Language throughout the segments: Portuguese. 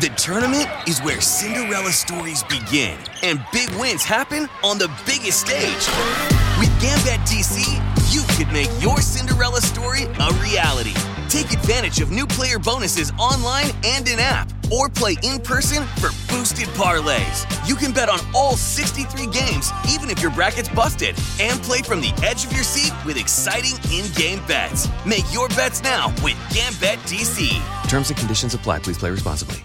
The tournament is where Cinderella stories begin and big wins happen on the biggest stage. With Gambit DC, you could make your Cinderella story a reality. Take advantage of new player bonuses online and in app, or play in person for boosted parlays. You can bet on all 63 games, even if your bracket's busted, and play from the edge of your seat with exciting in game bets. Make your bets now with Gambit DC. Terms and conditions apply. Please play responsibly.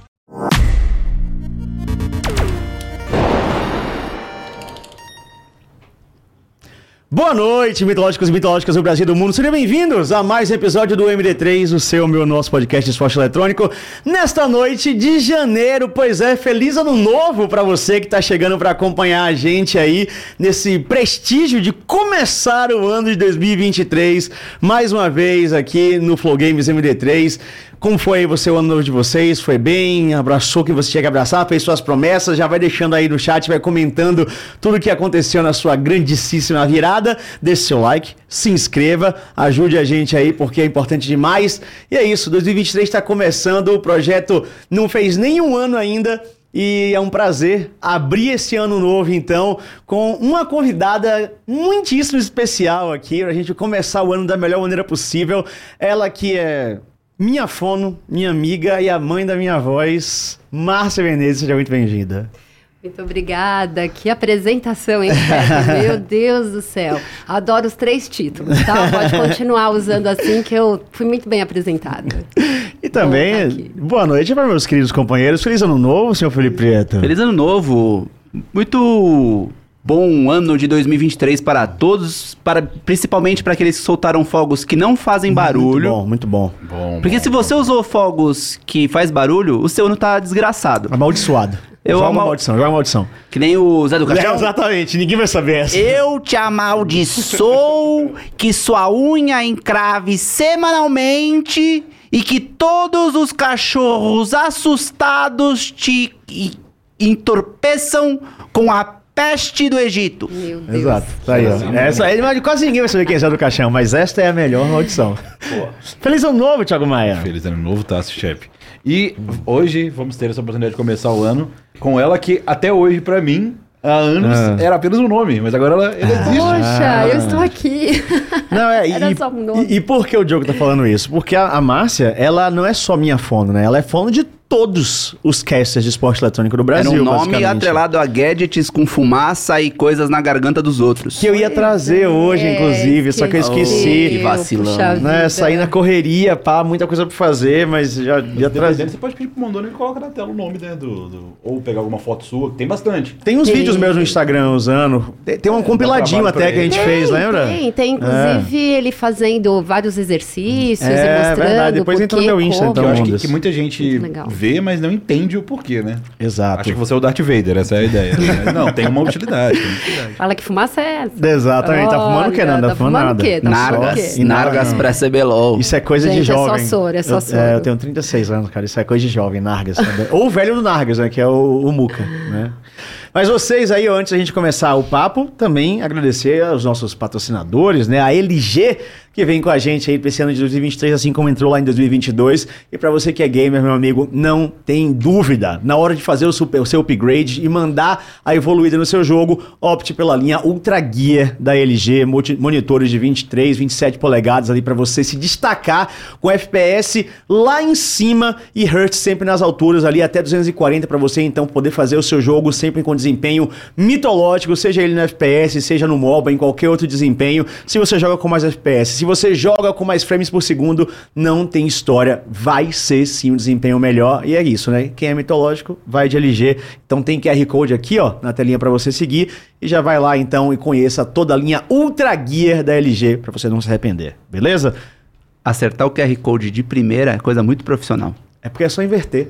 Boa noite, mitológicos e mitológicas do Brasil e do mundo. Sejam bem-vindos a mais um episódio do MD3, o seu, meu, nosso podcast de esporte eletrônico. Nesta noite de janeiro, pois é, feliz ano novo para você que está chegando para acompanhar a gente aí nesse prestígio de começar o ano de 2023, mais uma vez aqui no Flow Games MD3. Como foi você o ano novo de vocês? Foi bem? Abraçou quem você tinha que abraçar? Fez suas promessas? Já vai deixando aí no chat, vai comentando tudo o que aconteceu na sua grandíssima virada. Deixe seu like, se inscreva, ajude a gente aí porque é importante demais. E é isso, 2023 está começando, o projeto não fez nenhum ano ainda. E é um prazer abrir esse ano novo, então, com uma convidada muitíssimo especial aqui, para a gente começar o ano da melhor maneira possível. Ela que é minha fono, minha amiga e a mãe da minha voz, Márcia Venezes, seja muito bem-vinda. Muito obrigada. Que apresentação, hein? Meu Deus do céu. Adoro os três títulos, tá? Pode continuar usando assim, que eu fui muito bem apresentada. E também, boa noite para meus queridos companheiros. Feliz ano novo, senhor Felipe Prieto. Feliz ano novo. Muito bom ano de 2023 para todos, para principalmente para aqueles que soltaram fogos que não fazem barulho. Muito bom, muito bom. Bom, Porque bom, se você usou fogos que faz barulho, o seu ano tá desgraçado. Amaldiçoado. Eu joga uma amal- maldição, joga uma maldição. Que nem o Zé do É, Caixão. exatamente, ninguém vai saber essa. Eu te amaldiçoo que sua unha encrave semanalmente e que todos os cachorros assustados te entorpeçam com a peste do Egito. Meu Deus. Exato, tá aí, ó. Essa aí, mas quase ninguém vai saber quem é Zé do Caixão, mas esta é a melhor maldição. Feliz ano novo, Thiago Maia. Feliz ano novo, Tassi Chefe. E hoje vamos ter essa oportunidade de começar o ano com ela que até hoje, pra mim, há anos, Ah. era apenas um nome, mas agora ela, ela existe. Poxa, eu estou aqui. Não, é, Era e, só um nome. e, e por que o Diogo tá falando isso? Porque a, a Márcia, ela não é só minha fono, né? Ela é fono de todos os casters de esporte eletrônico do Brasil, Era um nome atrelado a gadgets com fumaça e coisas na garganta dos outros. Que eu ia trazer hoje, É, inclusive, só que eu esqueci. Que vacilão. Né? Saí na correria, pá, muita coisa pra fazer, mas já ia trazer. você pode pedir pro Mondoni e coloca na tela o nome né, do, do- Ou pegar alguma foto sua, que tem bastante. Tem uns Tem. vídeos meus no Instagram usando. Tem, tem um compiladinho trabalho até que a gente Tem, fez, lembra? Tem, tem inclusive ele fazendo vários exercícios É, e mostrando verdade. Depois entra no meu Insta, então. eu acho que, que muita gente legal. Vê, mas não entende o porquê, né? Exato. Acha que você é o Darth Vader, essa é a ideia. Mas não, tem uma utilidade. Tem uma utilidade. Fala que fumaça é essa? Exatamente, tá fumando o quê, Nanda? Tá fumando fumando nada. o quê? Tá Nargas? E Nargas pra CBLOL. Isso é coisa de Gente, é só jovem. soro, é só eu, soro. eu tenho 36 anos, cara. Isso é coisa de jovem, Nargas. Ou o velho do Nargas, né? Que é o, o Muca, né? Mas vocês aí, antes da gente começar o papo, também agradecer aos nossos patrocinadores, né? A LG, que vem com a gente aí pra esse ano de 2023, assim como entrou lá em 2022. E pra você que é gamer, meu amigo, não tem dúvida. Na hora de fazer o, super- o seu upgrade e mandar a evoluída no seu jogo, opte pela linha Ultra Gear da LG, monitores de 23, 27 polegadas ali pra você se destacar com FPS lá em cima e Hertz sempre nas alturas ali até 240 pra você então poder fazer o seu jogo sempre com desempenho mitológico, seja ele no FPS, seja no MOBA, em qualquer outro desempenho. Se você joga com mais FPS, se você joga com mais frames por segundo, não tem história, vai ser sim um desempenho melhor. E é isso, né? Quem é mitológico vai de LG. Então tem QR Code aqui, ó, na telinha pra você seguir e já vai lá então e conheça toda a linha Ultra Gear da LG pra você não se arrepender. Beleza? Acertar o QR Code de primeira é coisa muito profissional. É porque é só inverter.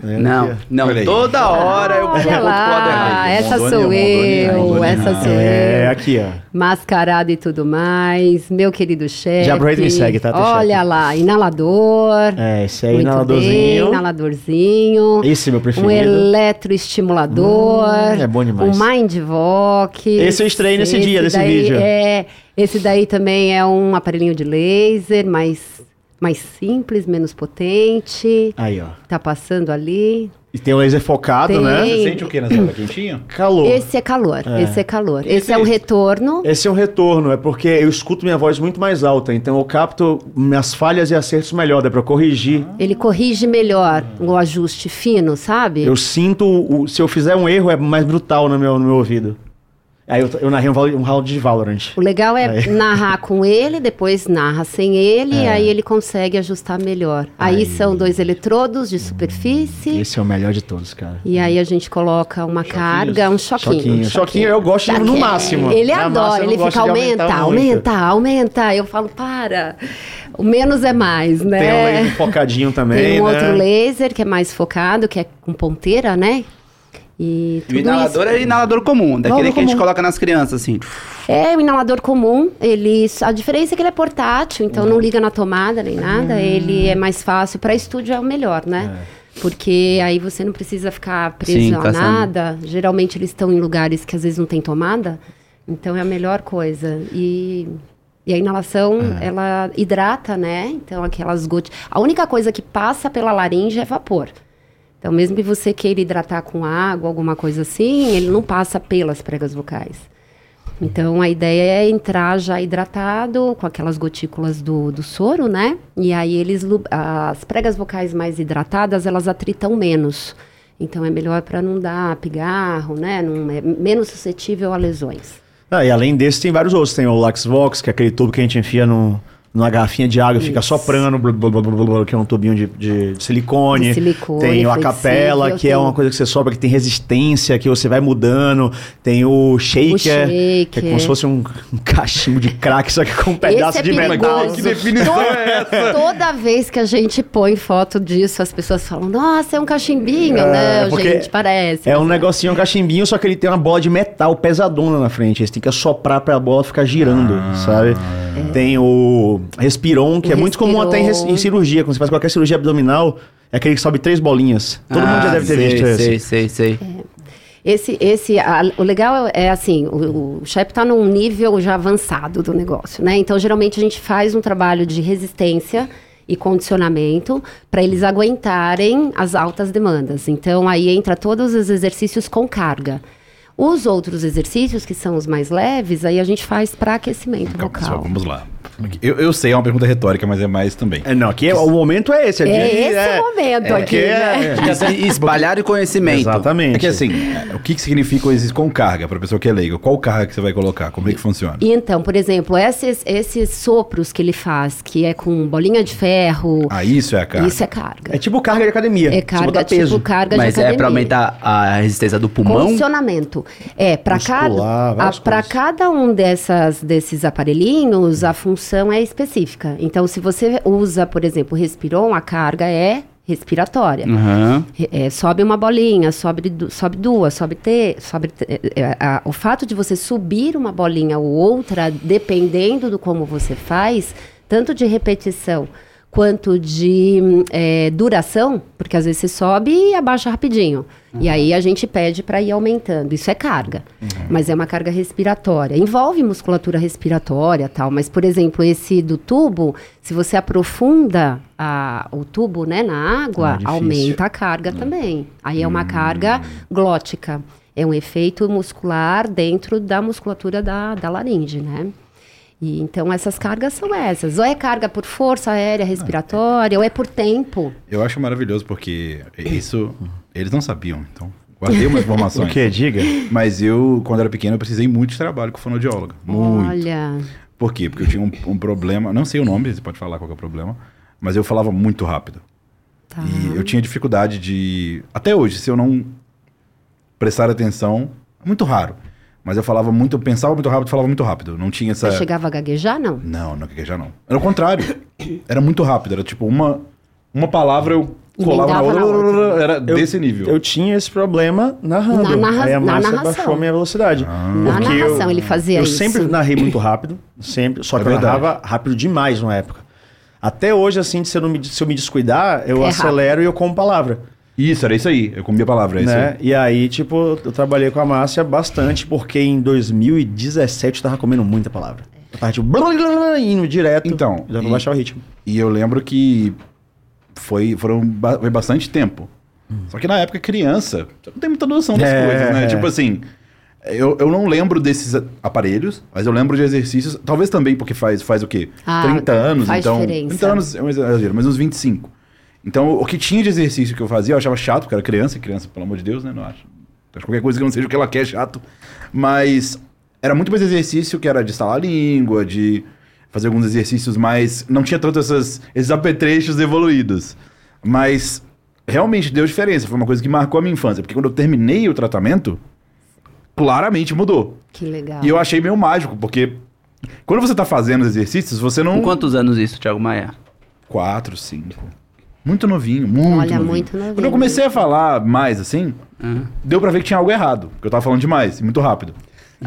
né? Não, não, Olha aí. toda hora eu Olha vou pro essa Mondoni, sou eu, Mondoni. essa sou É, eu. aqui, ó. Mascarado e tudo mais, meu querido chefe. Já aproveita e me segue, tá, Olha chefe? lá, inalador. É, esse aí, Muito inaladorzinho. bem, inaladorzinho. Esse é meu preferido. Um eletroestimulador. Hum, é bom demais. Um Mindvox. Esse eu estreiei nesse dia, nesse vídeo. É, esse daí também é um aparelhinho de laser, mais, mais simples, menos potente. Aí, ó. Tá passando ali. E tem o laser focado, Tem. né? Você sente o que nessa hora? Quentinho? Calor. Esse é calor, É. esse é calor. Esse Esse é um é- retorno. Esse é um retorno, é porque eu escuto minha voz muito mais alta, então eu capto minhas falhas e acertos melhor, dá pra corrigir. Ele corrige melhor o ajuste fino, sabe? Eu sinto, o- se eu fizer um erro, é mais brutal no meu, no meu ouvido. Aí eu, eu narrei um, um round de Valorant. O legal é Aí. narrar com ele, depois narra sem ele, É. e aí ele consegue ajustar melhor. Aí, Aí. são dois eletrodos de superfície. Esse é o melhor de todos, cara. E aí a gente coloca uma carga, um choquinho. Choquinho. Choquinho eu gosto de- no máximo. Ele Na adora, ele fica aumenta, aumenta, aumenta. Eu falo, para. O menos é mais, né? Tem um focadinho também, Tem um né? outro laser que é mais focado, que é com ponteira, né? E o inalador isso. é inalador comum, daquele que a gente comum. coloca nas crianças, assim. É um inalador comum. Ele, a diferença é que ele é portátil, então Uhum. não liga na tomada nem nada. Ele é mais fácil para estúdio é o melhor, né? É. Porque aí você não precisa ficar preso Sim, a caçando. nada. Geralmente eles estão em lugares que às vezes não tem tomada. Então é a melhor coisa. E, e a inalação, É. ela hidrata, né? Então aquelas gotas. A única coisa que passa pela laringe é vapor. Então, mesmo que você queira hidratar com água, alguma coisa assim, ele não passa pelas pregas vocais. Então, a ideia é entrar já hidratado, com aquelas gotículas do, do soro, né? E aí, eles, as pregas vocais mais hidratadas, elas atritam menos. Então, é melhor para não dar pigarro, né? Não, é menos suscetível a lesões. Ah, e além desse, tem vários outros. Tem o Laxvox, que é aquele tubo que a gente enfia no, numa garrafinha de água e fica Isso. soprando, blá, blá, blá, que é um tubinho de, de silicone. De silicone, Tem o Acapela, que é tem- uma coisa que você sopra, que tem resistência, que você vai mudando. Tem o Shaker, O que é shaker. como se fosse um, um cachimbo de crack, só que com um pedaço é de metal. Que definição Toda- é essa? Toda vez que a gente põe foto disso, as pessoas falam, nossa, é um cachimbinho. É, porque gente, parece. É um negocinho, um cachimbinho, só que ele tem uma bola de metal pesadona na frente. Você tem que assoprar pra bola ficar girando, sabe? Tem o Respiron, que O é muito comum até em, em cirurgia. Quando você faz qualquer cirurgia abdominal, é aquele que sobe três bolinhas. Todo mundo já Ah, deve ter sei, visto esse. Sei, sei, sei. Esse, esse, a- o legal é assim, o, o Shep está num nível já avançado do negócio, né? Então, geralmente a gente faz um trabalho de resistência e condicionamento para eles aguentarem as altas demandas. Então, aí entra todos os exercícios com carga. Os outros exercícios, que são os mais leves, aí a gente faz para aquecimento Calma, pessoal, vocal. vamos lá. Eu, eu sei, é uma pergunta retórica, mas é mais também. É, não, aqui é- o momento é esse. É aqui esse o momento é, aqui, é- né? Es- Espalhar o conhecimento. Exatamente. É que assim, o que, que significa o exercício com carga, pra pessoa que é leiga? Qual carga que você vai colocar? Como é que funciona? E então, por exemplo, esses, esses sopros que ele faz, que é com bolinha de ferro, Ah, isso é a carga. isso é carga. É tipo carga de academia. É carga, tipo peso. carga Mas de é academia. pra aumentar a resistência do pulmão? Funcionamento. É, para cada, para cada um dessas, desses aparelhinhos, a função é específica. Então, se você usa, por exemplo, Respiron, a carga é respiratória. Re- é, sobe uma bolinha, sobe, sobe duas, sobe te, sobe é, é, a- o fato de você subir uma bolinha ou outra, dependendo do como você faz, tanto de repetição quanto de hum, é, duração, porque às vezes você sobe e abaixa rapidinho. E aí a gente pede para ir aumentando. Isso é carga, mas é uma carga respiratória. Envolve musculatura respiratória tal, mas por exemplo esse do tubo, se você aprofunda a- o tubo né, na água, É aumenta a carga também. Aí é uma carga glótica. É um efeito muscular dentro da musculatura da, da laringe, né? E, então, essas cargas são essas. Ou é carga por força aérea respiratória, ou é por tempo. Eu acho maravilhoso porque isso eles não sabiam, então guardei umas O informações. que? Diga. Mas eu, quando era pequeno, eu precisei muito de trabalho com fonoaudióloga. Muito. Olha, Por quê? Porque eu tinha um, um problema, não sei o nome, você pode falar qual que é o problema, mas eu falava muito rápido. tá. E eu tinha dificuldade de. Até hoje, se eu não prestar atenção, é muito raro. Mas eu falava muito, eu pensava muito rápido, falava muito rápido. Não tinha essa. Você chegava a gaguejar, não? Não, não já não. Era o contrário. Era muito rápido. Era tipo uma, uma palavra eu colava na outra. na outra. Era Eu- desse nível. Eu tinha esse problema narrando. Na narra- Aí a na Márcia narração. baixou a minha velocidade. Na Porque narração ele fazia eu isso. sempre narrei muito rápido, sempre, só É que eu verdade. narrava rápido demais na época. Até hoje, assim, se eu, não me, se eu me descuidar, eu É acelero e eu como palavra. Isso, era isso aí. Eu comia a palavra, é isso né? aí. E aí, tipo, eu trabalhei com a Márcia bastante, porque em 2017 eu tava comendo muita palavra. A parte blá, indo direto. Então, Já pra e- baixar o ritmo. E eu lembro que foi, foram foi bastante tempo. Só que na época, criança, você não tem muita noção das É. coisas, né? Tipo assim, eu, eu não lembro desses aparelhos, mas eu lembro de exercícios, talvez também porque faz, faz o quê? Ah, 30 anos, faz então... diferença. 30 anos é um exagero, mas uns 25. Então, o que tinha de exercício que eu fazia, eu achava chato, porque era criança, criança, pelo amor de Deus, né? Não acho. Acho que qualquer coisa que não seja o que ela quer é chato. Mas era muito mais exercício que era de instalar a língua, de fazer alguns exercícios mais. Não tinha tanto essas, esses apetrechos evoluídos. Mas realmente deu diferença. Foi uma coisa que marcou a minha infância. Porque quando eu terminei o tratamento, claramente mudou. Que legal. E eu achei meio mágico, porque quando você tá fazendo os exercícios, você não. Com quantos anos isso, Thiago Maia? Quatro, cinco. Muito novinho, muito Olha, novinho. muito novinho. Quando eu comecei a falar mais assim, deu pra ver que tinha algo errado. Que eu tava falando demais, e muito rápido.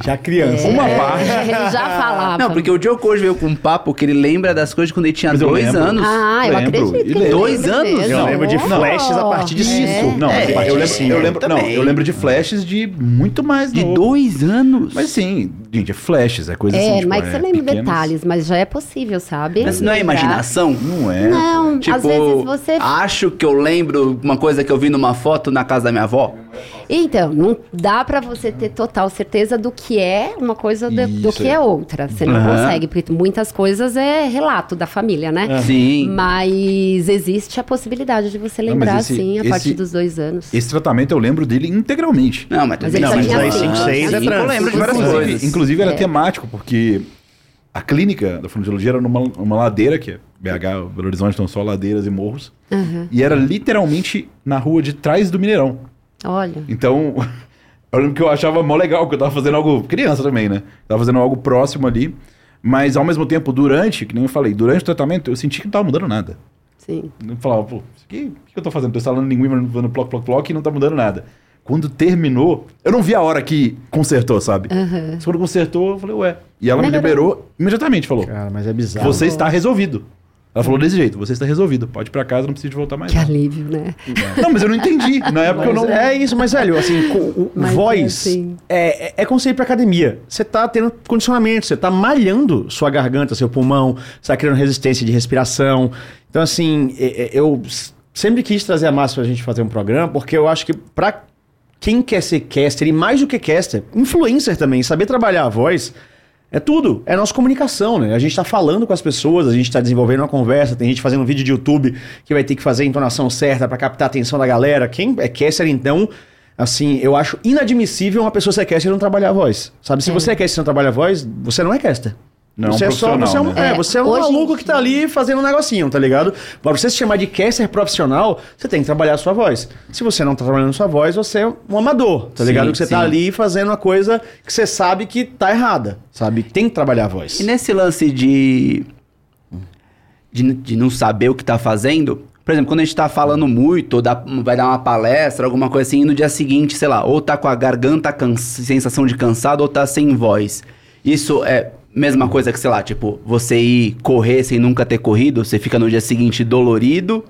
Já criança. Uma É, parte. Ele já falava. Não, porque o Diogo hoje veio com um papo que ele lembra das coisas quando ele tinha Mas dois anos. Ah, eu Lembro. acredito. que ele dois anos? mesmo. Eu lembro de Oh, flashes a partir disso. é. Não, É, eu, lembro, sim, eu eu lembro, não, eu lembro de flashes de muito mais De novo. dois anos? Mas sim, gente, é flashes, é coisa assim. É, tipo, mas você lembra pequenos. detalhes, mas já é possível, sabe? Mas não é imaginação? Não é. Não, Tipo, às vezes você. acho que eu lembro uma coisa que eu vi numa foto na casa da minha avó. Então, não dá pra você ter total certeza do que é uma coisa de- do que é. é outra. Você não Aham. consegue, porque muitas coisas é relato da família, né? Sim. Mas existe a possibilidade de você Não, lembrar, mas esse- sim, a esse- partir dos dois anos. Esse tratamento eu lembro dele integralmente. Não, mas, Mas ele Não, mas tinha aí cinco. cinco, seis é Cinco eu trans. lembro de várias Inclusive, coisas. inclusive era É. temático, porque a clínica da fonoaudiologia era numa uma ladeira, que é BH, Belo Horizonte, estão só ladeiras e morros. E era literalmente na rua de trás do Mineirão. Olha. Então, eu lembro que eu achava mó legal, porque eu tava fazendo algo. Criança também, né? Tava fazendo algo próximo ali. Mas ao mesmo tempo, durante, que nem eu falei, durante o tratamento, eu senti que não tava mudando nada. Sim. Eu falava, pô, o que eu tô fazendo? Tô instalando linguinha, fazendo ploc, ploc, ploc e não tá mudando nada. Quando terminou, eu não vi a hora que consertou, sabe? Mas Quando consertou, eu falei, ué. E ela me liberou imediatamente, falou. Cara, mas é bizarro. Você está resolvido. Ela falou desse jeito, você está resolvido. Pode ir pra casa, não precisa de voltar mais. Que não. alívio, né? Não, mas eu não entendi. Na época eu Mas não. É isso, mas velho, assim, o, o Mas é voz assim. é, é, é como você ir pra academia. Você tá tendo condicionamento, você tá malhando sua garganta, seu pulmão, você tá criando resistência de respiração. Então, assim, é- é- eu sempre quis trazer a massa pra gente fazer um programa, porque eu acho que pra quem quer ser caster, e mais do que caster, influencer também, saber trabalhar a voz. É tudo, é nossa comunicação, né? A gente tá falando com as pessoas, a gente tá desenvolvendo uma conversa, tem gente fazendo um vídeo de YouTube que vai ter que fazer a entonação certa pra captar a atenção da galera. Quem é caster, então, assim, eu acho inadmissível uma pessoa ser caster e não trabalhar a voz. Sabe, se você é caster e não trabalha a voz, você não é caster. Não é você é só, você é um, né? é, É, você é um hoje maluco que tá ali fazendo um negocinho, tá ligado? Pra você se chamar de caster profissional, você tem que trabalhar a sua voz. Se você não tá trabalhando a sua voz, você é um amador, tá Sim, ligado? Que você tá sim. ali fazendo uma coisa que você sabe que tá errada, sabe? Tem que trabalhar a voz. E nesse lance de, de, de não saber o que tá fazendo, por exemplo, quando a gente tá falando muito, ou dá- vai dar uma palestra, alguma coisa assim, e no dia seguinte, sei lá, ou tá com a garganta cansa, sensação de cansado, ou tá sem voz. Isso é mesma coisa que, sei lá, tipo, você ir correr sem nunca ter corrido, você fica no dia seguinte dolorido,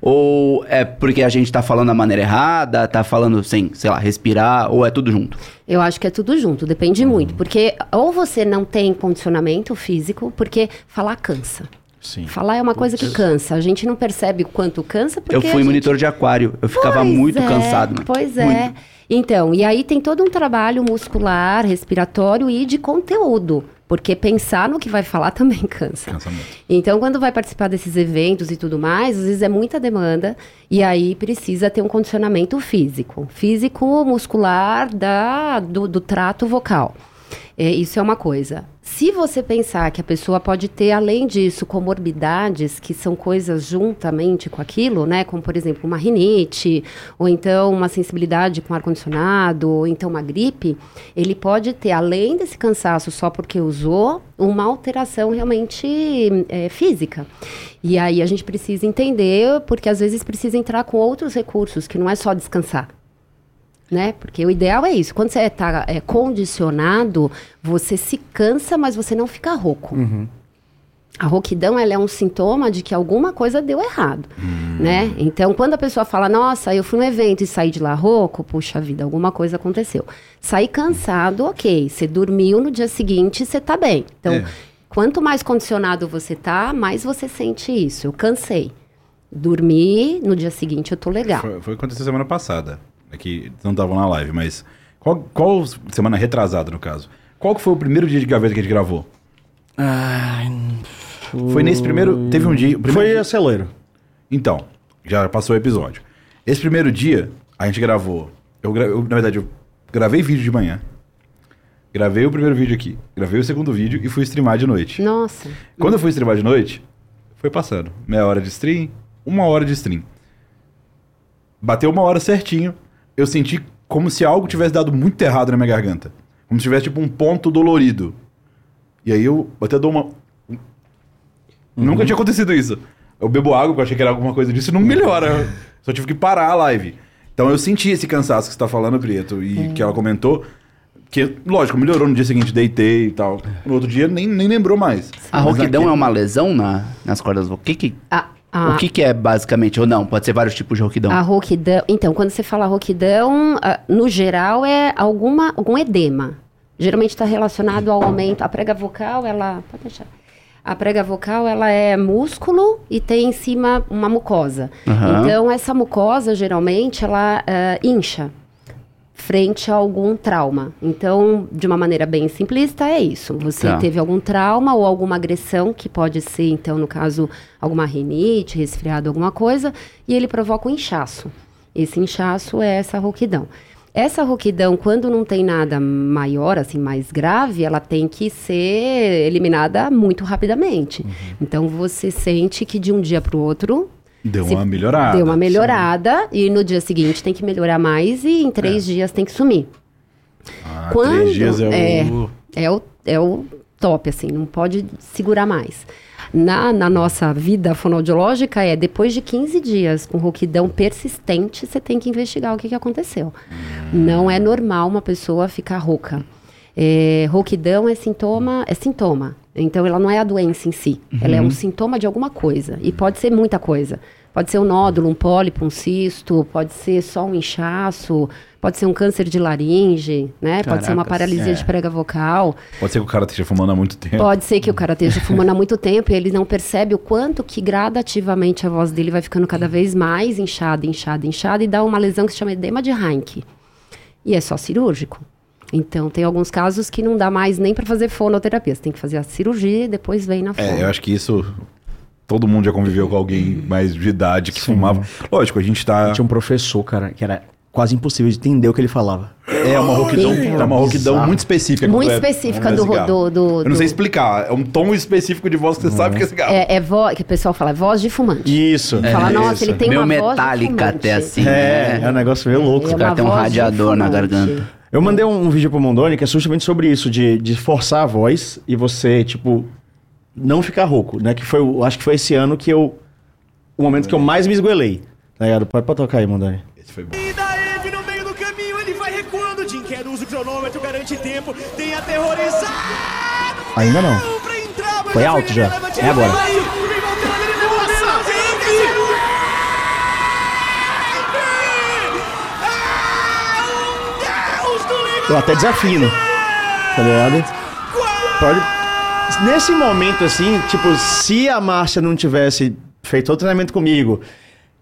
ou é porque a gente tá falando da maneira errada, tá falando sem, sei lá, respirar, ou é tudo junto? Eu acho que é tudo junto, depende muito. Porque ou você não tem condicionamento físico, porque falar cansa. Sim. Falar é uma coisa que cansa. A gente não percebe o quanto cansa porque Eu fui gente- monitor de aquário, eu ficava Pois muito é, cansado. mano. Pois é. Muito. Então, e aí tem todo um trabalho muscular, respiratório e de conteúdo. Porque pensar no que vai falar também cansa. Cansa muito. Então, quando vai participar desses eventos e tudo mais, às vezes é muita demanda e aí precisa ter um condicionamento físico. Físico, muscular da, do, do trato vocal. É, isso é uma coisa. Se você pensar que a pessoa pode ter, além disso, comorbidades, que são coisas juntamente com aquilo, né? Como, por exemplo, uma rinite, ou então uma sensibilidade com ar-condicionado, ou então uma gripe, ele pode ter, além desse cansaço só porque usou, uma alteração realmente é, física. E aí a gente precisa entender, porque às vezes precisa entrar com outros recursos, que não é só descansar né? Porque o ideal é isso. Quando você está condicionado, você se cansa, mas você não fica rouco. A rouquidão ela é um sintoma de que alguma coisa deu errado, né? Então, quando a pessoa fala, nossa, eu fui no evento e saí de lá rouco, puxa vida, alguma coisa aconteceu. Sair cansado, ok. Você dormiu no dia seguinte, você tá bem. Então, É. Quanto mais condicionado você tá, mais você sente isso. Eu cansei. Dormi, no dia seguinte eu tô legal. Foi, foi o que aconteceu semana passada. É que não estavam na live, mas. Qual, qual semana retrasada, no caso? Qual que foi o primeiro dia de gaveta que a gente gravou? Foi nesse primeiro. Teve um dia. primeiro Foi dia- acelero. Então, já passou o episódio. Esse primeiro dia, a gente gravou. Eu, gra- eu, na verdade, eu gravei vídeo de manhã. Gravei o primeiro vídeo aqui. Gravei o segundo vídeo e fui streamar de noite. Nossa. Quando eu fui streamar de noite, foi passando. Meia hora de stream, uma hora de stream. Bateu uma hora certinho. Eu senti como se algo tivesse dado muito errado na minha garganta. Como se tivesse, tipo, um ponto dolorido. E aí eu até dou uma. Nunca tinha acontecido isso. Eu bebo água, porque eu achei que era alguma coisa disso, e não melhora. Só tive que parar a live. Então eu senti esse cansaço que você tá falando, Prieto, e que ela comentou. Que, lógico, melhorou no dia seguinte, deitei e tal. No outro dia nem, nem lembrou mais. A Mas roquidão é uma lesão na, nas cordas vocais? O que que, A, a, o que que é basicamente? Ou não? Pode ser vários tipos de roquidão. a rouquidão. Então, quando você fala rouquidão, ah, no geral é alguma, algum edema. Geralmente está relacionado ao aumento. A prega vocal, ela. Pode deixar. A prega vocal, ela é músculo e tem em cima uma mucosa. Aham. Então, essa mucosa, geralmente, ela ah, incha frente a algum trauma. Então, de uma maneira bem simplista, é isso. Você Tá. teve algum trauma ou alguma agressão, que pode ser, então, no caso, alguma rinite, resfriado, alguma coisa, e ele provoca um inchaço. Esse inchaço é essa rouquidão. Essa rouquidão, quando não tem nada maior, assim, mais grave, ela tem que ser eliminada muito rapidamente. Então, você sente que de um dia para o outro, Deu uma melhorada. Deu uma melhorada e no dia seguinte tem que melhorar mais e em três dias tem que sumir. Ah, Quando- três dias é o... é. É o, é o top, assim, não pode segurar mais. Na, na nossa vida fonoaudiológica é depois de 15 dias com rouquidão persistente, você tem que investigar o que, que aconteceu. Não é normal uma pessoa ficar rouca. É, rouquidão é sintoma, é sintoma. Então ela não é a doença em si. Ela é um sintoma de alguma coisa. E pode ser muita coisa. Pode ser um nódulo, um pólipo, um cisto, pode ser só um inchaço, pode ser um câncer de laringe, né? pode ser uma paralisia é. de prega vocal. Pode ser que o cara esteja fumando há muito tempo. Pode ser que o cara esteja fumando há muito tempo e ele não percebe o quanto que gradativamente a voz dele vai ficando cada vez mais inchada, inchada, inchada e dá uma lesão que se chama edema de Heinck. E é só cirúrgico. Então, tem alguns casos que não dá mais nem para fazer fonoterapia. Você tem que fazer a cirurgia e depois vem na fono. É, eu acho que isso... Todo mundo já conviveu com alguém mais de idade que fumava. Lógico, a gente tá... Tinha um professor, cara, que era quase impossível de entender o que ele falava. É uma rouquidão, Sim. é uma rouquidão Bizarro. muito específica. Muito é- específica é do, do, do, Eu não sei explicar. É um tom específico de voz que você sabe que é cigarro. É, é voz, que o pessoal fala, é voz de fumante. Isso. Fala, é nossa, isso. ele tem Meio uma voz de metálica até assim, É, é né? um negócio meio louco. É O cara uma tem um radiador na garganta. Eu mandei um, um vídeo pro Mondoni que é justamente sobre isso, de, de forçar a voz e você, tipo, não ficar rouco, né? Que foi, o- acho que foi esse ano que eu. O momento que eu mais me esgoelei. Tá ligado? Pode, pode tocar aí, Mondoni. Esse foi bom. E da Eve no meio do caminho, ele vai recuando. Jim quer usa o cronômetro, garante tempo. Tem aterrorizado. Ainda não. Pra entrar, mas Foi alto já. É agora. no meio. Vem voltando, ele levou a mesa. Eve! Ah, um Deus do livro. Eu até desafino. Tá ligado? Pode. Nesse momento, assim, tipo, se a Márcia não tivesse feito outro treinamento comigo,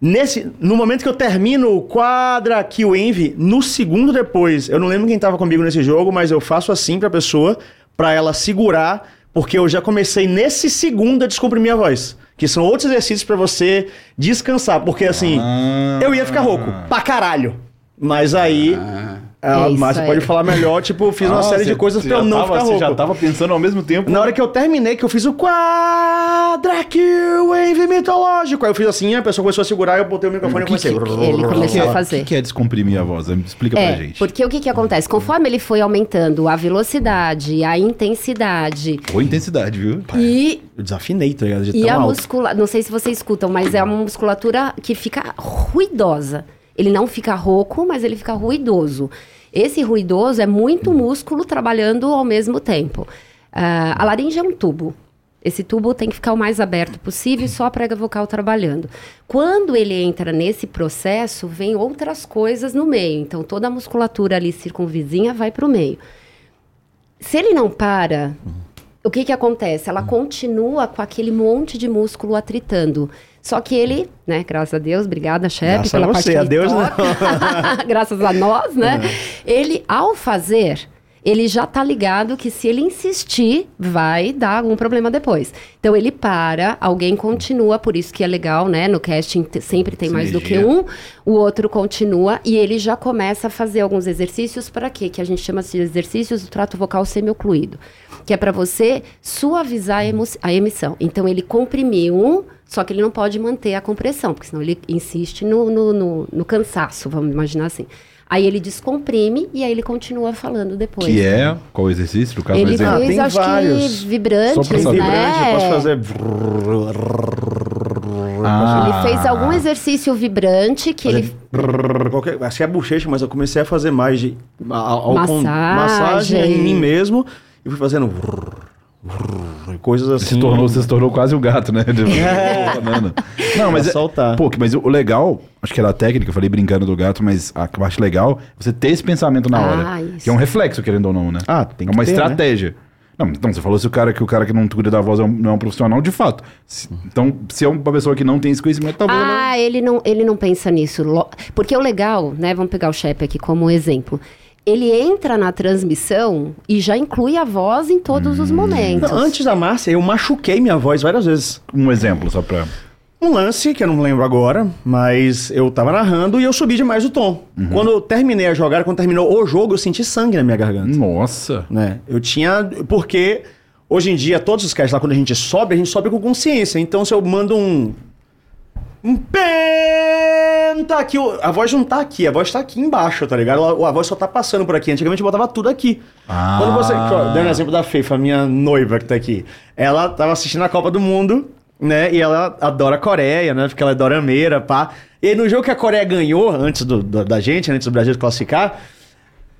nesse, no momento que eu termino o quadra kill envy, no segundo depois, eu não lembro quem tava comigo nesse jogo, mas eu faço assim pra pessoa, pra ela segurar, porque eu já comecei nesse segundo a descomprimir a voz. Que são outros exercícios pra você descansar, porque assim, Ah. eu ia ficar rouco, pra caralho. Mas aí, a É isso Márcia aí. pode falar melhor, tipo, eu fiz uma Ah, série você- de coisas você pra eu não tava- ficar rouco. Você já tava pensando ao mesmo tempo. Na hora que eu terminei, que eu fiz o quadra kill envy mitológico. Aí eu fiz assim, a pessoa começou a segurar, eu botei o microfone e comecei. Ele que começou é- a fazer. O que é descomprimir a voz? Explica pra É, gente. porque o que, que acontece? Conforme ele foi aumentando a velocidade, a intensidade Ou intensidade, viu? e, Eu desafinei, tá ligado? De e a musculatura, não sei se vocês escutam, mas é uma musculatura que fica ruidosa. Ele não fica rouco, mas ele fica ruidoso. Esse ruidoso é muito músculo trabalhando ao mesmo tempo. Ah, a laringe é um tubo. Esse tubo tem que ficar o mais aberto possível e só a prega vocal trabalhando. Quando ele entra nesse processo, vem outras coisas no meio. Então, toda a musculatura ali circunvizinha vai para o meio. Se ele não para, o que que acontece? Ela continua com aquele monte de músculo atritando. Só que ele, né, graças a Deus, obrigada, chefe, Graças a você, a Deus não. graças a nós, né? Ele, ao fazer, ele já tá ligado que se ele insistir, vai dar algum problema depois. Então ele para, alguém continua, por isso que é legal, né? No casting sempre tem mais do que um, o outro continua e ele já começa a fazer alguns exercícios para quê? Que a gente chama de exercícios do trato vocal semiocluído, que é para você suavizar a, a emissão. Então ele comprimiu um, só que ele não pode manter a compressão, porque senão ele insiste no, no, no- no cansaço, vamos imaginar assim. Aí ele descomprime e aí ele continua falando depois. Que é qual o exercício? No caso, Ele um exemplo. Ah, fez, tem acho vários. que vibrantes, Só saber. vibrante, né? eu posso fazer. Ah. Ele fez algum exercício vibrante que ele Brrr, qualquer, acho que é bochecha, mas eu comecei a fazer mais de a- ao- Massagem. massagem em mim mesmo e fui fazendo coisas assim. Se tornou, você se tornou quase o gato, né? De- Banana. Não, mas, Pra é, soltar. pô, mas o legal, acho que era a técnica, eu falei brincando do gato, mas a parte legal é você ter esse pensamento na Ah, hora. isso. Que é um reflexo, querendo ou não, né? Ah, tem É que uma ter, né? estratégia. Não, então, você falou se o cara que o cara que não cuida da voz é um- não é um profissional, de fato. Se- então, se é uma pessoa que não tem esse conhecimento, talvez Ah, ele não, ele não pensa nisso. Porque o legal, né? Vamos pegar o Shep aqui como exemplo. Ele entra na transmissão e já inclui a voz em todos Hum. os momentos. Não, antes da Márcia, eu machuquei minha voz várias vezes. Um exemplo, só pra... Um lance, que eu não lembro agora, mas eu tava narrando e eu subi demais o tom. Quando eu terminei a jogada, quando terminou o jogo, eu senti sangue na minha garganta. Nossa. né? Eu tinha. Porque hoje em dia, todos os caras lá, quando a gente sobe, a gente sobe com consciência. Então, se eu mando um. Um penta aqui, a voz não tá aqui, a voz tá aqui embaixo, tá ligado? A, a voz só tá passando por aqui. Antigamente botava tudo aqui. Ah. Quando você. Dando exemplo da Feifa, minha noiva que tá aqui. Ela tava assistindo a Copa do Mundo, né? E ela adora a Coreia, né? Porque ela é dorameira, pá. E aí, no jogo que a Coreia ganhou, antes do- do- da gente, antes do Brasil classificar,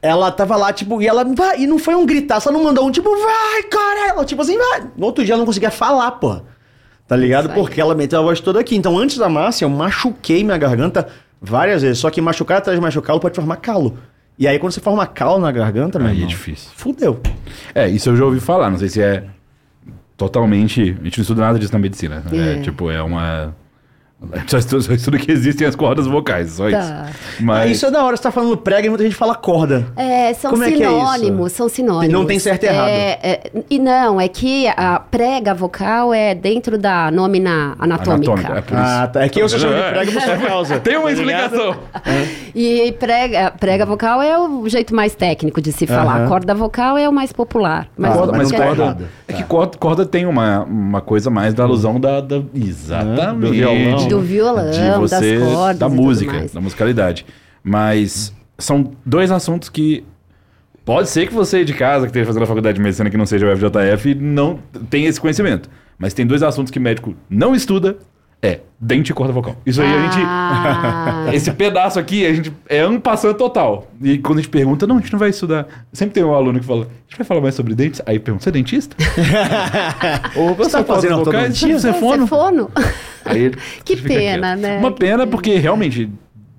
ela tava lá, tipo, e ela vai, e não foi um gritar, só não mandou um tipo, vai, cara! Ela, tipo assim, vai. No outro dia ela não conseguia falar, pô. Tá ligado? Porque ela meteu a voz toda aqui. Então, antes da Márcia, eu machuquei minha garganta várias vezes. Só que machucar atrás de machucá-lo pode formar calo. E aí, quando você forma calo na garganta, meu Aí é irmão, difícil. Fudeu. É, isso eu já ouvi falar, não sei se é totalmente. A gente não estuda nada disso na medicina. É, É. tipo, é uma. Só estuda, só estuda que existem as cordas vocais, só Tá. isso. Ah, Mas. isso é da hora, você tá falando prega e muita gente fala corda. É, são Como é é sinônimos, são sinônimos. Não tem certo e errado. É, é, e não, é que a prega vocal é dentro da nómina anatômica. Anatômica, é. Ah, tá. É que eu sou chamo de É. prega por sua causa. Tem uma tá explicação. E prega, prega vocal é o jeito mais técnico de se falar. Aham. Corda vocal é o mais popular. Mas- Corda- mas tá corda, errado. é que corda, corda tem uma, uma coisa mais da alusão da, da- exatamente Do violão. Do violão, de você das cordas da música, da musicalidade. Mas são dois assuntos que pode ser que você de casa que esteja fazendo a faculdade de medicina que não seja o FJF não tenha esse conhecimento. Mas tem dois assuntos que médico não estuda, é dente e corda vocal. Isso aí a gente Ah, esse pedaço aqui, a gente é ano passando total. E quando a gente pergunta, não, a gente não vai estudar. Sempre tem um aluno que fala, a gente vai falar mais sobre dentes? Aí pergunta, você é dentista? Ou Você tá fazendo ortodontia? Você é você fono? é fono? Aí Que pena, quieto. né? Uma Que pena pena. porque realmente,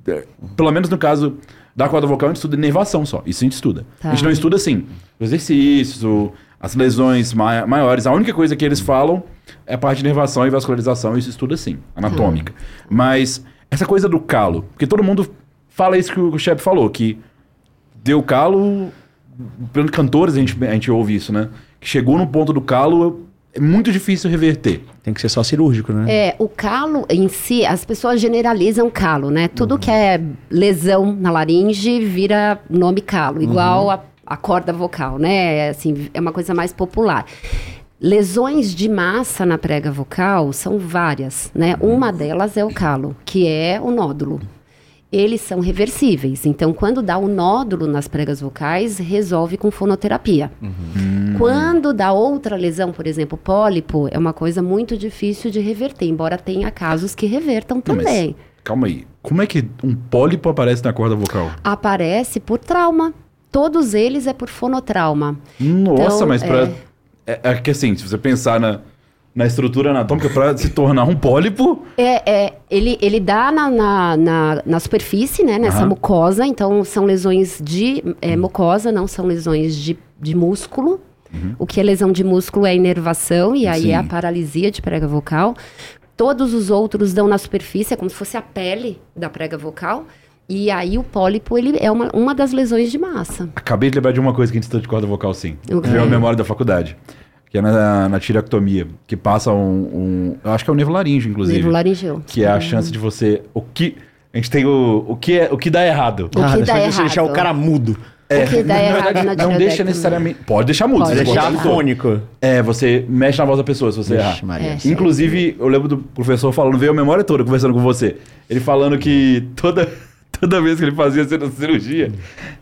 é, pelo menos no caso da corda vocal, a gente estuda inervação só. Isso a gente estuda. Tá. A gente não estuda assim, os exercícios, as lesões mai- maiores. A única coisa que eles falam é a parte de inervação e vascularização. Isso estuda sim, anatômica. Mas essa coisa do calo, porque todo mundo fala isso que o Shep falou, que deu calo, pelos cantores a gente, a gente ouve isso, né? Que chegou no ponto do calo, é muito difícil reverter. Tem que ser só cirúrgico, né? É, o calo em si, as pessoas generalizam calo, né? Tudo que é lesão na laringe vira nome calo, igual a, a corda vocal, né? É, Assim, é uma coisa mais popular. Lesões de massa na prega vocal são várias, né? Uma delas é o calo, que é o nódulo. Eles são reversíveis. Então, quando dá o nódulo nas pregas vocais, resolve com fonoterapia. Quando dá outra lesão, por exemplo, pólipo, é uma coisa muito difícil de reverter, embora tenha casos que revertam Não, também. calma aí. Como é que um pólipo aparece na corda vocal? Aparece por trauma. Todos eles é por fonotrauma. Nossa, Então, mas pra. é. É, é que assim, se você pensar na, na estrutura anatômica, pra se tornar um pólipo. É, é, ele, ele dá na, na, na, na superfície, né? Nessa Aham. mucosa. Então, são lesões de é, mucosa, não são lesões de, de músculo. O que é lesão de músculo é inervação, e aí Sim. é a paralisia de prega vocal. Todos os outros dão na superfície, é como se fosse a pele da prega vocal. E aí o pólipo, ele é uma, uma das lesões de massa. Acabei de lembrar de uma coisa que a gente estudou de corda vocal, sim. O quê? Veio a memória da faculdade. Que é na, na tireotomia. Que passa um, um- Eu acho que é o nervo laríngeo, inclusive. Nervo laringeu. Que é a chance de você. O que. A gente tem o. O que, é, o que dá errado. O que Ah, dá errado? deixar o cara mudo. O que dá Na errado verdade, na não deixa necessariamente. Pode deixar mudo. Pode se Deixar botar no fônico. É, você mexe na voz da pessoa se você Vixe, errar. Maria. É. Inclusive, eu lembro do professor falando, veio a memória toda conversando com você. Ele falando que toda, toda vez que ele fazia cirurgia,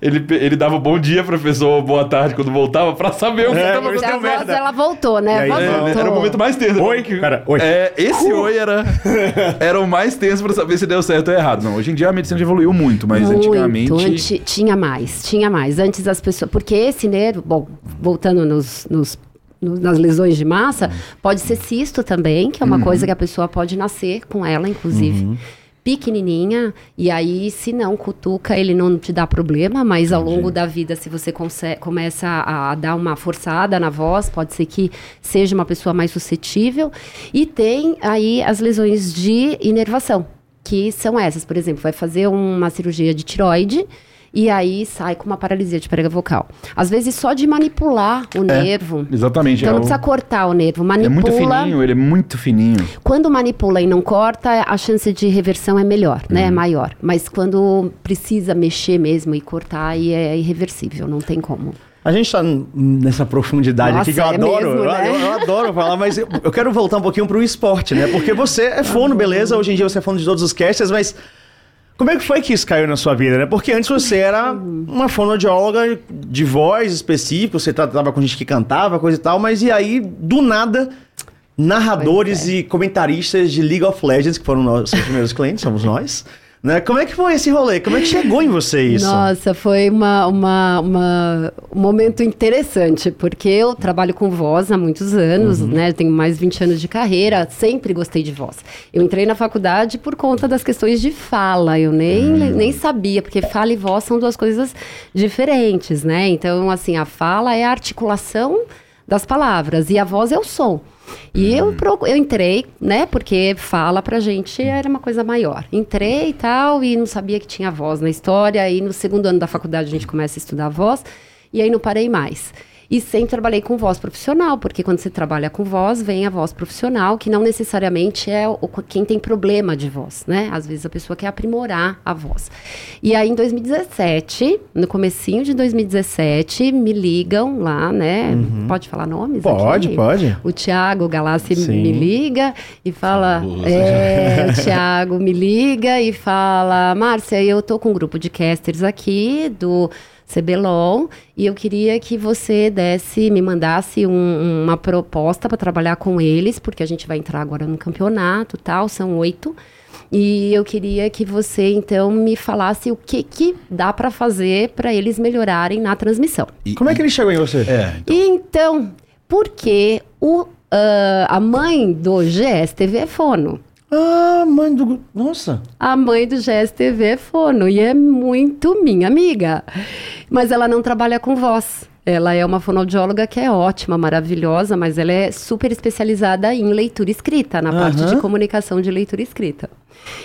ele, ele dava bom dia pra pessoa, boa tarde quando voltava, pra saber o que É, tava mas Se deu a voz, merda. ela voltou, né? Aí, A voz é, voltou. Era o momento mais tenso. Oi? Cara, oi. É, esse oi era, era o mais tenso pra saber se deu certo ou errado. Não, hoje em dia a medicina já evoluiu muito, mas Muito, antigamente... anti- tinha mais, tinha mais. Antes as pessoas. Porque esse nervo, bom, voltando nos. nos- no- nas lesões de massa, pode ser cisto também, que é uma Uhum. coisa que a pessoa pode nascer com ela, inclusive. Pequenininha, e aí, se não cutuca, ele não te dá problema, mas ao longo da vida, se você começa a, a dar uma forçada na voz, pode ser que seja uma pessoa mais suscetível. E tem aí as lesões de inervação, que são essas, por exemplo, vai fazer uma cirurgia de tiroide e aí sai com uma paralisia de prega vocal. Às vezes só de manipular o nervo. Exatamente. Então é não o- precisa cortar o nervo, É manipula. muito fininho, ele é muito fininho. Quando manipula e não corta, a chance de reversão é melhor, né? Uhum. É maior. Mas quando precisa mexer mesmo e cortar, aí é irreversível, não tem como. A gente tá n- nessa profundidade Nossa, aqui que eu é adoro. mesmo, eu, né? eu- eu adoro falar, mas eu, eu quero voltar um pouquinho pro esporte, né? Porque você é fono, beleza? Hoje em dia você é fono de todos os casters, mas como é que foi que isso caiu na sua vida, né? Porque antes você era uma fonoaudióloga de voz específica, você tratava com gente que cantava, coisa e tal, mas e aí, do nada, narradores é. e comentaristas de League of Legends, que foram nossos primeiros clientes, somos nós. Né? Como é que foi esse rolê? Como é que chegou em você isso? Nossa, foi uma, uma, uma- um momento interessante, porque eu trabalho com voz há muitos anos, né? Eu tenho mais de 20 anos de carreira, sempre gostei de voz. Eu entrei na faculdade por conta das questões de fala, eu nem, nem sabia, porque fala e voz são duas coisas diferentes, né? Então, assim, a fala é a articulação das palavras e a voz é o som. E eu, procu- eu entrei, né? Porque fala pra gente era uma coisa maior. Entrei e tal, e não sabia que tinha voz na história. E no segundo ano da faculdade a gente começa a estudar voz, e aí não parei mais. E sempre trabalhei com voz profissional, porque quando você trabalha com voz, vem a voz profissional, que não necessariamente é o, quem tem problema de voz, né? Às vezes a pessoa quer aprimorar a voz. E aí em 2017, no comecinho de 2017, me ligam lá, né? Pode falar nomes? Pode, aqui? pode. O Tiago Galassi Sim. me liga e fala. Famoso. É, o Tiago me liga e fala: Márcia, eu tô com um grupo de casters aqui do CBLOL e eu queria que você desse, me mandasse um- uma proposta para trabalhar com eles, porque a gente vai entrar agora no campeonato e tal, são oito. E eu queria que você, então, me falasse o que, que dá para fazer para eles melhorarem na transmissão. Como é que ele chegou em você? É, E então, porque o, ah, a mãe do GSTV é fono. Ah, mãe do. Nossa. A mãe do GSTV é fono e é muito minha amiga. Mas ela não trabalha com voz. Ela é uma fonoaudióloga que é ótima, maravilhosa, mas ela é super especializada em leitura escrita, na parte Aham. de comunicação de leitura escrita.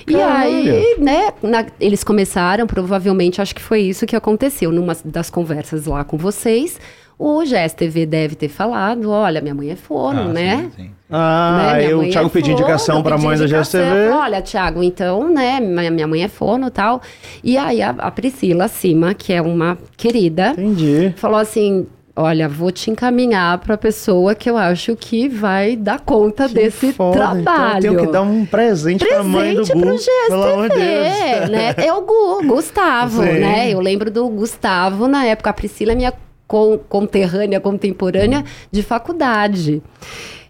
E Caralho. aí, né, na- eles começaram, provavelmente, acho que foi isso que aconteceu numa das conversas lá com vocês. O GSTV deve ter falado, olha, minha mãe é fono, Ah, né? sim, sim. Ah, né? Aí o mãe Thiago é pediu indicação eu pra pedi mãe da indicação, eu GSTV. Olha, Thiago, então, né, minha minha mãe é fono e tal. E aí a, a Priscila Cima, que é uma querida, Entendi. falou assim: Olha, vou te encaminhar pra pessoa que eu acho que vai dar conta desse Foda, trabalho. Então eu tenho que dar um presente, pra mãe do Presente Gu. pro GSTV, pelo amor de Deus. né? É o Gu, Gustavo, Sim. né? Eu lembro do Gustavo, na época, a Priscila é minha con- conterrânea, contemporânea de faculdade.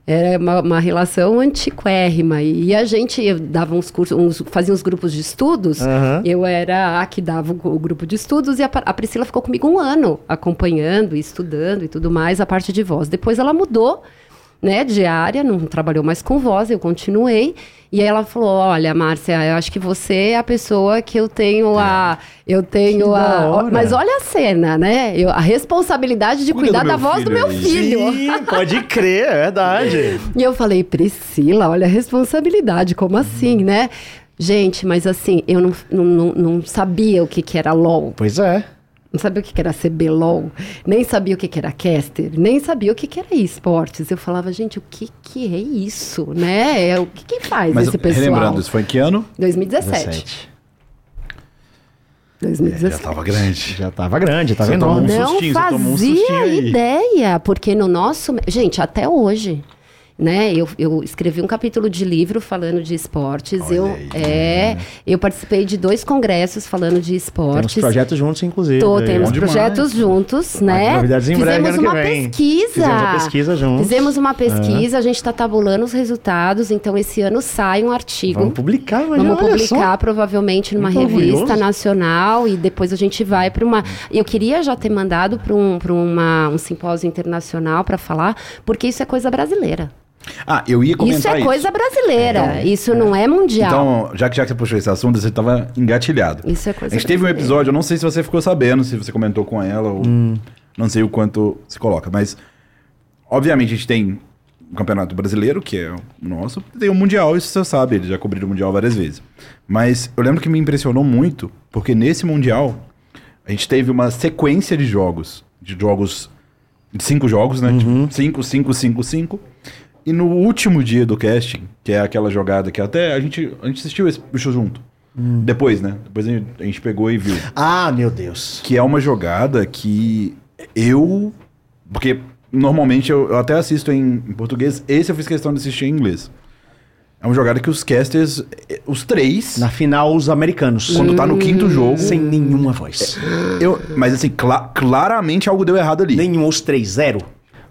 Era uma, uma relação antiquérrima. E a gente dava uns cursos, uns- fazia uns grupos de estudos. Aham. Eu era a que dava o, o grupo de estudos e a, a Priscila ficou comigo um ano acompanhando, e estudando e tudo mais, a parte de voz. Depois ela mudou né, diária, não trabalhou mais com voz, eu continuei. E aí ela falou: "Olha, Márcia, eu acho que você é a pessoa que eu tenho a eu tenho Que a, mas olha a cena, né? Eu, a responsabilidade de Cuida cuidar da voz do meu filho. Sim, pode crer, é verdade. E eu falei, Priscila, olha a responsabilidade, como assim, Uhum. né? Gente, mas assim, eu não, não, não, não sabia o que, que era LOL, Pois é. Não sabia o que, era CBLOL, nem sabia o que, que era caster, nem sabia o que, que era esportes. Eu falava, gente, o que, que é isso, né? É, o que, que faz Mas esse pessoal? relembrando, isso foi em que ano? 2017. 17. 2017. Já tava grande. Já tava grande, tava Você tomou enorme. um não sustinho, um fazia aí. ideia, porque no nosso. Gente, até hoje. Né? Eu, eu escrevi um capítulo de livro falando de esportes. Olha eu, aí. é, eu participei de dois congressos falando de Temos esportes. projetos juntos, inclusive. Tô, aí, temos. Bom projetos juntos, né? novidades em breve, Fizemos uma pesquisa. Fizemos a pesquisa juntos. Fizemos uma pesquisa, a gente está tabulando os resultados. Então, esse ano sai um artigo. Vamos publicar, mas Vamos publicar só. provavelmente numa Muito revista orgulhoso. nacional e depois a gente vai para uma. Eu queria já ter mandado para um, pra uma, um simpósio internacional para falar, porque isso é coisa brasileira. Ah, eu ia comentar Isso isso. é coisa brasileira. isso não é mundial. Então, já que, já que você puxou esse assunto, você tava engatilhado. Isso é coisa A gente teve um brasileira. episódio, eu não sei se você ficou sabendo, se você comentou com ela, ou Hum. não sei o quanto se coloca, mas obviamente a gente tem o Campeonato Brasileiro, que é o nosso, tem o Mundial, isso você sabe, eles já cobriram o Mundial várias vezes. Mas eu lembro que me impressionou muito, porque nesse Mundial a gente teve uma sequência de jogos, de jogos, de cinco jogos, né? Uhum. Tipo, cinco, cinco, cinco, cinco. E no último dia do casting, que é aquela jogada que até a gente, a gente assistiu esse bicho junto. Hum. Depois, né? Depois a gente, a gente pegou e viu. Ah, meu Deus. Que é uma jogada que eu. Porque normalmente eu, eu até assisto em, em português, esse eu fiz questão de assistir em inglês. É uma jogada que os casters, eh, os três, Na final, os americanos. quando tá no quinto jogo. Sem nenhuma voz. Eu, mas assim, cla- claramente algo deu errado ali. Nenhum, os três, zero.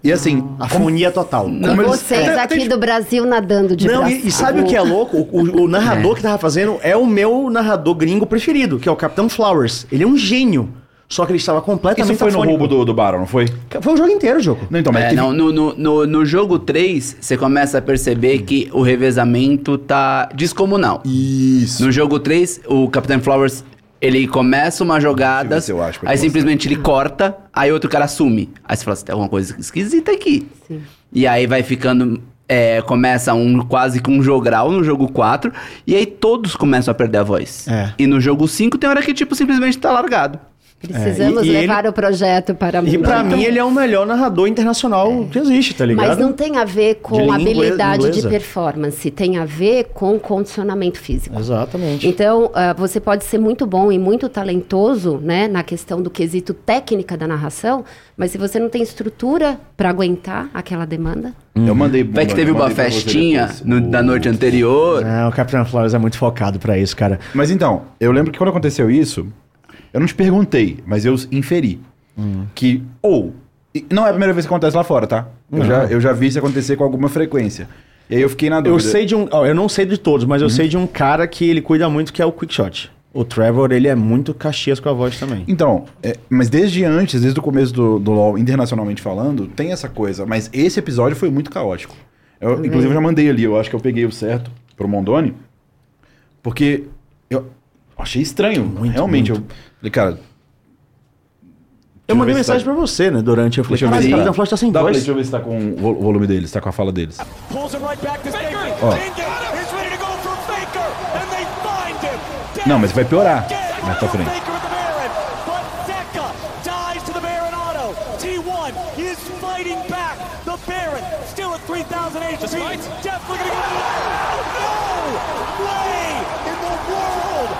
E assim, Afonia total. E como eles- vocês É, aqui tem- do Brasil nadando de Não, e, e sabe o que é louco? O, o- o narrador que tava fazendo é o meu narrador gringo preferido, que é o Capitão Flowers. Ele é um gênio. Só que ele estava completamente isso foi no afônico. roubo do, do Baron, não foi? Foi o jogo inteiro, jogo. Não, então, mas É, teve- não, no, no, no, no jogo 3, você começa a perceber que o revezamento tá descomunal. Isso. No jogo 3, o Capitão Flowers, ele começa uma jogada, se eu acho aí te simplesmente ele corta, aí outro cara assume. Aí você fala assim, tem alguma coisa esquisita aqui. Sim. E aí vai ficando... é, começa um quase com um jogral no jogo 4, e aí todos começam a perder a voz. É. E no jogo 5 tem hora que, tipo, simplesmente tá largado. Precisamos É, e- e levar o projeto para E pra mundial. mim ele é o melhor narrador internacional que existe, tá ligado? Mas não tem a ver De com língua habilidade de inglesa. performance, tem a ver com condicionamento físico. Exatamente. Então, ah, você pode ser muito bom e muito talentoso, né, na questão do quesito técnica da narração, mas se você não tem estrutura para aguentar aquela demanda, eu mandei. Vai que teve uma festinha no- noite anterior. É, o Capitão Flowers é muito focado pra isso, cara. Mas então, eu lembro que quando aconteceu isso, eu não te perguntei, mas eu inferi. Que, ou, não é a primeira vez que acontece lá fora, tá? Eu já, eu já vi isso acontecer com alguma frequência. E aí eu fiquei na dúvida. Eu sei de um. ó, eu não sei de todos, mas eu sei de um cara que ele cuida muito, que é o Quickshot. O Trevor, ele é muito caxias com a voz também. Então, é, mas desde antes, desde o começo do, do LoL, internacionalmente falando, tem essa coisa. Mas esse episódio foi muito caótico. Eu, Inclusive, eu já mandei ali, eu acho que eu peguei o certo pro Mondoni. Porque eu achei estranho. realmente, eu falei, cara. Eu mandei se tá- mensagem pra você, né, durante. Eu falei, Deixa eu ver caralho, se o tá. Capitão Flowers tá sem Dá pra- voz. Deixa eu ver se tá com o vo- o volume deles, tá com a fala deles. Ó. Não, mas vai piorar mais pra frente. Faker with the Baron, but Zeka dies to the Baron auto. T1 is fighting back. The Baron still at 3,000 HP. Definitely gonna get. Oh, no way in the world.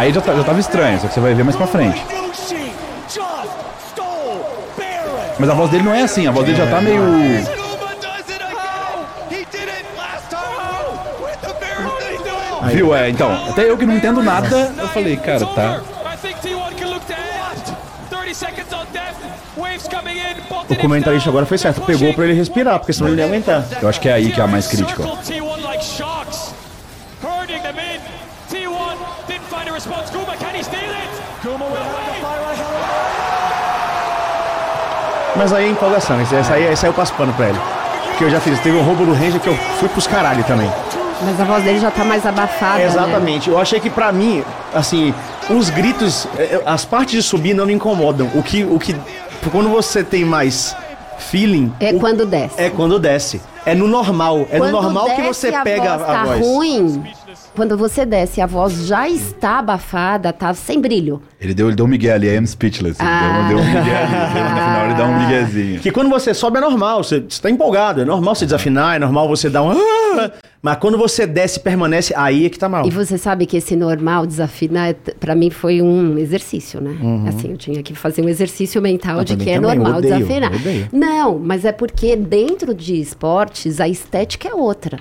Aí já, tá- já tava estranho, só que você vai ver mais pra frente. Mas a voz dele não é assim, a voz dele já tá meio. It. Viu? É, então, até eu que não entendo nada, eu falei, cara, tá. O comentarista agora foi certo, pegou pra ele respirar, porque senão ele não ia aguentar. Eu acho que é aí que é a mais crítica. ó. Mas aí é empolgação, esse, esse aí, esse aí eu passo pano pra ele. porque eu já fiz. Teve um roubo do Ranger que eu fui pros caralho também. Mas a voz dele já tá mais abafada. né? Exatamente. Eu achei que pra mim, assim, os gritos, eh, as partes de subir não me incomodam. O que, o que, quando você tem mais feeling, É o- quando desce. é quando desce. É no normal. É Quando no normal que você a pega voz a, tá voz. ruim, quando você desce e a voz já está abafada, tá sem brilho. Ele deu, ele deu um migué ali, I am speechless. Ele Ah. deu, deu um migué ali. No final ele dá um miguezinho. Que quando você sobe é normal, você, você tá empolgado, é normal você desafinar, é normal você dar um. "Ah", Mas quando você desce e permanece, aí é que tá mal. E você sabe que esse normal desafinar, t- pra mim foi um exercício, né? Assim, eu tinha que fazer um exercício mental Ah, de que é também, normal odeio, desafinar. Não, mas é porque dentro de esportes a estética é outra.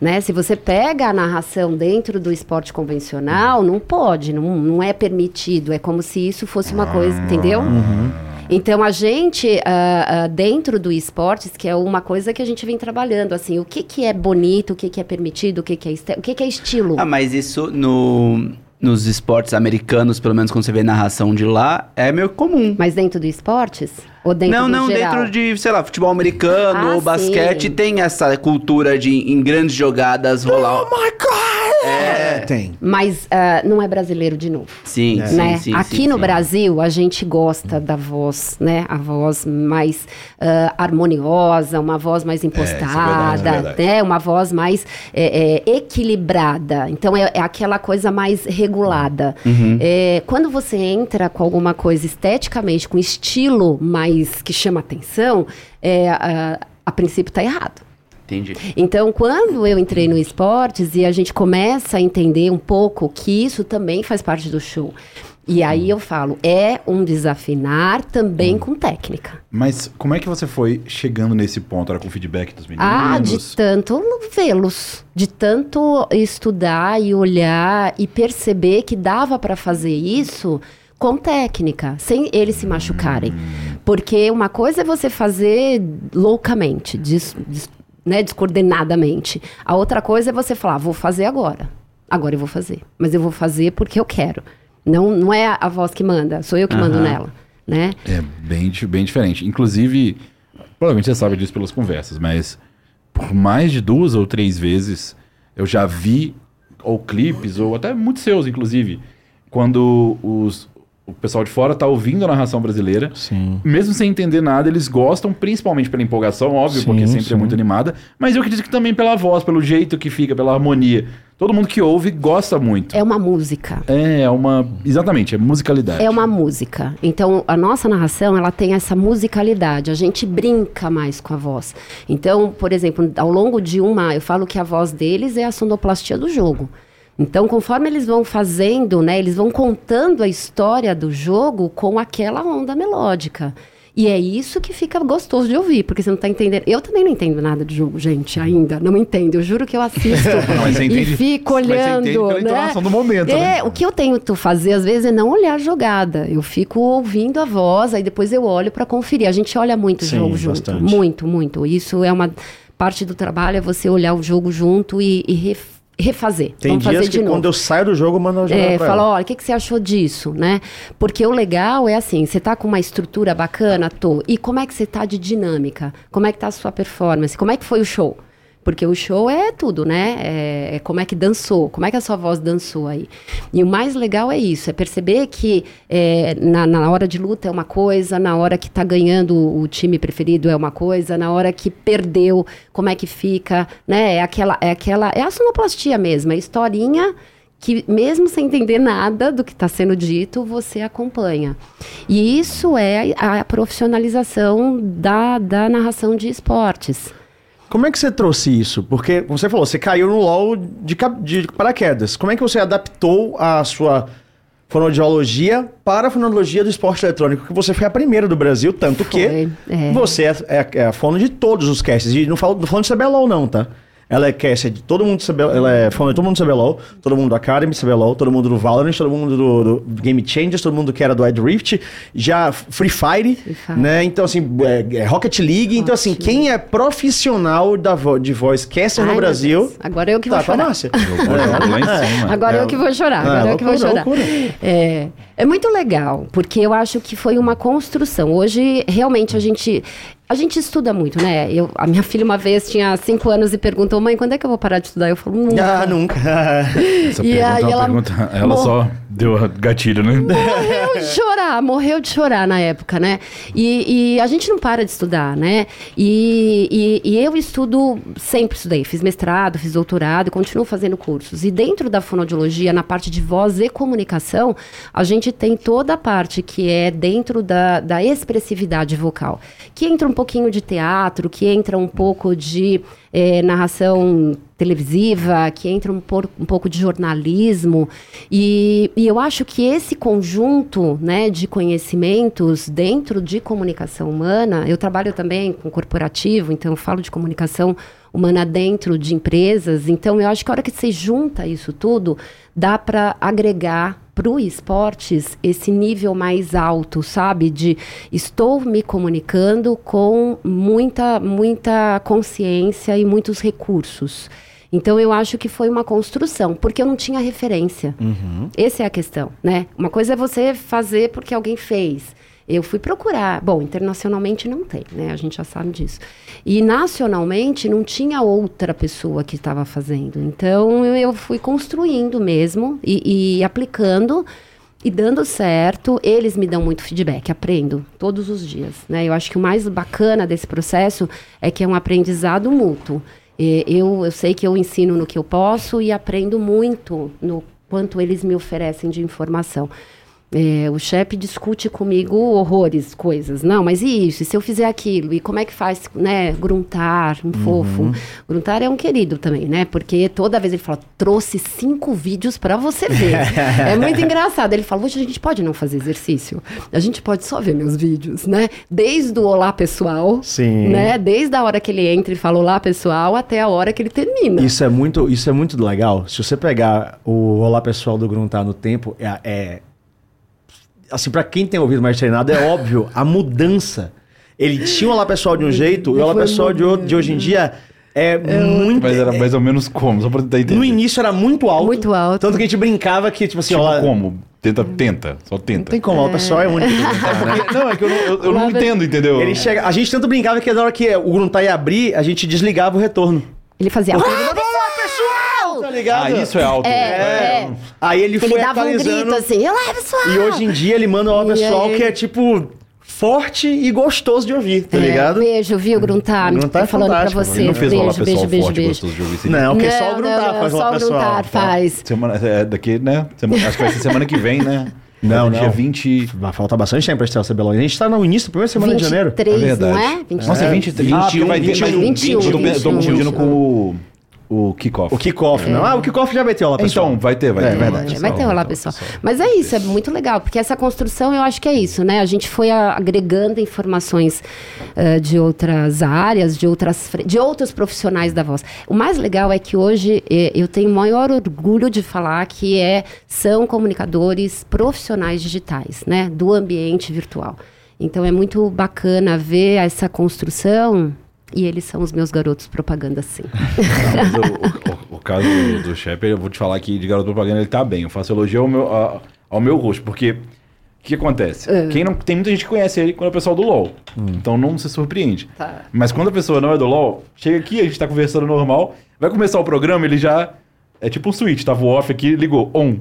Né? Se você pega a narração dentro do esporte convencional, não pode, não, não é permitido. É como se isso fosse uma coisa, entendeu? Uhum. Então a gente, ah, ah, dentro do esportes, que é uma coisa que a gente vem trabalhando, assim, o que, que é bonito, o que, que é permitido, o que, que é, o que, que é estilo. Ah, mas isso no, nos esportes americanos, pelo menos quando você vê narração de lá, é meio comum. Mas dentro do esportes? Ou dentro não, não, geral? dentro de, sei lá, futebol americano Ah, ou basquete, sim. tem essa cultura de, em grandes jogadas, rolar. Oh my God! É, tem. Mas ah, não é brasileiro de novo. Sim, sim, né? sim. Aqui sim, no sim. Brasil, a gente gosta da voz, né? A voz mais ah, harmoniosa, uma voz mais impostada, verdade, isso é verdade. né? Uma voz mais é, é, equilibrada. Então, é, é aquela coisa mais regulada. Uhum. É, quando você entra com alguma coisa esteticamente, com estilo mais que chama atenção, é, a, a princípio está errado. Entendi. Então, quando eu entrei no esportes e a gente começa a entender um pouco que isso também faz parte do show. E aí eu falo, é um desafinar também com técnica. Mas como é que você foi chegando nesse ponto? Era com feedback dos meninos? Ah, de tanto vê-los, de tanto estudar e olhar e perceber que dava para fazer isso com técnica, sem eles se machucarem. Porque uma coisa é você fazer loucamente, des, des- né, descoordenadamente. A outra coisa é você falar, vou fazer agora. Agora eu vou fazer. Mas eu vou fazer porque eu quero. Não, não é a, voz que manda, sou eu que mando Aham. nela, né? É bem, bem diferente. Inclusive, provavelmente você sabe disso pelas conversas, mas por mais de duas ou três vezes eu já vi, ou clipes, ou até muitos seus, inclusive, quando os, o pessoal de fora tá ouvindo a narração brasileira, Sim. mesmo sem entender nada, eles gostam, principalmente pela empolgação, óbvio, Sim, porque sempre sim. é muito animada, mas eu acredito que também pela voz, pelo jeito que fica, pela harmonia. Todo mundo que ouve gosta muito. É uma música. É, é uma. Exatamente, é musicalidade. É uma música. Então, a nossa narração, ela tem essa musicalidade. A gente brinca mais com a voz. Então, por exemplo, ao longo de uma... Eu falo que a voz deles é a sonoplastia do jogo. Então, conforme eles vão fazendo, né? Eles vão contando a história do jogo com aquela onda melódica. E é isso que fica gostoso de ouvir, porque você não tá entendendo. Eu também não entendo nada de jogo, gente, ainda. Não entendo. Eu juro que eu assisto Mas você e entende- fico mas você olhando. entende pela né? do momento, É, né? o que eu tento fazer às vezes é não olhar a jogada. Eu fico ouvindo a voz, aí depois eu olho para conferir. A gente olha muito o Sim, jogo junto, bastante. muito, muito. Isso é uma parte do trabalho, é você olhar o jogo junto e, e ref- refazer. Tem Vamos dias fazer que de novo. quando eu saio do jogo, eu mando jogada É, pra fala, olha, o que, que você achou disso, né? Porque o legal é assim, você tá com uma estrutura bacana, tô. E como é que você tá de dinâmica? Como é que tá a sua performance? Como é que foi o show? Porque o show é tudo, né? É, é como é que dançou, como é que a sua voz dançou aí. E o mais legal é isso, é perceber que é, na, na hora de luta é uma coisa, na hora que tá ganhando o time preferido é uma coisa, na hora que perdeu, como é que fica, né? É aquela, é aquela, é a sonoplastia mesmo, é historinha que mesmo sem entender nada do que está sendo dito, você acompanha. E isso é a, a profissionalização da, da narração de esportes. Como é que você trouxe isso? Porque, você falou, você caiu no LoL de, de paraquedas. Como é que você adaptou a sua fonoaudiologia para a fonoaudiologia do esporte eletrônico? Que você foi a primeira do Brasil, tanto que Foi, é. você é, é- é a fono de todos os casts. E não falo, não falo de CBLOL não, tá? Ela é cast de todo mundo do CBLOL, ela é fono de todo mundo do CBLOL, todo mundo do Academy CBLOL, todo mundo do Valorant, todo mundo do, do Game Changers, todo mundo que era do Ed Rift, já Free Fire, Fire. né? Então, assim, é, é Rocket League. Então, assim, quem é profissional da vo- de voice caster Ai, no Brasil... Deus. Agora eu que tá vou chorar. Márcia. Cima. Agora É, eu que vou chorar, é, agora eu que vou chorar. loucura. É, é muito legal, porque eu acho que foi uma construção. Hoje, realmente, a gente. A gente estuda muito, né? Eu, a minha filha uma vez tinha cinco anos e perguntou, mãe, quando é que eu vou parar de estudar? Eu falo, nunca. Ah, nunca. Essa E pergunta aí é uma ela pergunta. Ela só deu gatilho, né? morreu de chorar, morreu de chorar na época, né? E, e a gente não para de estudar, né? E, e- e eu estudo, sempre estudei, fiz mestrado, fiz doutorado continuo fazendo cursos. E dentro da fonoaudiologia, na parte de voz e comunicação, a gente tem toda a parte que é dentro da, da expressividade vocal, que entra um pouquinho de teatro, que entra um pouco de eh, narração televisiva, que entra um, por- um pouco de jornalismo. E, e eu acho que esse conjunto né, de conhecimentos dentro de comunicação humana, eu trabalho também com corporativo, então eu falo de comunicação humana dentro de empresas. Então eu acho que a hora que você junta isso tudo, dá para agregar para o esportes esse nível mais alto, sabe? De estou me comunicando com muita, muita consciência e muitos recursos. Então eu acho que foi uma construção, porque eu não tinha referência. Essa é a questão, né? Uma coisa é você fazer porque alguém fez. Eu fui procurar. Bom, internacionalmente não tem, né? A gente já sabe disso. E nacionalmente não tinha outra pessoa que estava fazendo. Então eu, eu fui construindo mesmo e, e aplicando e dando certo. Eles me dão muito feedback, aprendo todos os dias, né? Eu acho que o mais bacana desse processo é que é um aprendizado mútuo. Eu, eu sei que eu ensino no que eu posso e aprendo muito no quanto eles me oferecem de informação. É, o chefe discute comigo horrores, coisas. Não, mas e isso? E se eu fizer aquilo? E como é que faz, né? Gruntar, um fofo. Gruntar é um querido também, né? Porque toda vez ele fala, trouxe cinco vídeos pra você ver. é muito engraçado. Ele fala, hoje a gente pode não fazer exercício. A gente pode só ver meus vídeos, né? Desde o olá pessoal, Sim. né? Desde a hora que ele entra e fala olá pessoal até a hora que ele termina. Isso é muito, isso é muito legal. Se você pegar o Olá Pessoal do Gruntar no tempo, é, é- assim, pra quem tem ouvido mais treinado, é óbvio a mudança. Ele tinha o Olá Pessoal de um jeito, e o Olá Pessoal de, outro- de hoje em dia é, muito... Mas era mais ou menos como? Só pra tentar entender. No início era muito alto. Muito alto. Tanto que a gente brincava que, tipo assim, Tipo, Olá... como? Tenta, tenta. Só Não tenta. tem como, o Olá Pessoal é único. Porque- não, é que eu não, eu, eu não entendo, entendeu? Ele chega, a gente tanto brincava que na hora que o Gruntar ia abrir, a gente desligava o retorno. Ele fazia. Olá Pessoal! Tá ligado? Ah, isso é alto. É, é. Aí ele, Ele foi dava um atualizando. grito assim, olá pessoal! E hoje em dia ele manda um E Pessoal aí? que é tipo forte e gostoso de ouvir, tá É, ligado? Beijo, viu, Gruntar? Gruntar é Tô falando pra você. Ele não fez um beijo, pessoal beijo, beijo, forte, beijo. gostoso de ouvir. sim. Não, porque só o Não, Gruntar não, não, faz só o Pessoal. Gruntar tá? faz. Semana, é, daqui, né? Semana- acho que vai ser semana que vem, né? Não, Dia não. 20. Vai faltar bastante tempo pra Estela CBLOL. A gente tá no início da primeira semana de janeiro. 23, É verdade. não é? 23. Nossa, é 23. Ah, porque 21, vai ter 21, 21, Eu tô, pe- tô 21. confundindo com o, o kickoff. O kickoff, não? Ah, o kickoff já vai ter Olá Pessoal. Então, vai ter, vai É, ter. verdade. É, vai ter olá, pessoal. Mas é isso, é muito legal, porque essa construção eu acho que é isso, né? A gente foi agregando informações eh, de outras áreas, de, outras, de outros profissionais da voz. O mais legal é que hoje eh, eu tenho o maior orgulho de falar que é, são comunicadores profissionais digitais, né? Do ambiente virtual. Então é muito bacana ver essa construção. E eles são os meus garotos propaganda, sim. Mas o, o- o caso do, do Shepard, eu vou te falar que de garoto propaganda ele tá bem. Eu faço elogio ao meu, a- ao meu rosto, porque o que acontece? É. Quem não, tem muita gente que conhece ele quando é o pessoal do LoL. Então não se surpreende. Tá. Mas quando a pessoa não é do LoL, chega aqui, a gente tá conversando normal, vai começar o programa, ele já. É tipo um switch, tava o off aqui, ligou, on.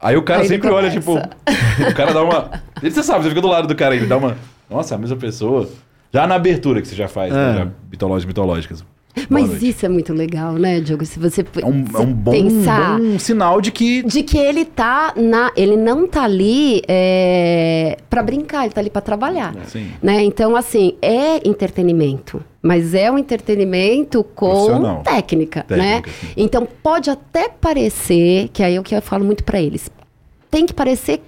Aí o cara Aí sempre olha, tipo. O cara dá uma. Ele, você sabe, você fica do lado do cara, ele dá uma. Nossa, a mesma pessoa. Já na abertura que você já faz, né? Ah. Já mitológicas, mitológicas. Boa Mas noite. isso é muito legal, né, Diogo? Se você É um, é um bom, pensar bom sinal de que. de que ele tá na, ele não tá ali é, para brincar, ele tá ali para trabalhar, Sim. né? Então assim é entretenimento, mas é um entretenimento com Profissional. técnica, né? Técnica, sim. Então pode até parecer que aí é o que eu falo muito para eles, tem que parecer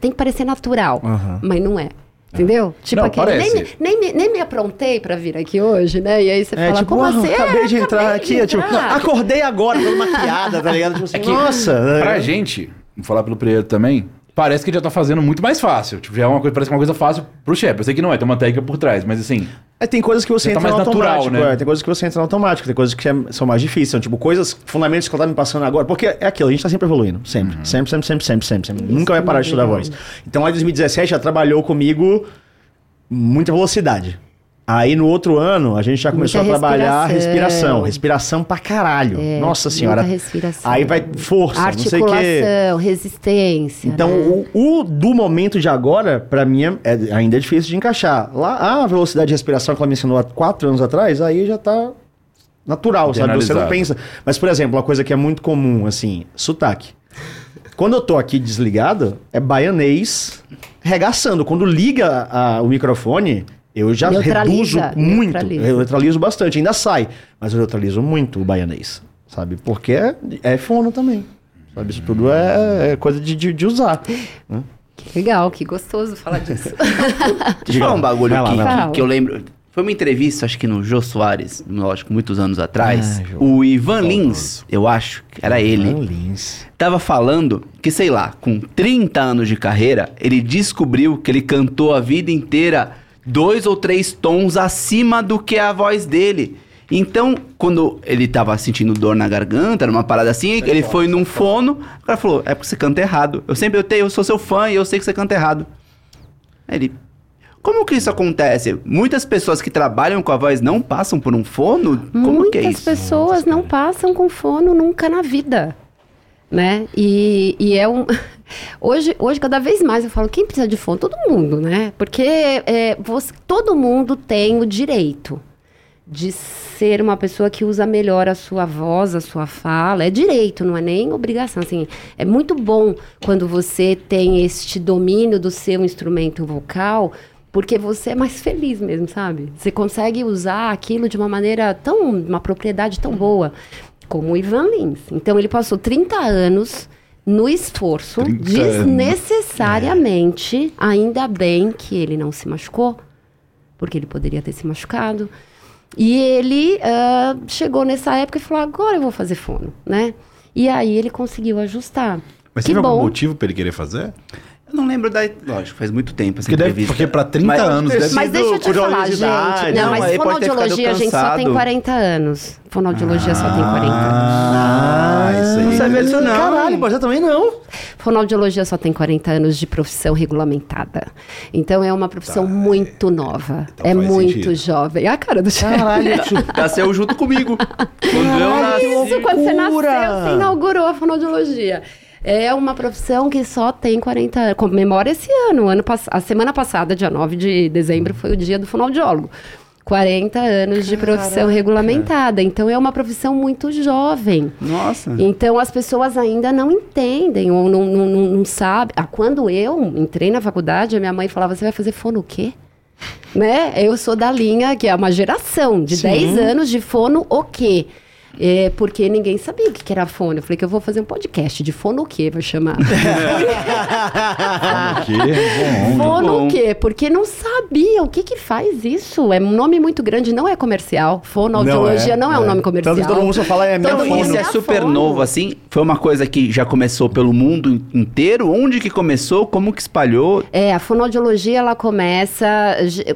tem que parecer natural, Aham. mas não é. Entendeu? Tipo Não, aquele, nem, parece. nem, nem me aprontei pra vir aqui hoje, né? E aí você É, fala, tipo, como ah, assim? acabei É, de entrar acabei aqui, de é tipo, entrar. não, acordei agora, toda maquiada, tá ligado? Tipo assim, que- nossa. né? Pra gente, vou falar pelo Pereira também, parece que ele já tá fazendo muito mais fácil. Tipo, já é uma coisa, parece uma coisa fácil pro chefe. Eu sei que não é, tem uma técnica por trás, mas assim. É, tem coisas que você Já tá entra no mais natural, automático, né? é, tem coisas que você entra no automático, tem coisas que é- são mais difíceis, são tipo coisas, fundamentos que eu tava me passando agora, porque é aquilo, a gente tá sempre evoluindo, sempre, Uhum. sempre, sempre, sempre, sempre, sempre, sempre. nunca vai é parar de estudar voz. Então lá em 2017 já trabalhou comigo muita velocidade. Aí no outro ano a gente já começou Muita a trabalhar a respiração. respiração. Respiração pra caralho. É, Nossa senhora. muita respiração. Aí vai força, não sei o quê. Articulação, resistência. Então, né? o, o do momento de agora, pra mim, é, é- ainda é difícil de encaixar. Lá, a velocidade de respiração que ela me ensinou há quatro anos atrás, aí já tá natural, sabe? Você não pensa. Mas, por exemplo, uma coisa que é muito comum, assim, sotaque. Quando eu tô aqui desligado, é baianês regaçando. Quando liga a- o microfone, eu já Neutraliza, reduzo muito. neutraliza. Eu neutralizo bastante, ainda sai. Mas eu neutralizo muito o baianês, sabe? Porque é, é fono também. Sabe? Isso tudo é, é coisa de, de, de usar. Que legal, que gostoso falar disso. Deixa eu falar um bagulho lá, que, que eu lembro. Foi uma entrevista, acho que no Jô Soares, lógico, muitos anos atrás. Ah, o Ivan Lins, eu acho, que era ele, Van Lins. tava falando que, sei lá, com 30 anos de carreira, ele descobriu que ele cantou a vida inteira dois ou três tons acima do que a voz dele. Então, quando ele tava sentindo dor na garganta, numa parada assim, ele foi num fono, o cara falou, é porque você canta errado. Eu sempre, eu, tenho, eu sou seu fã e eu sei que você canta errado. Aí ele, como que isso acontece? Muitas pessoas que trabalham com a voz não passam por um fono? Como que é Muitas isso? pessoas não passam com fono nunca na vida, né? E, e é um... Hoje, hoje, cada vez mais eu falo, quem precisa de fono? Todo mundo, né? Porque é, você, todo mundo tem o direito de ser uma pessoa que usa melhor a sua voz, a sua fala. É direito, não é nem obrigação. Assim, é muito bom quando você tem este domínio do seu instrumento vocal, porque você é mais feliz mesmo, sabe? Você consegue usar aquilo de uma maneira tão, uma propriedade tão boa, como o Ivan Lins. Então ele passou 30 anos no esforço, 30 anos. desnecessariamente, ainda bem que ele não se machucou, porque ele poderia ter se machucado. E ele ah, chegou nessa época e falou: agora eu vou fazer fono, né? E aí ele conseguiu ajustar. Mas que teve algum bom. motivo pra ele querer fazer? Não lembro da. Lógico, faz muito tempo essa Porque, deve, entrevista. porque pra 30 Mas- anos deve Mas deixa eu te falar, gente. Não, Não, mas ter ficado fonoaudiologia, a gente só tem cansado. 40 anos. Fonoaudiologia só tem 40 anos. Ah, isso aí. Não sabia disso, não. Caralho, mas eu também não. Fonoaudiologia só tem 40 anos de profissão regulamentada. Então é uma profissão muito nova. Então é muito sentido. jovem. A cara do Caralho. Nasceu junto comigo. Quando eu nasci. Isso, quando você nasceu, você inaugurou a fonoaudiologia. É uma profissão que só tem 40 anos. Comemora esse ano. ano a semana passada, dia 9 de dezembro, foi o dia do fonoaudiólogo. 40 anos de profissão regulamentada. Então é uma profissão muito jovem. Nossa. Então as pessoas ainda não entendem ou não, não, não, não sabem. Ah, quando eu entrei na faculdade, a minha mãe falava: você vai fazer fono o quê? Né? Eu sou da linha que é uma geração de 10 anos de fono o quê? É, porque ninguém sabia o que era fono. Eu falei que eu vou fazer um podcast de fono o quê, vai chamar. Fono o quê? Porque não sabia o que que faz isso. É um nome muito grande, não é comercial. Fonoaudiologia não é, um nome comercial. Tanto que todo mundo só fala é minha Então, mundo isso é dá super fono. novo, assim? Foi uma coisa que já começou pelo mundo inteiro? Onde que começou? Como que espalhou? É, a fonoaudiologia ela começa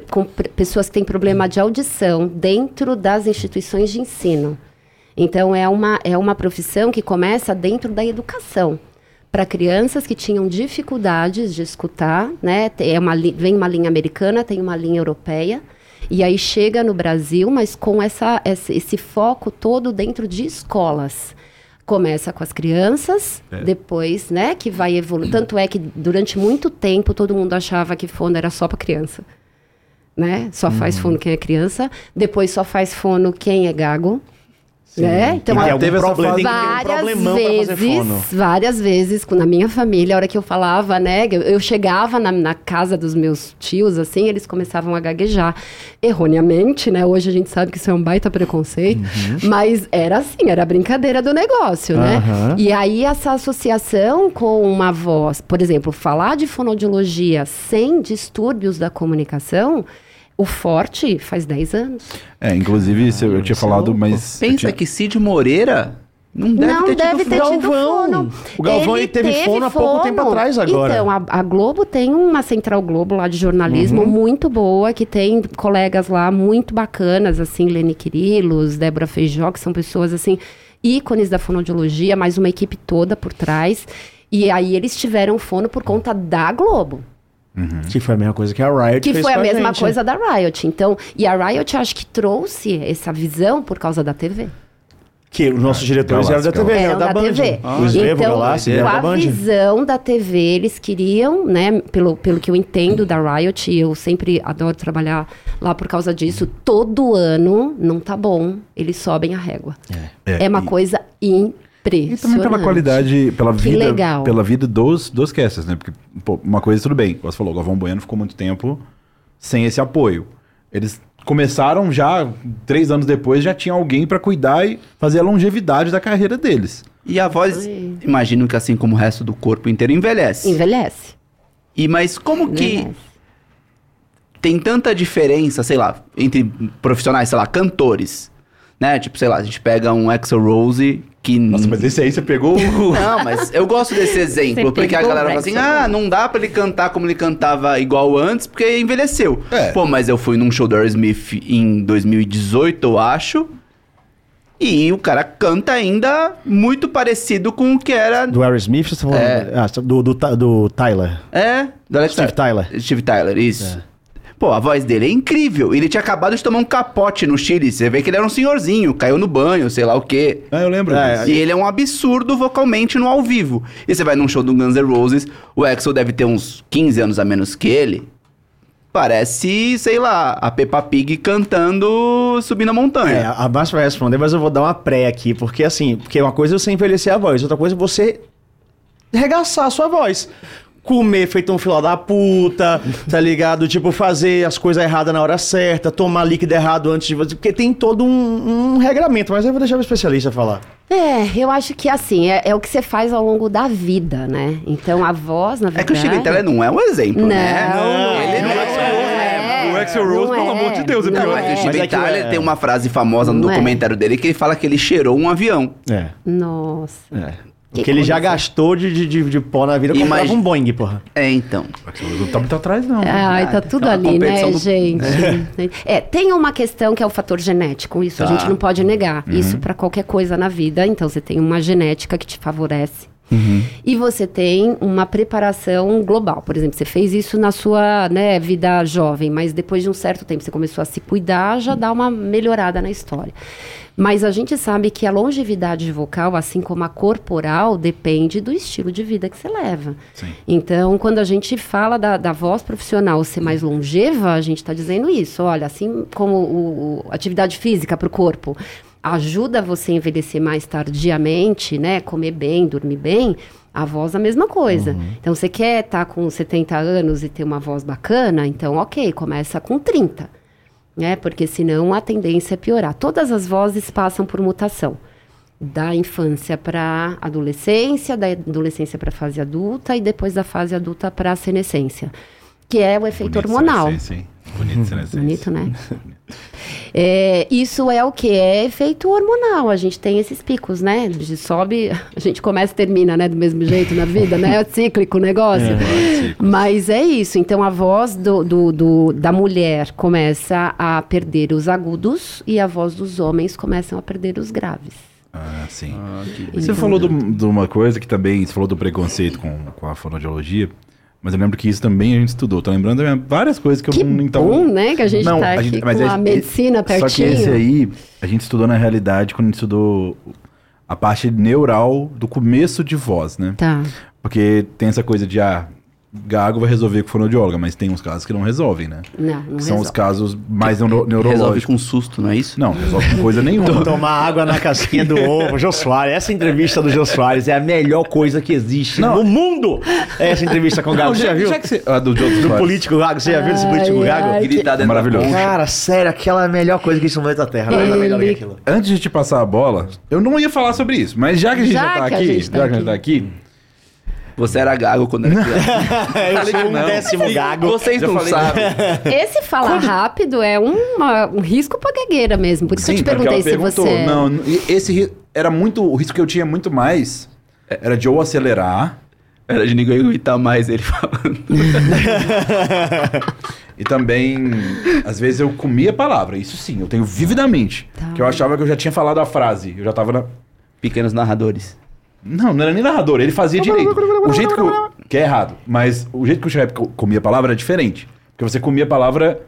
com pessoas que têm problema de audição dentro das instituições de ensino. Então é uma, é uma profissão que começa dentro da educação. Para crianças que tinham dificuldades de escutar, né? É uma, vem uma linha americana, tem uma linha europeia. E aí chega no Brasil, mas com essa, esse, esse foco todo dentro de escolas. Começa com as crianças, depois, né, que vai evoluir. Tanto é que durante muito tempo todo mundo achava que fono era só para criança. Né? Só faz Uhum. fono quem é criança, depois só faz fono quem é gago. Né? Então, tem algum teve essa problema, tem um várias pra fazer vezes, fono. várias vezes, com- na minha família, a hora que eu falava, né, eu, chegava na, na casa dos meus tios, assim, eles começavam a gaguejar, erroneamente, né, hoje a gente sabe que isso é um baita preconceito, mas era assim, era a brincadeira do negócio, né, Aham. e aí essa associação com uma voz, por exemplo, falar de fonoaudiologia sem distúrbios da comunicação, o forte faz 10 anos. É, inclusive, se eu, tinha falado, mas. eu Pensa tinha- que Cid Moreira não deve não ter deve tido ter fono. tido Galvão. fono. O Galvão, ele teve fono há pouco tempo atrás agora. Então, a, a Globo tem uma Central Globo lá de jornalismo Uhum. muito boa, que tem colegas lá muito bacanas, assim, Lene Quirilos, Débora Feijó, que são pessoas, assim, ícones da fonoaudiologia, mais uma equipe toda por trás. E aí eles tiveram fono por conta da Globo. Que foi a mesma coisa que a Riot Que fez foi a com mesma gente. coisa da Riot. Então, e a Riot acho que trouxe essa visão por causa da TV. Que os nossos diretores eram da TV, Eram da, da Band. TV. O Svevo, então, Galáxia, com da a Band. visão da TV, eles queriam, né, pelo, pelo que eu entendo da Riot, e eu sempre adoro trabalhar lá por causa disso, todo ano não tá bom, eles sobem a régua. É, uma e- coisa impressionante. E também pela qualidade, pela Que vida, legal. pela vida dos, dos casters, né? Porque, pô, uma coisa tudo bem, você falou, o Galvão Bueno ficou muito tempo sem esse apoio. Eles começaram já, três anos depois, já tinha alguém pra cuidar e fazer a longevidade da carreira deles. E a voz, Ai. imagino que assim como o resto do corpo inteiro, envelhece. Envelhece. E mas como que Envelhece. tem tanta diferença, sei lá, entre profissionais, sei lá, cantores, né? Tipo, sei lá, a gente pega um Axel Rose que Nossa, mas esse aí você pegou. Não, mas eu gosto desse exemplo, porque a galera fala assim: ah, não dá pra ele cantar como ele cantava igual antes, porque envelheceu. É. Pô, mas eu fui num show do Aerosmith em 2018, eu acho. E o cara canta ainda muito parecido com o que era. Do Aerosmith, você tá falando? É. Ah, do, do, do Tyler. É, do Alex Steve Tyler. Steve Tyler, isso. Pô, a voz dele é incrível. Ele tinha acabado de tomar um capote no Chile. Você vê que ele era um senhorzinho, caiu no banho, sei lá o quê. Ah, eu lembro É, disso. E ele é um absurdo vocalmente no ao vivo. E você vai num show do Guns N' Roses, o Axel deve ter uns 15 anos a menos que ele. Parece, sei lá, a Peppa Pig cantando Subindo a É, Montanha. a Márcia vai responder, mas eu vou dar uma pré aqui, porque assim, porque uma coisa é você envelhecer a voz, outra coisa é você regaçar a sua voz. Comer feito um filho da puta, tá ligado? Tipo, fazer as coisas erradas na hora certa, tomar líquido errado antes de você. Porque tem todo um, um regramento, mas eu vou deixar o especialista falar. É, eu acho que assim, é, é o que você faz ao longo da vida, né? Então a voz, na É, verdade. que o Tyler não é um exemplo, Não, né? não ele não é. é. O Axl Rose, Não pelo é, amor de Deus, é pior. Não, mas o é. Steven Mas é Tyler é- tem uma frase famosa no Não é. documentário dele que ele fala que ele cheirou um avião. É. Nossa. É. Que Porque ele já gastou de, de, de, de pó na vida, Imagina- comprava um Boeing, porra. É, então. Não tá muito atrás, não. Ai, tá tudo uma ali, né, do- gente? É, tem uma questão que é o fator genético, isso a Tá. gente não pode negar. Isso pra qualquer coisa na vida, então você tem uma genética que te favorece. E você tem uma preparação global. Por exemplo, você fez isso na sua né, vida jovem, mas depois de um certo tempo você começou a se cuidar, já dá uma melhorada na história. Mas a gente sabe que a longevidade vocal, assim como a corporal, depende do estilo de vida que você leva. Então, quando a gente fala da, da voz profissional ser mais longeva, a gente está dizendo isso. Olha, assim como o, o- atividade física para o corpo ajuda você a envelhecer mais tardiamente, né? Comer bem, dormir bem. A voz a mesma coisa. Então, você quer estar com 70 anos e ter uma voz bacana? Então, ok, começa com 30 né? Porque senão a tendência é piorar. Todas as vozes passam por mutação. Da infância para adolescência, da adolescência para a fase adulta e depois da fase adulta para a senescência, que é o efeito Bonito hormonal. senescência, hein? Bonito senescência. Bonito, né? É, isso é o que? É efeito hormonal. A gente tem esses picos, né? A gente sobe, a gente começa e termina, né? Do mesmo jeito na vida, né? É cíclico o negócio. Mas é isso. Então a voz do, do- do- da mulher começa a perder os agudos e a voz dos homens começam a perder os graves. Ah, sim. Então, Você falou do- de uma coisa que também, você falou do preconceito com, com a fonoaudiologia, mas eu lembro que isso também a gente estudou. Tá lembrando várias coisas que, Que eu não... Então, bom, né? Que a gente Não, tá a gente- com mas a medicina Só que pertinho. esse aí, a gente estudou na realidade quando a gente estudou a parte neural do começo de voz, né? Tá. Porque tem essa coisa de, ah, gago vai resolver com fonoaudióloga, mas tem uns casos que não resolvem, né? Não, não Que são os resolve. casos mais neuro Resolve neurológicos. com susto, não é isso? Não, resolve com coisa nenhuma. Tomar água na casquinha do ovo. Jô Soares, essa entrevista do Jô Soares é a melhor coisa que existe Não. no mundo. Essa entrevista com o Gago, Não, você já viu? que você, a do Do Soares. político Gago, você já viu esse político Ai, Gago? ai, Gritar dentro da Maravilhoso. Cara, sério, aquela é a melhor coisa que existe no planeta Terra. Não é melhor que aquilo. Antes de te passar a bola, eu não ia falar sobre isso, mas já que a gente já, Já tá aqui, tá já que a gente tá aqui, Você era gago quando era criança. Eu sou um décimo Gago. Vocês Já não falei- sabem. Esse falar rápido é uma- um risco pra gagueira mesmo. Por isso que eu te porque perguntei ela se perguntou. você. Não, e esse ri- era muito. O risco que eu tinha muito mais era de ou acelerar Era de ninguém aguentar mais ele falando. e também, às vezes, eu comia a palavra. Isso sim, eu tenho vividamente. Tá. Que eu achava que eu já tinha falado a frase. Eu já tava na. Pequenos narradores. Não, não era nem narrador, ele fazia direito. O jeito que eu. Que é errado. Mas o jeito que o co- comia a palavra era diferente. Porque você comia a palavra.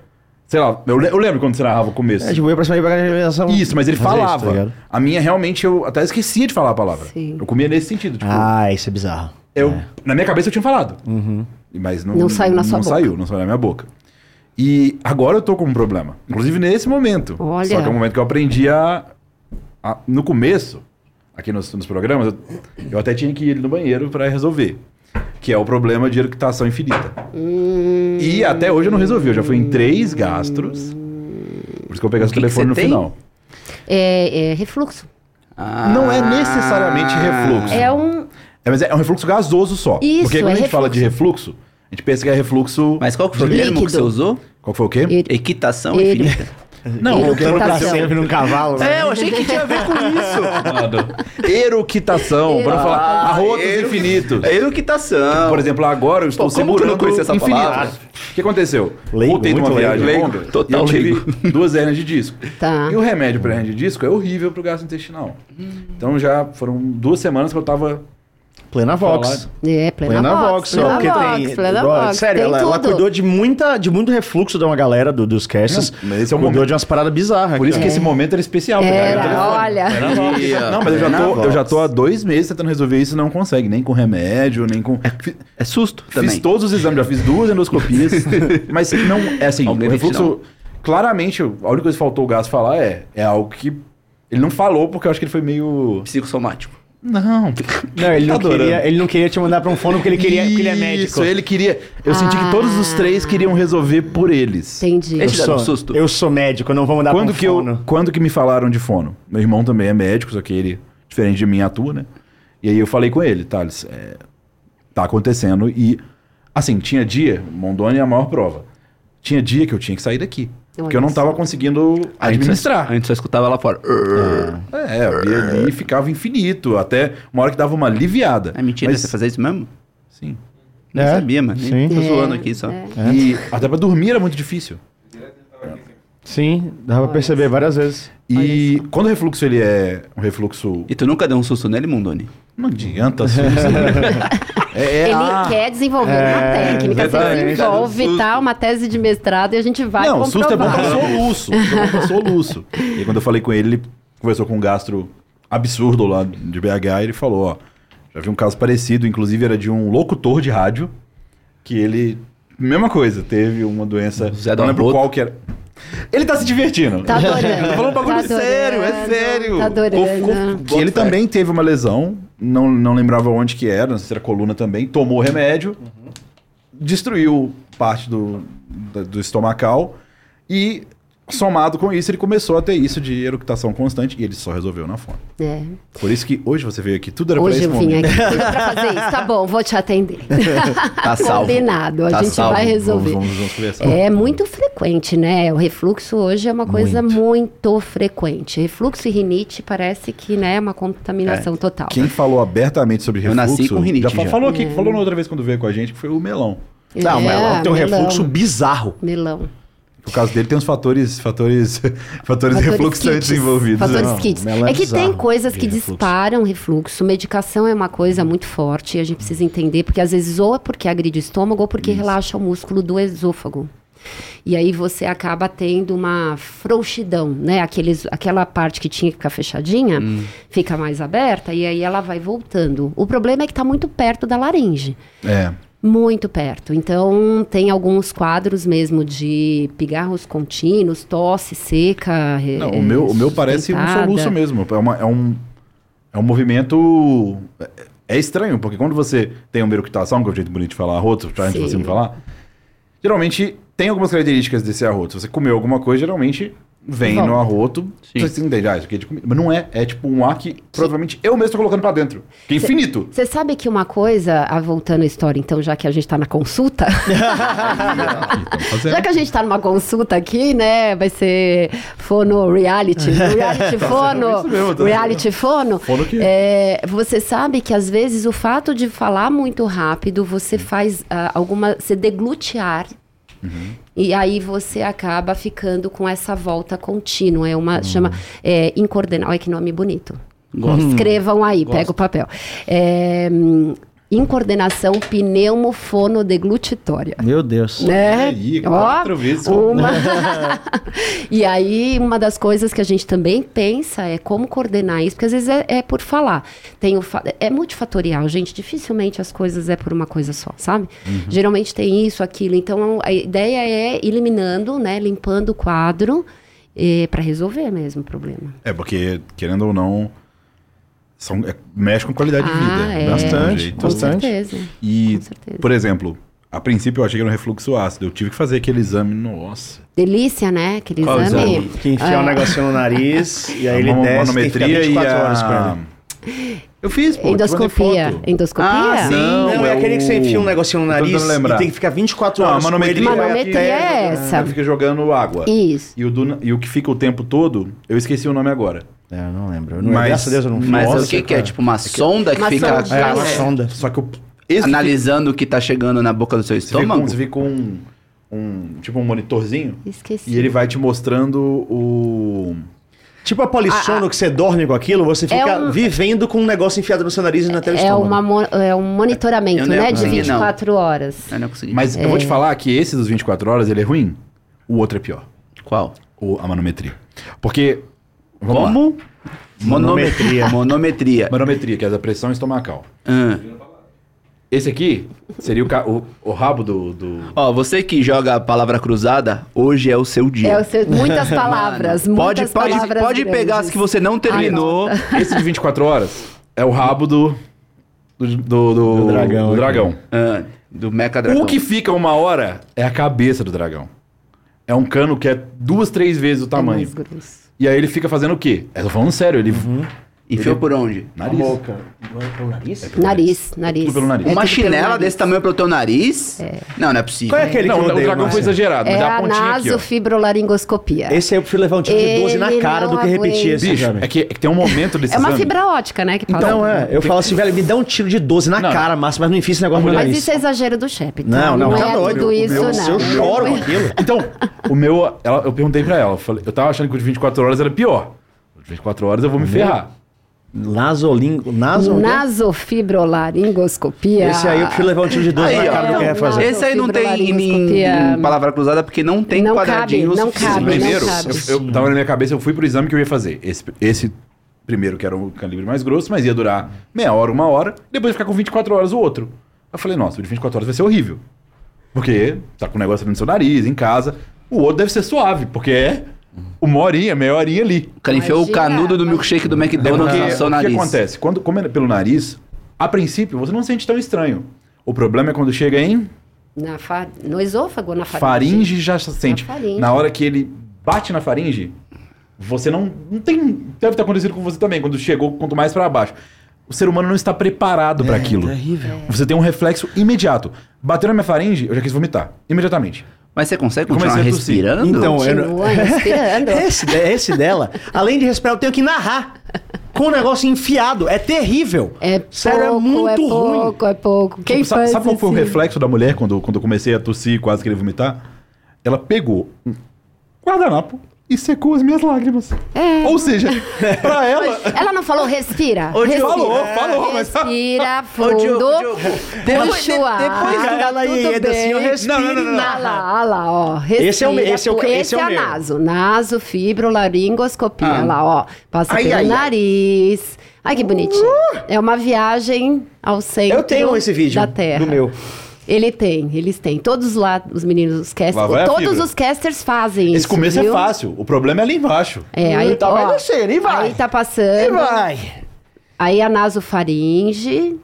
Sei lá, eu, le- eu lembro quando você narrava o começo. É, tipo, ia pra cima e pra cá, Isso, mas ele fazer isso, falava. tá a minha realmente eu até esquecia de falar a palavra. Sim. Eu comia nesse sentido. Tipo, Ah, isso é bizarro. eu, na minha cabeça eu tinha falado. Uhum. Mas não, Não saiu na sua não boca. saiu, não saiu na minha boca. E agora eu tô com um problema. Inclusive nesse momento. Olha. Só que é um momento que eu aprendi a. a- no começo, aqui nos, nos programas, eu, eu até tinha que ir no banheiro pra resolver. Que é o problema de eructação infinita. Hum. E até hoje eu não resolvi. Eu já fui em três gastros. Por isso que eu peguei o telefone no tem? final. É, é refluxo. Não é necessariamente refluxo. É um. É, mas é um refluxo gasoso só. Isso, Porque quando é a gente fala de refluxo. refluxo, a gente pensa que é refluxo. Mas qual que foi o termo que Líquido. você usou? Qual que foi o quê? Equitação infinita. Não, o que Eructação. Pra sempre num cavalo. né? É, eu achei que tinha a ver com isso. Eructação, para não falar arrotos eru- infinitos. Eructação. Por exemplo, agora eu estou Pô, como segurando conhecia essa infinitos. palavra? O que aconteceu? Leigo, Voltei de uma viagem leigo. longa total e eu tive leigo. duas hernias de disco. Tá. E o remédio para hernia de disco é horrível pro gastrointestinal. Então já foram duas semanas que eu tava... Plena Vox. É, plena, Plena Vox. Vox, Plena porque Vox, tem. plena Vox, sério, tem ela, ela cuidou de, muita, de muito refluxo de uma galera do- dos casts. Não, mas esse é o cuidou momento. de umas paradas bizarras. Por isso que cara. esse momento era especial. Era, telefone. olha. Não, mas eu já, tô, eu Vox. já tô há dois meses tentando resolver isso e não consegue, nem com remédio, nem com. Fi- É susto também. Fiz todos os exames, já fiz duas endoscopias. mas não. É assim, o refluxo. Claramente, a única coisa que faltou o gás falar é. É algo que. Ele não falou porque eu acho que ele foi meio. Psicossomático. Não. Não, ele não, Adorando. queria, ele não queria te mandar pra um fono porque ele queria, porque ele é médico. Isso, ele queria. Eu senti que todos os três queriam resolver por eles. Entendi. Eu dá sou, um susto. eu sou médico, eu não vou mandar Quando pra um que, eu, fono. quando que me falaram de fono? Meu irmão também é médico, só que ele, diferente de mim, atua, né? E aí eu falei com ele, Thales, é, tá acontecendo e, assim, tinha dia, Mondoni é a maior prova, tinha dia que eu tinha que sair daqui, porque eu não tava conseguindo A gente, só, administrar. a gente só escutava lá fora. É, eu ia ali e ficava infinito, até uma hora que dava uma aliviada. É mentira, Mas, você fazia isso mesmo? Sim. Não É, sabia, mano. sim. Tô É, zoando aqui só. é. E até pra dormir era muito difícil. Sim, dava pra perceber várias vezes. E quando o refluxo ele é um refluxo... E tu nunca deu um susto nele, Mundoni? Não adianta, susto. é, é, Ele ah, quer desenvolver É, uma técnica, você desenvolve Susto. tá, uma tese de mestrado e a gente vai Não, susto é bom comprovar. pra soluço. Susto é bom pra soluço. E aí, quando eu falei com ele, ele conversou com um gastro absurdo lá de BH e ele falou, ó, já vi um caso parecido, inclusive era de um locutor de rádio, que ele, mesma coisa, teve uma doença, Zé não lembro qual que era. Ele tá se divertindo. Tá adorando. Tô falando um bagulho tá sério, é sério. Tá adorando. Que ele também teve uma lesão, não, não lembrava onde que era, não sei se era coluna também, tomou remédio, destruiu parte do, do estomacal e, somado com isso, ele começou a ter isso de eructação constante e ele só resolveu na fome. É. Por isso que hoje você veio aqui, tudo era pra Hoje esse eu vim momento. aqui tudo pra fazer isso. Tá bom, vou te atender. Tá salvo. Combinado, a Tá gente salvo. vai resolver. Vamos, vamos, vamos conversar. É muito frequente, né? O refluxo hoje é uma coisa Muito. muito, frequente. Refluxo e rinite parece que né, é uma contaminação total. Quem falou abertamente sobre Eu refluxo... nasci com rinite já, já. falou aqui, falou na outra vez quando veio com a gente, que foi o melão. Não, mas ela tem um É, melão. refluxo bizarro. Melão. Por causa dele tem uns fatores, fatores, fatores, Fatores refluxantes kits. envolvidos. Fatores né? kits. é que tem coisas que refluxo. disparam refluxo. Medicação é uma coisa muito forte e a gente precisa entender, porque às vezes ou é porque agride o estômago ou porque relaxa o músculo do esôfago. E aí você acaba tendo uma frouxidão, né? Aqueles, aquela parte que tinha que ficar fechadinha fica mais aberta e aí ela vai voltando. O problema é que está muito perto da laringe. É. Muito perto. Então, tem alguns quadros mesmo de pigarros contínuos, tosse seca. Não, o meu, o meu parece um soluço mesmo. É, uma- é um, é um movimento. é- É estranho, porque quando você tem uma eructação, que é o jeito bonito de falar arroto, você me falar, geralmente tem algumas características desse arroto. Se você comeu alguma coisa, geralmente vem Volta. no arroto, Sim. você entende, ah, isso aqui é de comida. Mas não é, é tipo um ar que provavelmente eu mesmo tô colocando pra dentro. Que é infinito. Você sabe que uma coisa, ah, voltando à história, então, já que a gente está na consulta, já que a gente está numa consulta aqui, né, vai ser fono reality, reality fono, mesmo, tá reality fono. Fono que- É, você sabe que às vezes o fato de falar muito rápido, você faz ah, alguma, você deglute ar E aí você acaba ficando com essa volta contínua. É uma, chama é, incoordenal. Olha que nome bonito. Escrevam aí, pega o papel. É, hum, incoordenação pneumofonodeglutítória. Meu Deus. Né? Aí, quatro vezes. Uma... e aí, uma das coisas que a gente também pensa é como coordenar isso, porque às vezes é, é por falar. Tem o fa- É multifatorial, gente. Dificilmente as coisas é por uma coisa só, sabe? Uhum. Geralmente tem isso, aquilo. Então, a ideia é eliminando, né? Limpando o quadro para resolver mesmo o problema. É, porque, querendo ou não, são, é, mexe com qualidade de Ah, vida. é. Não tem Bastante, jeito. Com Bastante. certeza. E, Com certeza. por exemplo, a princípio eu achei que era um refluxo ácido. Eu tive que fazer aquele exame, nossa. Delícia, né? Aquele Qual exame. exame? Que enfia um É. negocinho no nariz e aí a ele desce manometria e 24 horas a... ele. Eu fiz, pô. Endoscopia. Endoscopia? Ah, sim. Não, Não, é é aquele que você o- enfia um negocinho no nariz e tem que ficar 24 Não, a horas com ele. manometria, vai Manometria até- é essa. Fica jogando água. Isso. E o, do- e o que fica o tempo todo, eu esqueci o nome agora. É, eu não lembro. Eu não, Mas- graças a Deus eu não fiz. Mas Nossa, o que, que é? Tipo uma sonda que fica sonda. É, uma sonda. Só que o... Esse analisando o que tá chegando na boca do seu estômago? você vê com um, um- Tipo um monitorzinho. Esqueci. E ele vai te mostrando o... Tipo a polissono que você dorme com aquilo, você fica É um- vivendo com um negócio enfiado no seu nariz e na teu É, estômago. uma, é um monitoramento, né? De conseguir, não. 24 horas. Eu não consegui. Mas eu vou te falar que esse dos 24 horas, ele é ruim. O outro é pior. Qual? O, a manometria. Porque... Vamos lá. Como? Manometria. Monometria. Manometria, que é a da pressão estomacal. Ah. Esse aqui seria o, ca- o, o rabo do... do... Ó, você que joga a palavra cruzada, hoje é o seu dia. É o seu, muitas palavras. Mano, pode muitas pode, palavras pode pegar grandes. as que você não terminou. Esse de 24 horas é o rabo do... Do, do, do- Do dragão do dragão. Ah, do Mecha Dragão. O que fica uma hora é a cabeça do dragão. É um cano que é duas, três vezes o É tamanho. mais grosso. E aí ele fica fazendo o quê? Eu tô falando sério, ele... Enfiou por onde? Nariz. boca. Pelo nariz? Nariz, nariz. Tudo pelo nariz. É Uma tudo pelo chinela nariz. desse tamanho pro teu nariz? Não, não é possível. Qual é aquele Não, que eu o dragão foi exagerado, É mas a a pontinha aqui, ó. nasofibrolaringoscopia. Esse aí eu prefiro levar um tiro de 12 na Ele cara do não que repetir aguenta. esse Bicho, exame. é que, é que tem um momento desse É uma exame- fibra ótica, né? Que passa. Então, é. Eu falo assim, velho, me dá um tiro de 12 na Não. cara, Márcio, mas não enfia esse negócio no Mas nariz. isso é exagero do chefe. Não, não, não tá é doido. tudo isso, não. Eu choro com aquilo. Então, o meu... ela- eu perguntei pra ela, eu, falei, eu tava achando que o de 24 horas era pior. O de 24 horas eu vou me ferrar. Nasolingo. Naso. Nasofibrolaringoscopia. Esse aí eu prefiro levar um tiro de 12 Aí, na cara do que Não, refazer. não. Esse aí não tem em, em- palavra cruzada porque não tem Não quadradinho cabe, não suficiente. cabe, primeiro, não cabe. eu, eu tava na minha cabeça, eu fui pro exame que eu ia fazer. Esse, esse primeiro, que era o calibre mais grosso, mas ia durar meia hora, uma hora, depois ia ficar com 24 horas o outro. Eu falei, nossa, o de 24 horas vai ser horrível. Porque tá com o negócio ali no seu nariz, em casa. O outro deve ser suave, porque é uma horinha, meia horinha ali. O cara enfiou o canudo do milkshake do É McDonald's porque no seu o que nariz. acontece? Quando, como é pelo nariz, a princípio você não sente tão estranho. O problema é quando chega em Na fa... No esôfago, na faringe. faringe, já sente. faringe. Na hora que ele bate na faringe, você não, não tem. Deve ter acontecido com você também, quando chegou quanto mais pra baixo. O ser humano não está preparado pra aquilo. terrível. Você tem um reflexo imediato. Bateu na minha faringe, eu já quis vomitar. Imediatamente. Mas você consegue continuar comecei respirando? Então, eu respirando. Esse, esse dela, além de respirar, eu tenho que narrar. Com o negócio enfiado. É terrível. É Sério, é pouco, muito é ruim. pouco, é pouco. Quem Tipo, sabe, faz sabe qual foi o reflexo da mulher quando, quando eu comecei a tossir e quase querer vomitar? Ela pegou um guardanapo e secou as minhas lágrimas. É. Ou seja, pra ela. Ela não falou respira? Ô, respira. falou, falou, mas- Respira Ô, fundo. Diogo, Diogo, depois- ar, depois tá ela tudo ia assim, eu bem. respiro Não, não, não, não, não. Olha lá, olha lá, ó. Respira, Esse é o esse é o que- esse esse é o a meu. naso. Naso, fibrolaringoscopia. Ah. Olha lá, ó. Passa Ai, pelo ai, nariz. Ai, que bonitinho. É uma viagem ao centro Eu tenho esse vídeo da Terra. do meu. Ele tem, eles têm. Todos lá, os meninos, os casters, a todos os casters fazem Esse isso. começo é viu? fácil. O problema é ali embaixo. É, aí, Tá, vai ó, descendo, e vai. Aí tá E passando. vai. Aí a nasofaringe.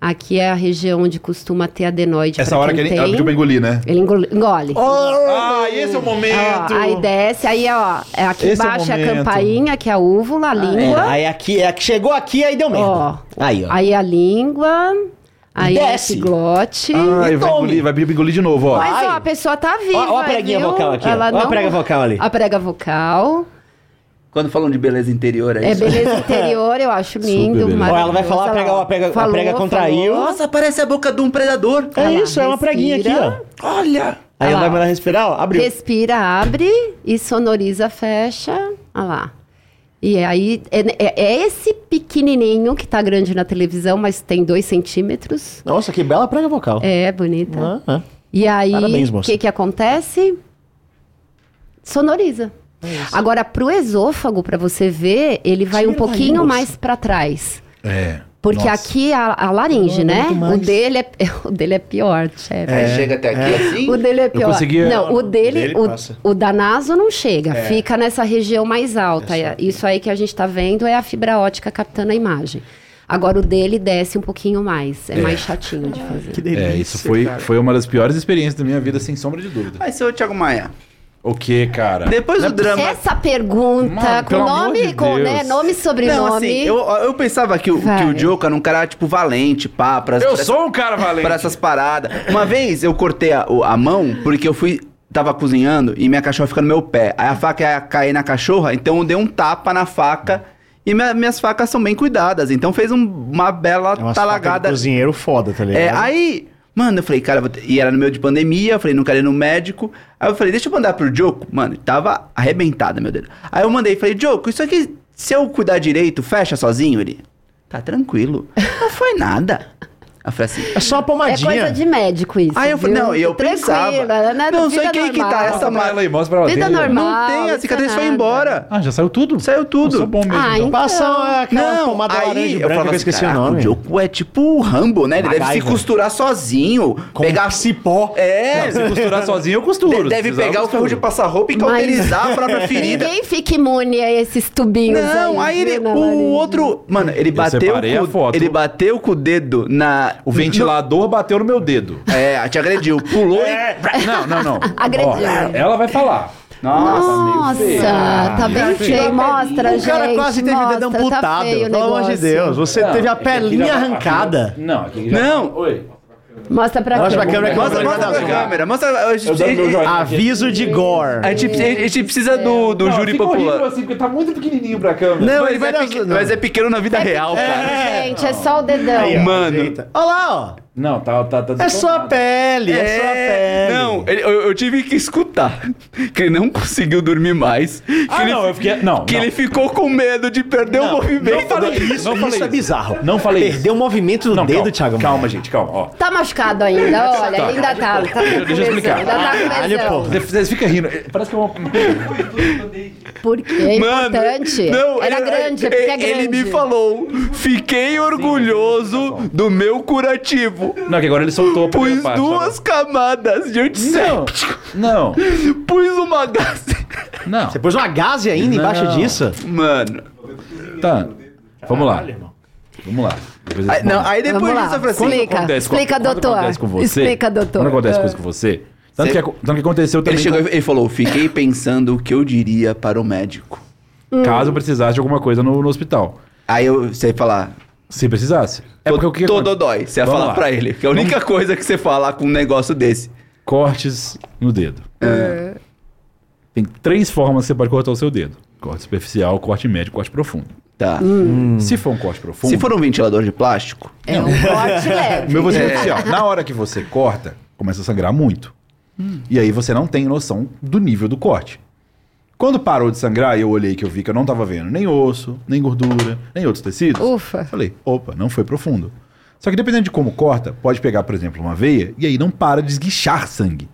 Aqui é a região onde costuma ter adenoide. Essa hora que ele tem. pediu pra engolir, né? Ele engole. engole. Ah, esse é o Ó, momento! aí desce, aí ó, é aqui Esse é embaixo é a momento. campainha, que é a úvula, a língua. É, aí aqui, é, chegou aqui, aí deu merda. Ó. Aí, ó. Aí a língua. Aí desce. epiglote. Ah, E vai tome. engolir, vai engolir de novo, ó. Mas ó, a pessoa tá viva. Ó, ó a preguinha viu? vocal aqui, ó. Ela Ó a não- prega vocal ali. A prega vocal. Quando falam de beleza interior, é É isso? beleza interior, eu acho lindo. beleza. Ó, ela vai falar, a prega- Ela a prega- a falou, prega contraiu. falou. Nossa, parece a boca de um predador. É lá, isso, é uma preguinha aqui, respira. ó. Olha! Aí ela lá, vai mandar respirar, ó. Abriu. Respira, abre e sonoriza, fecha. Olha lá. E aí, é, é- é esse pequenininho que tá grande na televisão, mas tem dois centímetros. Nossa, que bela prega vocal. É, bonita. Ah, ah. E aí, o que que acontece? Sonoriza. Agora, pro esôfago, pra você ver, ele vai Tira um pouquinho mais pra trás. É. Porque Nossa. aqui a, a laringe, Não né? O dele, é, o dele é pior, chefe. Aí chega até aqui assim. O dele é pior. conseguia- Não, o dele, dele o, o da naso não chega. Fica nessa região mais alta. Isso aí que a gente tá vendo é a fibra ótica captando a imagem. Agora o dele desce um pouquinho mais. É, mais chatinho de fazer. Que delícia. É, isso foi, cara. foi uma das piores experiências da minha vida, sem sombra de dúvida. Mas, seu Thiago Maia, O que, cara? depois do drama... Essa pergunta, Mano, com nome, de com né, nome e sobrenome. Não, assim, eu, eu pensava que o, que o Joker era um cara, tipo, valente, pá, pra, Eu pra- sou um cara valente. pra essas paradas. Uma vez eu cortei a, a mão porque eu fui. Tava cozinhando e minha cachorra fica no meu pé. Aí a faca ia cair na cachorra, então eu dei um tapa na faca. E minha- minhas facas são bem cuidadas. Então fez um- uma bela É umas facas de talagada. cozinheiro foda, tá ligado? É, aí, mano, eu falei, cara, eu e era no meio de pandemia, eu falei, não quero ir no médico. Aí eu falei, deixa eu mandar pro Joko. Mano, tava arrebentada, meu dedo. Aí eu mandei, falei, Joko, isso aqui, se eu cuidar direito, fecha sozinho? Ele, tá tranquilo. Não foi nada. Eu falei assim, É só uma É pomadinha. coisa de médico isso. Aí eu falei, não, e eu pensava, né? não sei quem que tá essa Mostra pra ma- ela aí, mostra pra ela. Vida ali, ó. normal. não tem, a isso cicatriz é foi embora. Ah, já saiu tudo? Saiu tudo. Eu sou bom mesmo. Ah, então. então. Passa aquela Não, pomada laranja aí e eu branca, falava que eu assim, esqueci o caraca, nome. o Joko é tipo o Rambo, né? Ele deve se costurar sozinho. Com pegar cipó. É, Se costurar sozinho, eu costuro. De- deve pegar o ferro de passar roupa e cauterizar a própria ferida. Ninguém fica imune a esses tubinhos Não, aí ele, o outro. Mano, ele bateu. ele bateu com o dedo na. O ventilador bateu no meu dedo. É, te agrediu. Pulou e. Não, não, não. Agrediu. Ó, ela vai falar. Nossa, feio. tá bem feio. Mostra, O gente. cara quase teve o dedo mostra, amputado. Tá feio o pelo amor de. Deus. Você Não, teve a é pelinha já- arrancada. Não, aqui já... Não. Oi. Mostra pra Mostra pra câmera que Mostra, mostra pra câmera. Mostra. A gente, Eu dou meu joinha. Aviso de gore. a gente- a gente precisa do, do Não, júri fica horrível popular. assim, porque tá muito pequenininho pra câmera. Não, Mas ele vai é, dar- pequeno, não. mas é pequeno na vida real, cara. Gente, é só o dedão. Aí, ó. Mano. Olha lá, ó. Não, tá... tá, tá É só a pele, é, só a pele. Não, ele- eu, eu tive que escutar que ele não conseguiu dormir mais. Que Ah, ele, não, eu fiquei... Não, que não. ele ficou com medo de perder o Não, movimento. não falei isso. Não Isso falei é bizarro. Não falei isso. Perdeu o movimento do Não, dedo, calma, Thiago. Calma, gente, calma, ó. Tá machucado ainda, olha, ele ainda tá. tá Deixa eu explicar. Ainda tá com Caralho, pô. Vocês ficam rindo. Parece que é uma... Porque é importante. não, Era ele- grande, é porque é grande. Ele me falou, fiquei orgulhoso do meu curativo. Não, que agora ele soltou a primeira Pus parte, duas camadas de Não, antisséptico. não, Pus uma gase. não. Você pôs uma gaze ainda embaixo Não. disso? Mano. Tá, vamos lá. Vamos lá. Depois Aí, não, aí depois Vamos lá, disso eu falei assim. explica, acontece com- explica, quando doutor. acontece com você, Explica, doutor. Quando acontece coisa com você. Tanto, Cê- que, aco- tanto que aconteceu também. Ele chegou e ele falou: fiquei pensando o que eu diria para o médico. Caso precisasse de alguma coisa no, no hospital. Aí eu sei falar. Se precisasse. É porque o que Todo dói. Você ia Vamos falar lá. pra ele. Que é a única coisa que você fala com um negócio desse. Cortes no dedo. É. Tem três formas que você pode cortar o seu dedo: corte superficial, corte médio, corte profundo. Tá. Se for um corte profundo. Se for um ventilador de plástico, É um corte leve. meu vai ser superficial. Na hora que você corta, começa a sangrar muito. E aí você não tem noção do nível do corte. Quando parou de sangrar e eu olhei que eu vi que eu não tava vendo nem osso, nem gordura, nem outros tecidos. Ufa. Falei, opa, não foi profundo. Só que dependendo de como corta, pode pegar, por exemplo, uma veia e aí não para de esguichar sangue.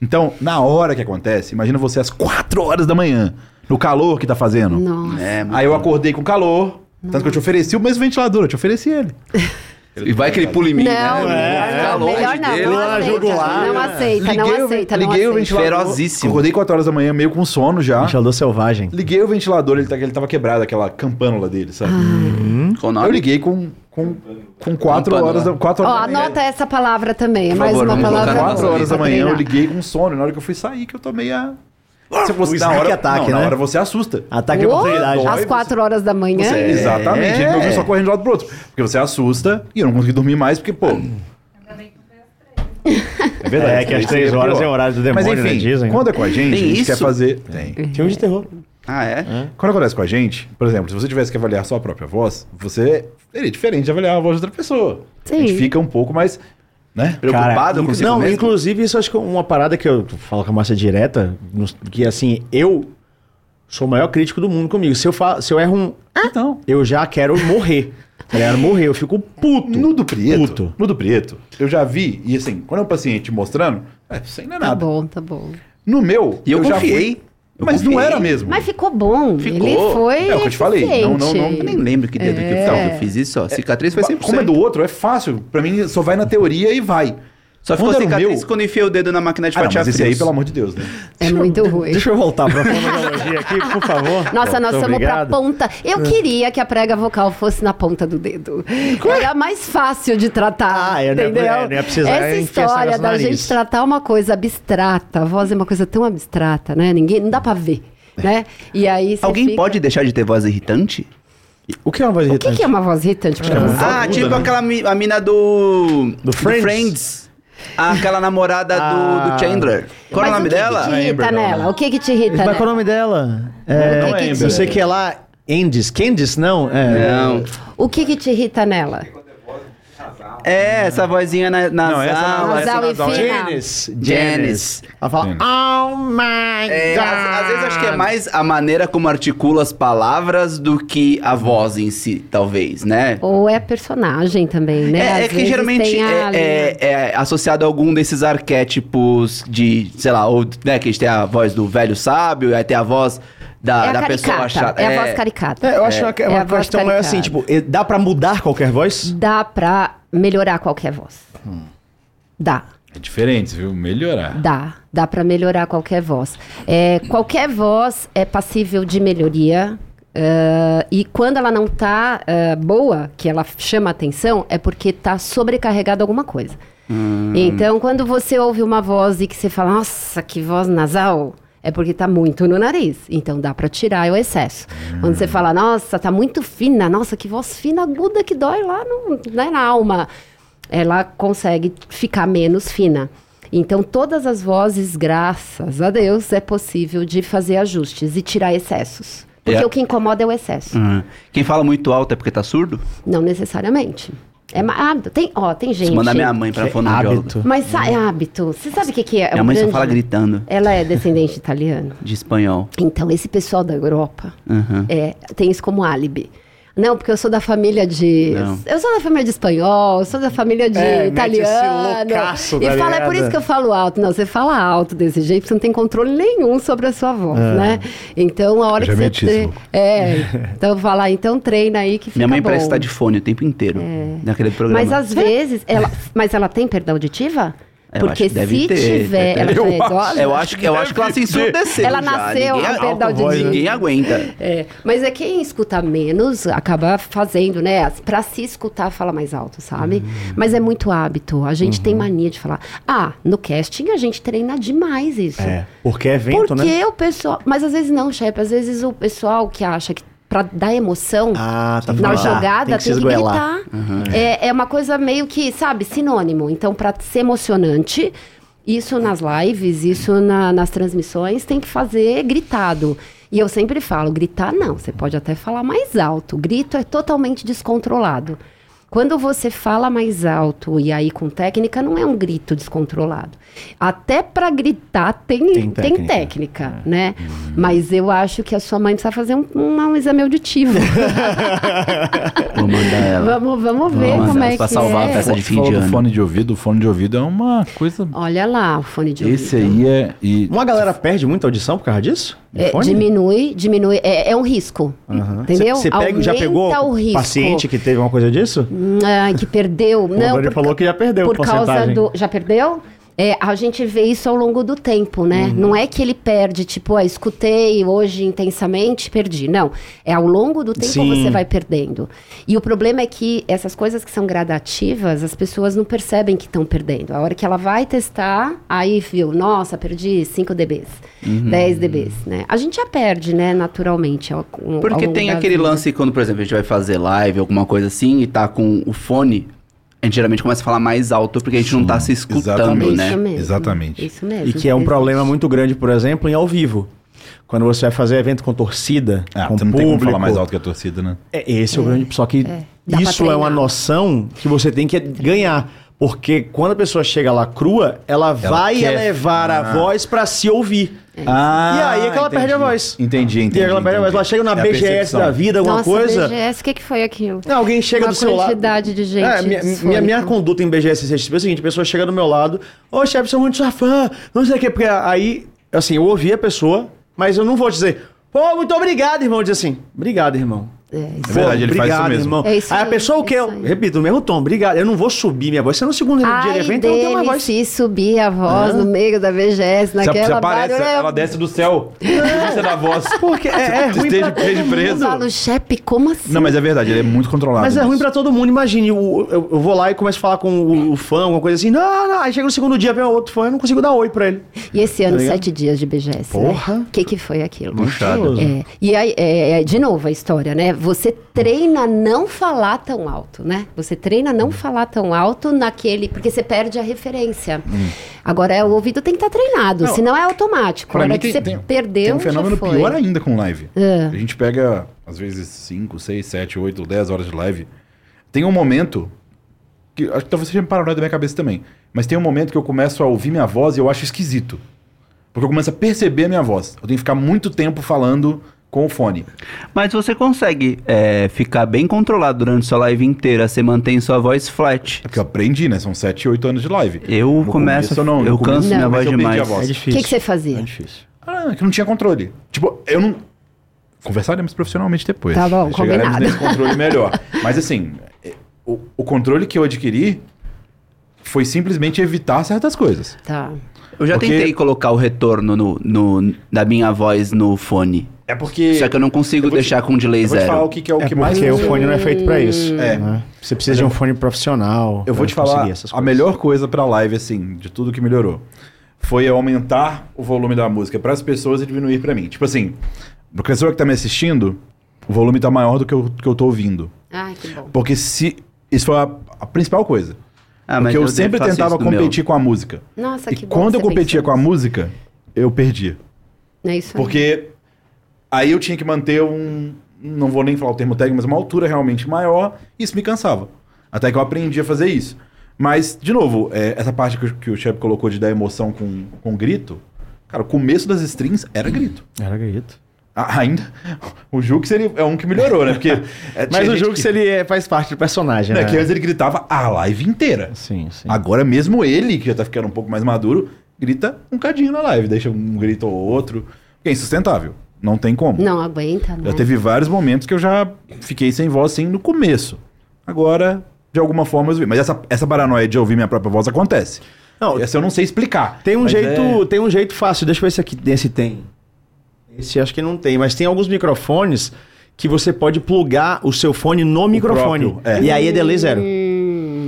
Então, na hora que acontece, imagina você às 4 horas da manhã, no calor que tá fazendo. Nossa. é. Aí eu acordei com calor, tanto que eu te ofereci o mesmo ventilador, eu te ofereci ele. E vai que ele pula em mim, Não, né? não, longe melhor não. dele. Não lá, aceita, jugular. não aceita, não Liguei o- aceita, não liguei o ventilador. Ferozíssimo. Acordei 4 horas da manhã, meio com sono já. Ventilador selvagem. Liguei o ventilador, ele, tá, ele tava quebrado, aquela campânula dele, sabe? O Eu liguei com, com, com 4 Campânula. horas da, quatro Ó, horas da manhã. anota essa palavra também. É mais favor, uma palavra. colocar Quatro Nossa, horas da manhã eu liguei com sono. Na hora que eu fui sair, que eu tomei a. Você, você, O na hora, attack, não, né? na hora você assusta. Ataque de Ô, oportunidade. Às quatro horas da manhã. Você- Exatamente. Ele me ouviu só correndo de um lado pro outro. Porque você assusta e eu não consegui dormir mais, porque, pô. É verdade. É que às Isso três aí horas é o horário do Mas demônio, enfim, né? Dizem. quando é com a gente, Tem a gente isso? quer fazer. Tem. Filme de terror. Ah, é? Quando acontece com a gente, por exemplo, se você tivesse que avaliar só a própria voz, você seria diferente de avaliar a voz de outra pessoa. A gente Sim. fica um pouco mais, né? Preocupado Cara, consigo Não, mesmo? inclusive isso acho que é uma parada que eu falo com a Márcia direta, que assim, eu Sou o maior crítico do mundo comigo. Se eu, fa... Se eu erro um. Então. Eu já quero morrer. Eu quero morrer. Eu fico puto. No do preto, Puto. no do preto, eu já vi, e assim, quando é um paciente mostrando, é, isso não é Tá nada. bom, tá bom. No meu, E eu já confiei. fui- Eu mas não confiei. era mesmo. Mas ficou bom. Ficou. Ele foi. É o que eu te falei. Não, não, não. Eu nem lembro que dedo que É. eu, que eu fiz isso, ó. Cicatriz foi 100%. Como é do outro, é fácil. Pra mim, só vai na teoria e vai. Só ficou Quando era o cicatriz meu- quando enfiei o dedo na máquina de Ah, não, fatiar mas esse aí, pelo amor de Deus, né? É muito ruim. Deixa eu voltar pra fonoaudiologia aqui, por favor. Nossa, nós Muito estamos pra obrigado. ponta. Eu queria que a prega vocal fosse na ponta do dedo. Era mais fácil de tratar. Ah, eu não ia- entendeu? é, não ia precisar Essa história da nariz. gente tratar uma coisa abstrata, a voz é uma coisa tão abstrata, né? Ninguém, não dá pra ver, né? E aí Alguém fica- pode deixar de ter voz irritante? O que é uma voz O que, irritante? que é uma voz irritante pra É, você? Ah, tipo né? aquela mi- a mina do... Do Friends? Ah, Aquela namorada do, Ah. do Chandler. Qual é o Mas nome que dela? que te irrita Amber, não, nela? O que que te irrita Mas qual é o nome dela? É, Não é eu Amber. sei que é lá. Candice. Candice, não? É. Não. O que que te irrita nela? É, essa vozinha na, nasal. Não, essa não, Nasal essa nasal é-. Janice. Janice. Ela fala, Janice. oh my É, god. às, às vezes acho que é mais a maneira como articula as palavras do que a voz em si, talvez, né? Ou é a personagem também, né? É, é que geralmente é, é- é associado a algum desses arquétipos de, sei lá, ou, né, que a gente tem a voz do velho sábio, aí tem a voz da, É a da pessoa chata. é a voz caricata. É, eu acho que é É uma a voz questão é assim, tipo, dá pra mudar qualquer voz? Dá pra melhorar qualquer voz. Dá. É diferente, viu? Melhorar. Dá, dá para melhorar qualquer voz. É, qualquer voz é passível de melhoria. eh, e quando ela não tá eh, boa, que ela chama atenção, é porque tá sobrecarregada alguma coisa. Então, quando você ouve uma voz e que você fala, nossa, que voz nasal, é porque tá muito no nariz. Então dá para tirar o excesso. Quando você fala, nossa, tá muito fina, nossa, que voz fina, aguda que dói lá no, né, na alma. Ela consegue ficar menos fina. Então, todas as vozes, graças a Deus, é possível de fazer ajustes e tirar excessos. Porque É. o que incomoda é o excesso. Uhum. Quem fala muito alto é porque tá surdo? Não necessariamente. É hábito. Tem, ó, tem gente. Se mandar minha mãe pra é fonoaudióloga. hábito. Mas sa- é hábito. Você sabe o que, que é? Minha o mãe só grande- fala gritando, Ela é descendente italiano. de espanhol. Então, esse pessoal da Europa Uhum. é, tem isso como álibi. Não, porque eu sou da família de. Não. Eu sou da família de espanhol, sou da família de É, italiano. loucaço, e fala, é por isso que eu falo alto. Não, você fala alto desse jeito, você não tem controle nenhum sobre a sua voz, É. né? Então, a hora que você. tre-. É. Então, falar, então treina aí que fica Minha mãe bom. parece estar de fone o tempo inteiro. Naquele programa. Mas às vezes, ela, mas ela tem perda auditiva? Eu Porque acho que deve se ter, tiver, deve ela ter. já é Eu idosa. Eu acho que, eu acho que ela se ensurdeceu Ela já. nasceu ninguém, perda alta voz, ninguém aguenta. É, mas é quem escuta menos acaba fazendo, né? Pra se escutar, fala mais alto, sabe? Uhum. Mas é muito hábito. A gente tem mania de falar. Ah, no casting a gente treina demais isso. É, porque é vento, Porque né? o pessoal. Mas às vezes não, chefe. Às vezes o pessoal que acha que pra dar emoção. Ah, tá Na jogada tem que tem que gritar. É, é uma coisa meio que, sabe, sinônimo. Então, pra ser emocionante, isso nas lives, isso na- nas transmissões, tem que fazer gritado. E eu sempre falo, gritar não, você pode até falar mais alto. O grito é totalmente descontrolado. Quando você fala mais alto e aí com técnica, não é um grito descontrolado. Até pra gritar tem, Tem tem técnica. técnica, né? Mas eu acho que a sua mãe precisa fazer um, um- um exame auditivo. Vou mandar ela. vamos, vamos ver Vamos, como é pra que salvar a é. festa de Você fim de ano. fone de ouvido. O fone de ouvido é uma coisa... Olha lá o fone de ouvido. Esse aí é... E... Uma galera perde muita audição por causa disso? É, diminui, diminui. É, é um risco. Aham. Entendeu? Você pega, já pegou o risco. paciente que teve uma coisa disso? Ai, que perdeu. Não, Bruni falou que já perdeu por causa do. Já perdeu? É, a gente vê isso ao longo do tempo, né? Uhum. Não é que ele perde, tipo, ah, escutei hoje intensamente, perdi. Não. É ao longo do tempo Sim. você vai perdendo. E o problema é que essas coisas que são gradativas, as pessoas não percebem que estão perdendo. A hora que ela vai testar, aí viu, nossa, perdi 5 dBs, Uhum. 10 dBs, né? A gente já perde, né, naturalmente. Ao, ao Porque tem aquele vida. lance quando, por exemplo, a gente vai fazer live, alguma coisa assim, e tá com o fone, a gente geralmente começa a falar mais alto porque a gente não tá se escutando, exatamente. né? Isso mesmo. Exatamente. Isso mesmo. E que é um problema muito grande, por exemplo, em ao vivo. Quando você vai fazer evento com torcida, Ah, com você não público. tem como falar mais alto que a torcida, né? É, esse é o grande. Só que pra isso é uma noção que você tem que ganhar. Porque quando a pessoa chega lá crua, ela, vai quer- elevar Ah. a voz pra se ouvir. Ah, E aí é que ela perde a voz. Entendi, entendi. e aí ela perde a voz. entendi. Ela chega na É BGS da vida, alguma Nossa, coisa. BGS, o que, que foi aquilo? Não, alguém chega Uma do seu lado. quantidade de gente É, minha, minha, minha conduta em BGS é o seguinte: a pessoa chega do meu lado, ô chefe, sou muito sua fã, não sei o quê, porque aí, assim, eu ouvi a pessoa, mas eu não vou dizer, pô, muito obrigado, irmão. Eu dizer assim, obrigado, irmão. É. É verdade, ele faz isso mesmo. irmão. É isso aí a pessoa o é quê? isso Eu repito, no mesmo tom, obrigado. Eu não vou subir minha voz. Se é no segundo dia de Ai evento, eu não tenho mais voz. se subir a voz no meio da BGS, Se, naquela se aparece, barulha- ela desce do céu. Você da voz. Porque é, é ruim Esteja, pra esteja preso. mundo. Fala, chefe, como assim? Não, mas é verdade, ele é muito controlado. Mas é ruim pra todo mundo. Imagine, o- eu, eu vou lá e começo a falar com o, o fã, alguma coisa assim. Não, não. Aí chega no segundo dia, vem outro fã, eu não consigo dar oi pra ele. E esse ano, Tá sete dias de BGS. Porra. O que, que foi aquilo? Puxado. É, e aí, é, é, de novo, a história, né? Você treina não falar tão alto, né? Você treina não falar tão alto naquele. Porque você perde a referência. Agora, é, o ouvido tem que estar treinado, Não, senão é automático. A Pra mim que tem, você tem, perdeu. tem um fenômeno pior ainda com live. É. A gente pega, às vezes, 5, 6, 7, 8, 10 horas de live. Tem um momento que acho que talvez seja paranoia da minha cabeça também. Mas tem um momento que eu começo a ouvir minha voz e eu acho esquisito. Porque eu começo a perceber a minha voz. Eu tenho que ficar muito tempo falando com o fone. Mas você consegue é, ficar bem controlado durante sua live inteira, você mantém sua voz flat. É porque eu aprendi, né? São 7, 8 anos de live. Eu No começo, começo não, no eu canso não, minha voz eu demais. voz. É O difícil. que, que você fazia? É difícil. Ah, que eu não tinha controle. Tipo, eu não. Conversaremos profissionalmente depois. Tá bom, Chegaremos combinado. nesse controle melhor. Mas assim, o, o controle que eu adquiri foi simplesmente evitar certas coisas. Tá. Eu já Porque- tentei colocar o retorno no, no- da minha voz no fone. É porque. Só que eu não consigo eu vou te- deixar com delay Eu vou te falar o zero. que, que é o É que mais. porque o fone não é feito pra isso. É. né? Você precisa de um fone profissional. Eu vou te falar, a melhor coisa pra live, assim, de tudo que melhorou, foi aumentar o volume da música para as pessoas e diminuir pra mim. Tipo assim, pra pessoa que tá me assistindo, o volume tá maior do que eu, que eu tô ouvindo. Ai, que bom. Porque se. Isso foi a, a principal coisa. Ah, porque eu, eu sempre tentava no meu. competir com a música. Nossa, e que bom. quando que eu competia pensou com a música, eu perdia. É isso aí. Porque aí eu tinha que manter um. Não vou nem falar o termo técnico, mas uma altura realmente maior. E isso me cansava. Até que eu aprendi a fazer isso. Mas, de novo, é, essa parte que, o- que o Chep colocou de dar emoção com, com grito. Cara, o começo das strings era grito. Era grito. A- ainda. O Jux ele é um que melhorou, né? Porque. é, Mas o jogo que, ele é- faz parte do personagem, né, né? que antes ele gritava a live inteira. Sim, sim. Agora mesmo ele, que já tá ficando um pouco mais maduro, grita um cadinho na live, deixa um grito ou outro. Que é insustentável. Não tem como. Não aguenta, né? Já teve vários momentos que eu já fiquei sem voz assim no começo. Agora, de alguma forma, eu vi. Mas essa, essa paranoia de ouvir minha própria voz acontece. Não, Essa eu não sei explicar. Tem um jeito, é- tem um jeito fácil. Deixa eu ver se aqui esse tem. Esse acho que não tem, mas tem alguns microfones que você pode plugar o seu fone no microfone. próprio, é. E aí é delay zero.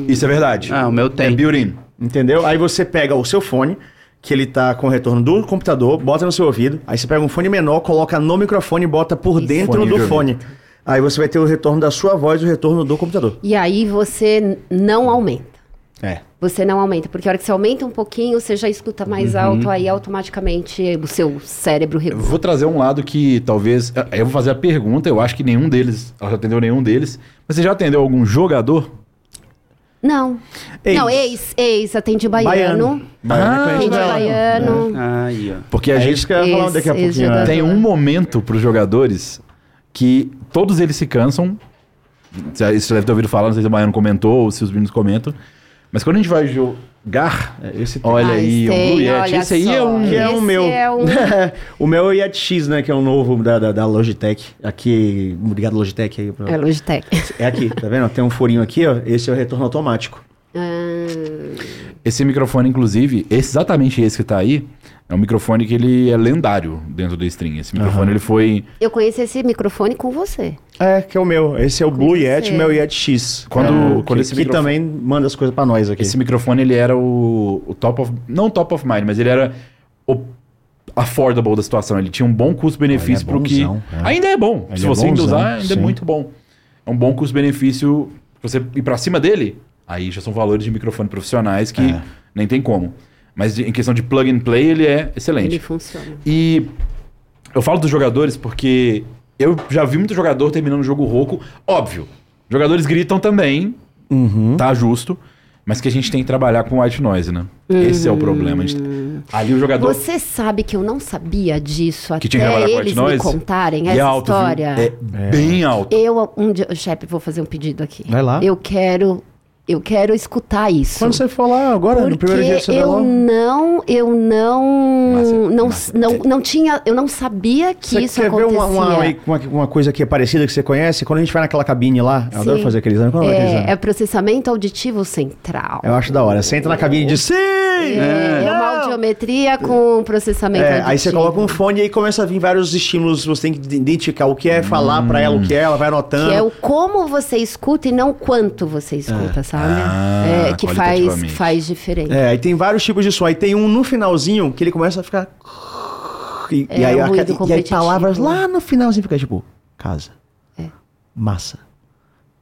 Isso é verdade. Ah, o meu tem. É built-in. Entendeu? Aí você pega o seu fone, que ele tá com o retorno do computador, bota no seu ouvido, aí você pega um fone menor, coloca no microfone e bota por dentro Fone do de fone. Aí você vai ter o retorno da sua voz e o retorno do computador. E aí você não aumenta. É. Você não aumenta, porque a hora que você aumenta um pouquinho, você já escuta mais Uhum. alto, aí automaticamente o seu cérebro Eu regula. vou trazer um lado que talvez. eh, Eu vou fazer a pergunta, eu acho que nenhum deles. Ela já atendeu nenhum deles. Mas você já atendeu algum jogador? Não. Ex. Não, ex, ex, atendi baiano. Baiano é Ah, dela. baiano. Aí, ó. Porque a É gente isso que eu ia falar daqui a pouquinho. jogador. é. tem um momento para os jogadores que todos eles se cansam. Você você deve ter ouvido falar, não sei se o Baiano comentou ou se os meninos comentam. Mas quando a gente vai jogar, É, esse tem. olha Ah, aí, o Blue Yeti. Esse aí é só. um. Que é o meu. é um- o meu é o Yeti X, né? Que é o novo da, da, da Logitech. Aqui, obrigado Logitech aí. pra- É Logitech. É aqui, tá vendo? Tem um furinho aqui, ó. Esse é o retorno automático. Ah, Esse microfone, inclusive, esse, exatamente esse que tá aí, é um microfone que ele é lendário dentro do string. Esse microfone ele foi. eu conheci esse microfone com você. É, que é o meu. Esse é o Blue. Yeti, o meu Yeti X. Quando- É, quando que, esse que microfone- também manda as coisas pra nós aqui. Esse microfone ele era o, o top of. Não top of mind, mas ele era o affordable da situação. Ele tinha um bom custo-benefício é pro que. é. Ainda é bom. Ele Se é você ainda usar, ainda é sim. muito bom. É um bom custo-benefício. Você ir pra cima dele, aí já são valores de microfone profissionais que É. nem tem como. Mas de- em questão de plug and play, ele é excelente. Ele funciona. E eu falo dos jogadores porque eu já vi muito jogador terminando o jogo rouco. Óbvio, jogadores gritam também, Uhum. tá justo. mas que a gente tem que trabalhar com white noise, né? Esse é o problema. Gente- Ali o jogador Você sabe que eu não sabia disso que tinha que até trabalhar com eles white noise me contarem e essa é alto, história. É bem alto. Eu, um dia, chefe, vou fazer um pedido aqui. Vai lá. Eu quero, eu quero escutar isso. Quando você for lá agora, no Porque primeiro dia que você eu não, eu não, Márcia, não, Márcia, não, não tinha, eu não sabia que Você isso quer ver acontecia. uma, uma, uma, uma coisa que é parecida que você conhece? Quando a gente vai naquela cabine lá, eu adoro Sim. fazer aquele exame. Qual é, aquele exame? é, é processamento auditivo central. Eu acho da hora. Você entra na cabine de sim! É, é uma audiometria com processamento É, auditivo. aí você coloca um fone e aí começa a vir vários estímulos. Você tem que identificar o que é, falar pra ela o que é, ela vai anotando. Que é o como você escuta e não o quanto você escuta, sabe? Ah, é, que faz, faz diferença. É, aí tem vários tipos de som. Aí tem um no finalzinho que ele começa a ficar. E, É, e aí, o a- e aí palavras lá no finalzinho fica tipo, casa. É. Massa.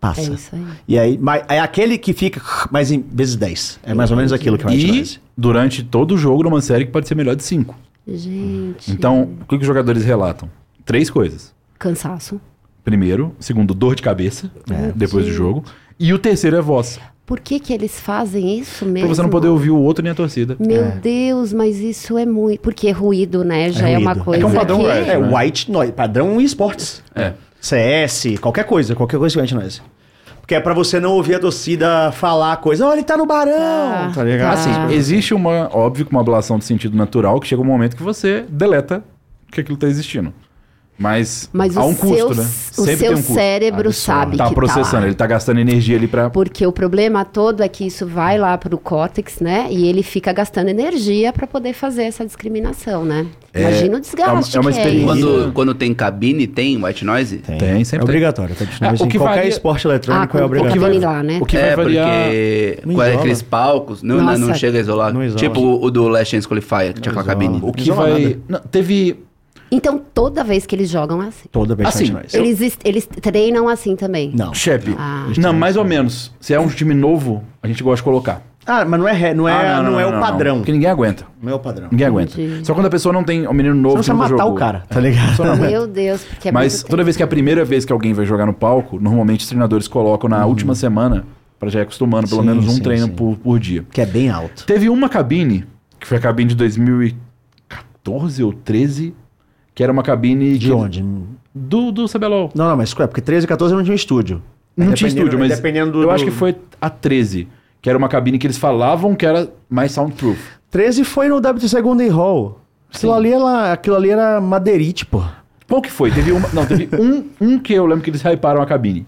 Passa. É isso aí. E aí, mas, é aquele que fica mais em vezes 10. É mais ou menos aquilo que vai E durante todo o jogo numa série que pode ser melhor de 5. Gente. Então, o que, que os jogadores relatam? Três coisas. Cansaço. Primeiro, segundo, dor de cabeça, depois do jogo. E o terceiro é voz. Por que, que eles fazem isso mesmo? Pra você não poder ouvir o outro nem a torcida. Meu Deus, mas isso é muito. Porque ruído, né? Já é, uma ruído. coisa. É que é um padrão, que... é. É, white noise, padrão esportes. É. CS, qualquer coisa, qualquer coisa que white noise. Porque é pra você não ouvir a torcida falar coisa, ó, ele tá no barão, Tá, tá ligado? tá. Assim, existe uma, óbvio que uma ablação de sentido natural que chega um momento que você deleta que aquilo tá existindo. Mas, Mas há o um custo, seu, né? o Sempre seu tem um custo. cérebro sabe Tá que processando, tá lá. ele tá gastando energia ali pra. Porque o problema todo é que isso vai lá pro córtex, né? E ele fica gastando energia para poder fazer essa discriminação, né? Imagina o desgaste é uma que é experiência. isso. Quando, quando tem cabine, tem white noise? Tem, Tem, É sempre tem. obrigatório. Tá Ah, o em que qualquer varia- esporte Ah, eletrônico é com obrigatório. cabine lá, né? O que é, vai variar. porque Não com aqueles palcos, não, não, não Nossa. chega a isolar. Não isola. Tipo o, o do Last Chance Qualifier, que tinha aquela cabine. O que vai. Não, teve. Então toda vez que eles jogam é assim. Toda vez Assim, que white noise. Eles, eles treinam assim também. Não. Chefe. Ah. Não, mais ou menos. Se é um time novo, a gente gosta de colocar. Ah, mas não é, ré- não é, Ah, não, é o padrão. Porque ninguém aguenta. Não é o padrão. Ninguém aguenta. Entendi. Só quando a pessoa não tem o menino novo Você que não precisa matar jogou. o cara, tá ligado? Não. Meu Deus, porque é Mas toda vez que é a primeira vez que alguém vai jogar no palco, normalmente os treinadores colocam na última semana, pra já ir acostumando pelo Sim, menos um sim, treino sim. por, por dia. Que é bem alto. Teve uma cabine, que foi a cabine de 2014 ou 13, que era uma cabine De que- onde? Do, do CBLOL. Não, não, mas é porque 13 e 14 não tinha estúdio. Não tinha estúdio, mas dependendo do, eu acho que foi a 13, que era uma cabine que eles falavam que era mais soundproof. 13 foi no WTC Golden Hall. Aquilo Sim. ali, era, aquilo ali era madeirite, pô. Qual que foi? Teve uma, não, teve um, um que eu lembro que eles hyparam a cabine.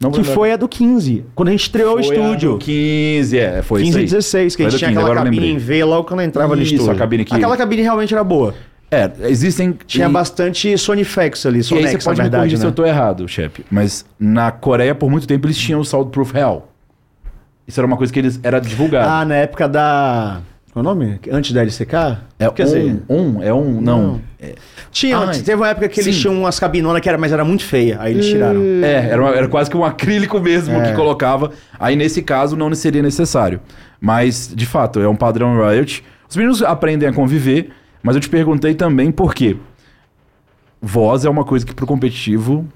Não Que foi a do 15. Quando a gente estreou o Foi a estúdio. do 15, é, foi 15 isso e aí. 16, que a gente tinha 15, aquela cabine em. V logo quando entrava no Isso, estúdio. a cabine que- Aquela cabine realmente era boa. É, existem... Tinha e- bastante Sonifex ali, E aí Sonex, você pode me verdade, corrigir se né? eu tô errado, chefe. Mas na Coreia, por muito tempo, eles tinham o soundproof real. Isso era uma coisa que eles era divulgado. Ah, na época da... Qual é o nome? Antes da LCK? é Quer dizer... um, um, é um, não. Não. Tinha, Ai, teve uma época que eles sim. tinham umas cabinonas que era, mas era muito feia. Aí eles tiraram. É, era, uma- era quase que um acrílico mesmo É. que colocava. Aí nesse caso não seria necessário. Mas, de fato, é um padrão Riot. Os meninos aprendem a conviver, mas eu te perguntei também por quê. Voz é uma coisa que pro competitivo,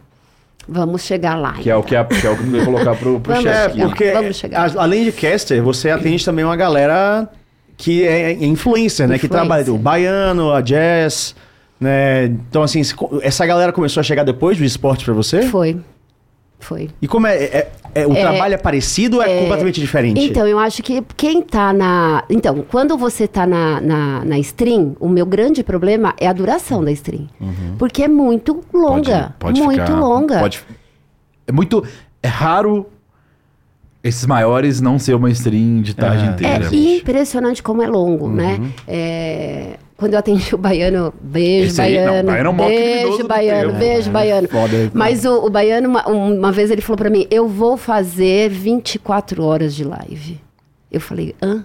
Vamos chegar lá. que é o que, é, que, é o que eu ia colocar pro, pro chefe. É, porque Vamos chegar. a- além de caster, você atende também uma galera que é influencer, né? Que trabalha o baiano, a jazz, né? Então, assim, essa galera começou a chegar depois do esporte pra você? Foi. Foi. E como é, é- é- o É, trabalho é parecido ou é, completamente diferente? Então, eu acho que quem tá na. Então, quando você tá na, na, na stream, o meu grande problema é a duração da stream. Porque é muito longa. Pode- pode muito ficar- longa. Pode, é muito. É raro esses maiores não ser uma stream de tarde É. inteira. É impressionante como é longo, né? É, quando eu atendi o baiano, beijo, Esse aí, não, baiano. baiano é criminoso beijo, baiano, tempo. beijo, baiano. foda. Mas o, o baiano, uma, uma vez ele falou pra mim: eu vou fazer 24 horas de live. Eu falei, hã?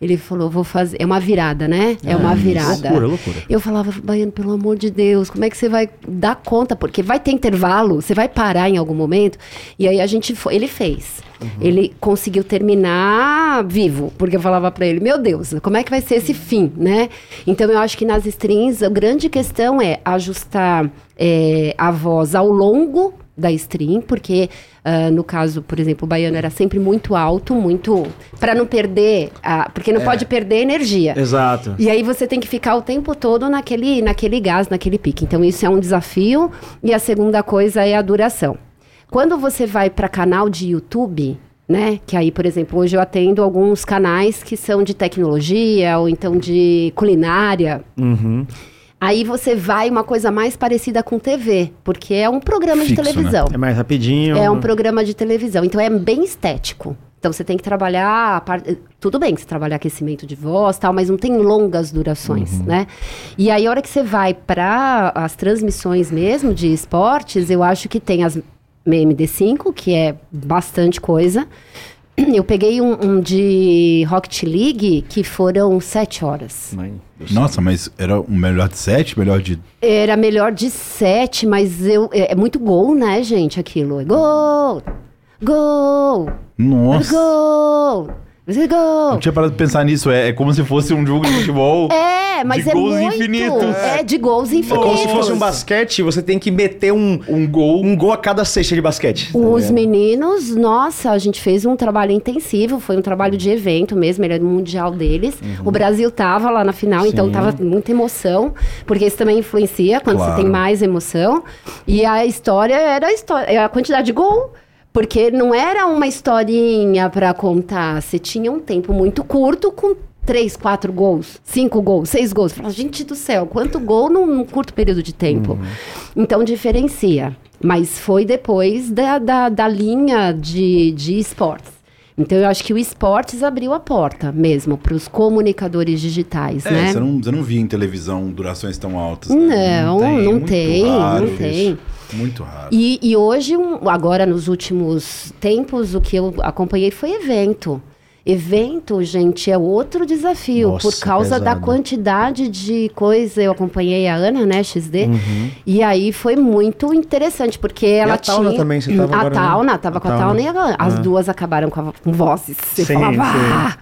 Ele falou, vou fazer. É uma virada, né? É, uma virada. loucura, loucura. Eu falava, Baiano, pelo amor de Deus, como é que você vai dar conta? Porque vai ter intervalo, você vai parar em algum momento. E aí a gente foi, ele fez. Ele conseguiu terminar vivo, porque eu falava pra ele, meu Deus, como é que vai ser esse fim, né? Então eu acho que nas strings a grande questão é ajustar é, a voz ao longo da stream, porque ah, no caso, por exemplo, o baiano era sempre muito alto, muito. Pra não perder. a- porque não pode perder energia. Exato. E aí você tem que ficar o tempo todo naquele, naquele gás, naquele pique. Então isso é um desafio. E a segunda coisa é a duração. Quando você vai para canal de YouTube, né? Que aí, por exemplo, hoje eu atendo alguns canais que são de tecnologia ou então de culinária. Aí você vai uma coisa mais parecida com TV, porque é um programa Fixo, de né? televisão. É mais rapidinho. É um programa de televisão, então é bem estético. Então você tem que trabalhar. a par- Tudo bem que você trabalha aquecimento de voz tal, mas não tem longas durações, né? E aí, a hora que você vai para as transmissões mesmo de esportes, eu acho que tem as MD5, que é bastante coisa. Eu peguei um, um de Rocket League que foram sete horas. Mãe Nossa, mas era um melhor de 7, melhor de. Era melhor de sete, mas eu é, é muito gol, né, gente? Aquilo. É gol! Gol! Nossa. Gol! Gol! Eu tinha parado de pensar nisso. É, é como se fosse um jogo de futebol. É, mas De é gols muito. infinitos. É, de gols É infinitos. como se fosse um basquete, você tem que meter um, um gol um gol a cada cesta de basquete. tá Os ligado? meninos, nossa, a gente fez um trabalho intensivo, foi um trabalho de evento mesmo, ele era o mundial deles. O Brasil tava lá na final, então Sim. tava muita emoção, porque isso também influencia quando Claro. você tem mais emoção. E a história era a história, é a quantidade de gol. Porque não era uma historinha pra contar, você tinha um tempo muito curto com três, quatro gols, cinco gols, seis gols. Fala, gente do céu, quanto gol num, num curto período de tempo. Então diferencia. Mas foi depois da, da, da linha de, de esportes. Então eu acho que o esportes abriu a porta mesmo para os comunicadores digitais, É, né? você, não, você não via em televisão durações tão altas. né? Não, não muito tem, raro não tem. Muito raro. E, e hoje, um- agora nos últimos tempos, o que eu acompanhei foi evento. Evento, gente, é outro desafio. Nossa, por causa da pesado. quantidade de coisa. Eu acompanhei a Ana, né, XD. E aí foi muito interessante, porque ela Uhum. a Tauna tinha. também, você tava a agora, né? Tauna, tava A com a Tauna. Tauna e a, as duas acabaram com, a- com vozes. Você Sim, falava. sim. "Ah!"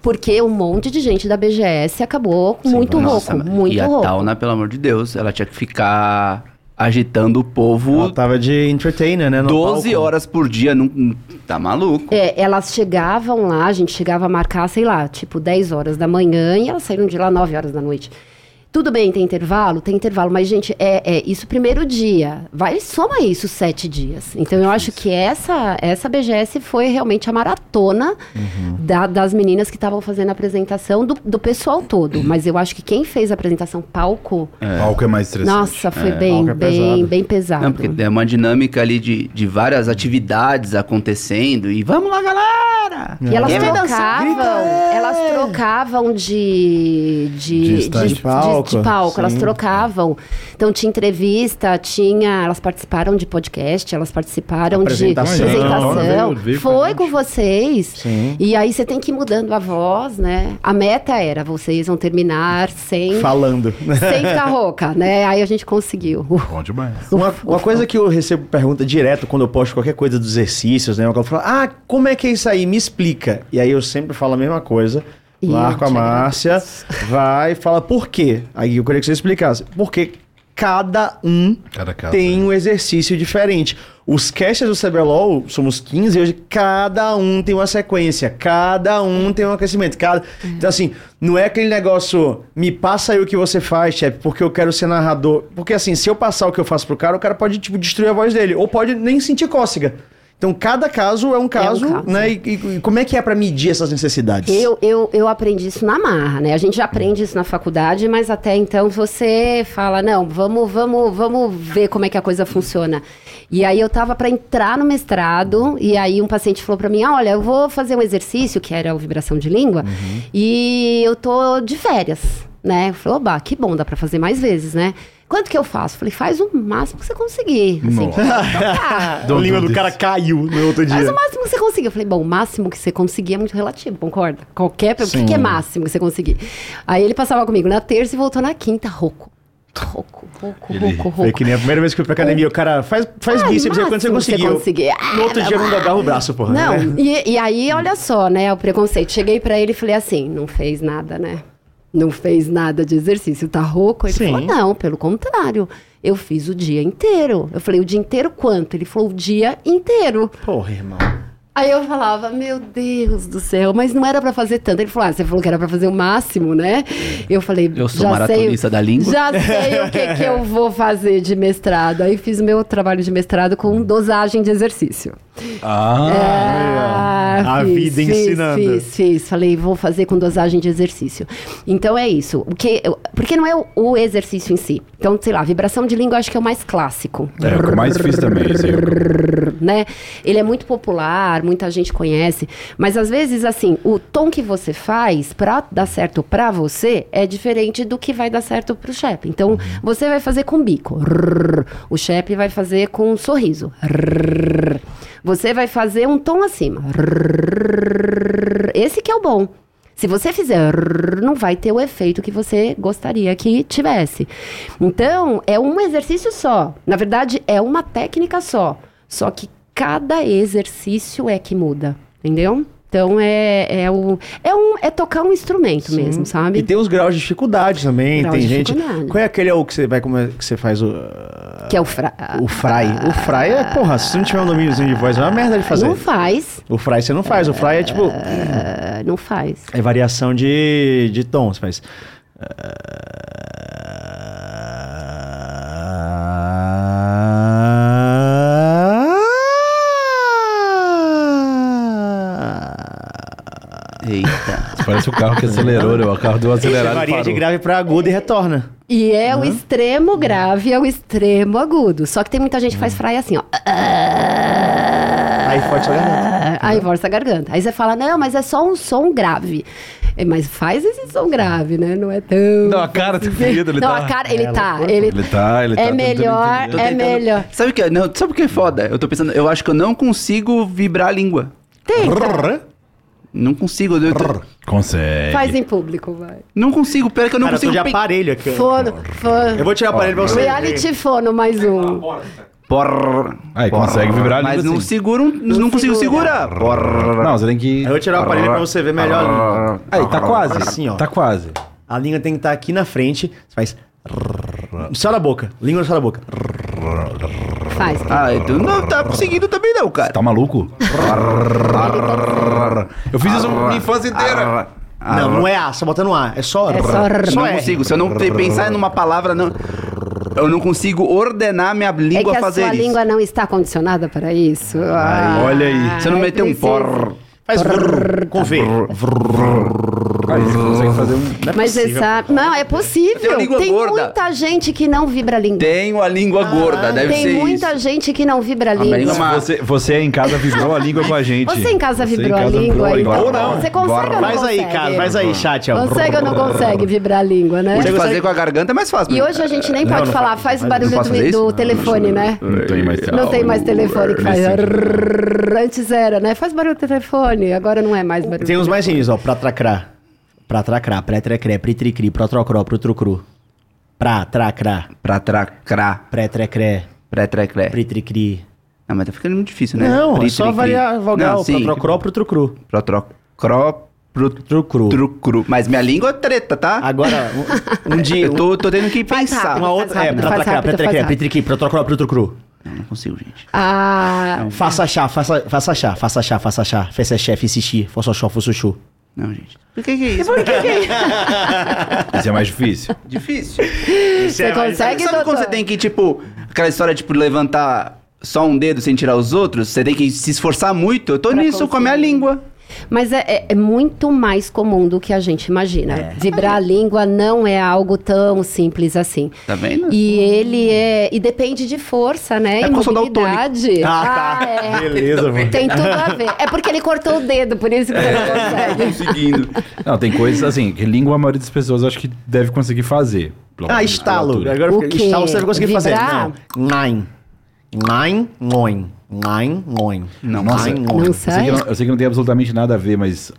Porque um monte de gente da BGS acabou muito Nossa, rouco, muito e a rouco. Tauna, pelo amor de Deus, ela tinha que ficar agitando o povo Ela tava de entertainer, né? no 12 palco. horas por dia. Não, tá maluco? É, elas chegavam lá, a gente chegava a marcar, sei lá, tipo 10 horas da manhã e elas saíram de lá 9 horas da noite. Tudo bem, tem intervalo? Tem intervalo, mas, gente, é, é isso primeiro dia. Vai, soma isso sete dias. Então, eu acho que essa, essa BGS foi realmente a maratona da- das meninas que estavam fazendo a apresentação, do, do pessoal todo. Mas eu acho que quem fez a apresentação palco, Palco é mais estressante. nossa, foi É, bem, é bem, pesado. bem pesado. Não, porque é uma dinâmica ali de, de várias atividades acontecendo. E vamos lá, galera! E elas trocavam, elas trocavam de de, De de- De palco, de palco, elas sim. trocavam. Então tinha entrevista, tinha, elas participaram de podcast, elas participaram Apresentação. de apresentação. Veio- Foi com vocês. Sim. E aí você tem que ir mudando a voz, né? A meta era vocês vão terminar sem Falando. sem ficar rouca, né? Aí a gente conseguiu. Bom demais. Uma, uma coisa que eu recebo pergunta direto quando eu posto qualquer coisa dos exercícios, né? Ela fala, ah, como é que é isso aí? Me explica. E aí eu sempre falo a mesma coisa. Marco eu a Márcia, vai e fala por quê. Aí eu queria que você explicasse. Porque cada um Cada caso. tem um exercício diferente. Os casters do CBLOL, somos 15 e hoje, cada um tem uma sequência, cada um tem um aquecimento. Cada... Então, assim, não é aquele negócio, me passa aí o que você faz, chefe, porque eu quero ser narrador. Porque, assim, se eu passar o que eu faço pro cara, o cara pode, tipo, destruir a voz dele, ou pode nem sentir cócega. Então, cada caso é um caso, caso. né? E, e- como é que é pra medir essas necessidades? Eu, eu, eu aprendi isso na marra, né? A gente já aprende isso na faculdade, mas até então você fala, não, vamos, vamos, vamos ver como é que a coisa funciona. E aí eu tava para entrar no mestrado, e aí um paciente falou para mim, "Ah, olha, eu vou fazer um exercício, que era o vibração de língua, e eu tô de férias, né? Eu falei, oba, que bom, dá para fazer mais vezes, né? Quanto que eu faço? Falei, faz o máximo que você conseguir. Assim, Nossa. tocar. a língua do cara caiu no outro Faz dia. o máximo que você conseguir. Eu falei, bom, o máximo que você conseguir é muito relativo, concorda? Qualquer. O que, que é máximo que você conseguir? Aí ele passava comigo na terça e voltou na quinta, rouco. Rouco, rouco, Ele- rouco, Foi rouco. que nem a primeira vez que eu fui pra academia, o cara faz, faz Ah, bíceps aí quando você conseguiu. conseguir. No outro dia não dobrava o braço, porra. Não, né? e, e aí, olha só, né, o preconceito. Cheguei pra ele e falei assim, não fez nada, né? Não fez nada de exercício, tá rouco? Ele Sim. falou, não, pelo contrário. Eu fiz o dia inteiro. Eu falei, o dia inteiro quanto? Ele falou, o dia inteiro. Porra, irmão. Aí eu falava, meu Deus do céu, mas não era pra fazer tanto. Ele falou, ah, você falou que era pra fazer o máximo, né? Eu falei, Eu sou já maratonista sei, da língua. Já sei o que, que eu vou fazer de mestrado. Aí fiz o meu trabalho de mestrado com dosagem de exercício. Ah, É, A vida ensinando. Fiz, fiz. Falei, vou fazer com dosagem de exercício. Então é isso. O que, eu- porque não é o, o exercício em si. Então, sei lá, vibração de língua eu acho que é o mais clássico. É, o que eu mais fiz também, aí é o né? Ele é muito popular, muita gente conhece, mas às vezes assim, o tom que você faz pra dar certo pra você é diferente do que vai dar certo pro chefe. Então, você vai fazer com bico. O chefe vai fazer com um sorriso. Você vai fazer um tom acima. Esse que é o bom. Se você fizer, não vai ter o efeito que você gostaria que tivesse. Então, é um exercício só. Na verdade, é uma técnica só. Só que cada exercício é que muda, entendeu? Então é, é, o, é, um, é tocar um instrumento mesmo, sabe? E tem os graus de dificuldade também. Grau tem gente. Qual é aquele o que você vai como é que você faz o Que é o fra... o fry? O fry é, porra, se você não tiver um domíniozinho de voz, é uma merda de fazer. Não faz. O fry você não faz, o fry é tipo ah, não faz. é variação de, de tom, você faz. Eita. parece o carro que acelerou, né? O carro deu uma acelerada varia de grave pra agudo e retorna. E é o extremo grave, é o extremo agudo. Só que tem muita gente que faz fraia assim, ó. Aí forte sua garganta. Aí força a garganta. Aí você fala, não, mas é só um som grave. É, Mas faz esse som grave, né? Não é tão. Não, a cara tá ferida, ele não, tá- a cara, ele É, tá. Ele, Ele tá, ele tá é tentando melhor, é melhor. Sabe o que? é? Não, sabe o que é foda? Eu tô pensando, eu acho que eu não consigo vibrar a língua. Tenta. Não consigo. eu Consegue. Faz em público, vai. não consigo, pera que eu não Cara, eu tô consigo. de aparelho aqui. ó. Fono, fono. Eu vou tirar o aparelho pra você. Reality fono, mais um. Porra. Aí, consegue vibrar a língua Mas não assim. seguro, não, consigo segura. segurar. Porra. Não, você tem que... Eu vou tirar o aparelho pra você ver melhor. Aí, tá quase. Assim, ó. Tá quase. A língua tem que estar aqui na frente. Você faz. Só na boca. Língua só na boca. Faz. Ah, então não tá conseguindo também não, cara. Tá maluco? Eu fiz isso minha infância inteira. Não, não é A, só botando A. É só. É só r- não consigo. Se eu não pensar numa palavra, não, eu não consigo ordenar minha É língua que a a fazer sua isso. língua não está condicionada para isso. Ah, olha aí. Você não é meteu um porra. Faz com V. Aí você consegue fazer um... Não é Mas você possível. sabe. Não, é Eu possível. Tem gorda. muita gente que não vibra a língua. Tenho a língua gorda, deve Ah, Tem ser muita isso. gente que não vibra a língua uma- Você, você em casa vibrou a língua com a gente. Você em casa Você vibrou em a casa língua a aí. língua. Ou não. Você consegue ou não Faz aí, cara. Faz aí, chat. Ó. Consegue ou não consegue vibrar a língua, né? O de Você fazer com a garganta é mais fácil. E né? hoje a gente nem pode falar, faz- o barulho do, telefone, né? Não tem mais Não tem mais telefone que faz. Antes era, né? Faz barulho do telefone, agora não é mais barulho. Tem uns mais ó. Pra tracrá. Pra tracrá. Pré-trecré. Pri-tri-cri. Protrocró. Protrucru. Pra tracrá. Pra tracrá, Pré-trecré. pré-trecré. Pri-tri-cri. Não, mas tá ficando muito difícil, né? Não, é só variar a vogal. Não, sim. Protrocró. Protrucru. Protrocró, pro- Trucru. trucru. Mas minha língua é treta, tá? Agora, um, um dia... Eu tô, tô tendo que Faz pensar. rápido. Uma outra... É, pra tracrá. Pré-trecré. Pri-tri-cri. Protrocró. Protrucru. Não, não consigo, gente. Ah, Faça chá. Faça, faça chá. Faça chá. Faça chá. Fesse chefe. Xixi. Fosse xó. Fosse chu. Não, gente. Por que que é isso? Isso é mais difícil. Difícil. você consegue, Sabe quando você tem que, tipo, aquela história, tipo, levantar só um dedo sem tirar os outros? Você tem que se esforçar muito. Eu tô Pra nisso com a minha conseguir. língua. Mas é, é- é muito mais comum do que a gente imagina. É. Vibrar a língua não é algo tão simples assim. Tá vendo? E ele é. E depende de força, né? É e mobilidade. Ah, tá. é. Beleza, mano. Tem tudo a ver. É porque ele cortou o dedo, por isso que você não consegue. Conseguindo. Não, tem coisas assim, que língua a maioria das pessoas acho que deve conseguir fazer. Ah, estalo. Agora O estalo você vai conseguir fazer. Vibrar? Não. Nine. Nine, ngoin. Nine, ngoin. Não, Nine, nossa. ngoin. Não Eu sei, sai? que não, eu sei que não tem absolutamente nada a ver, mas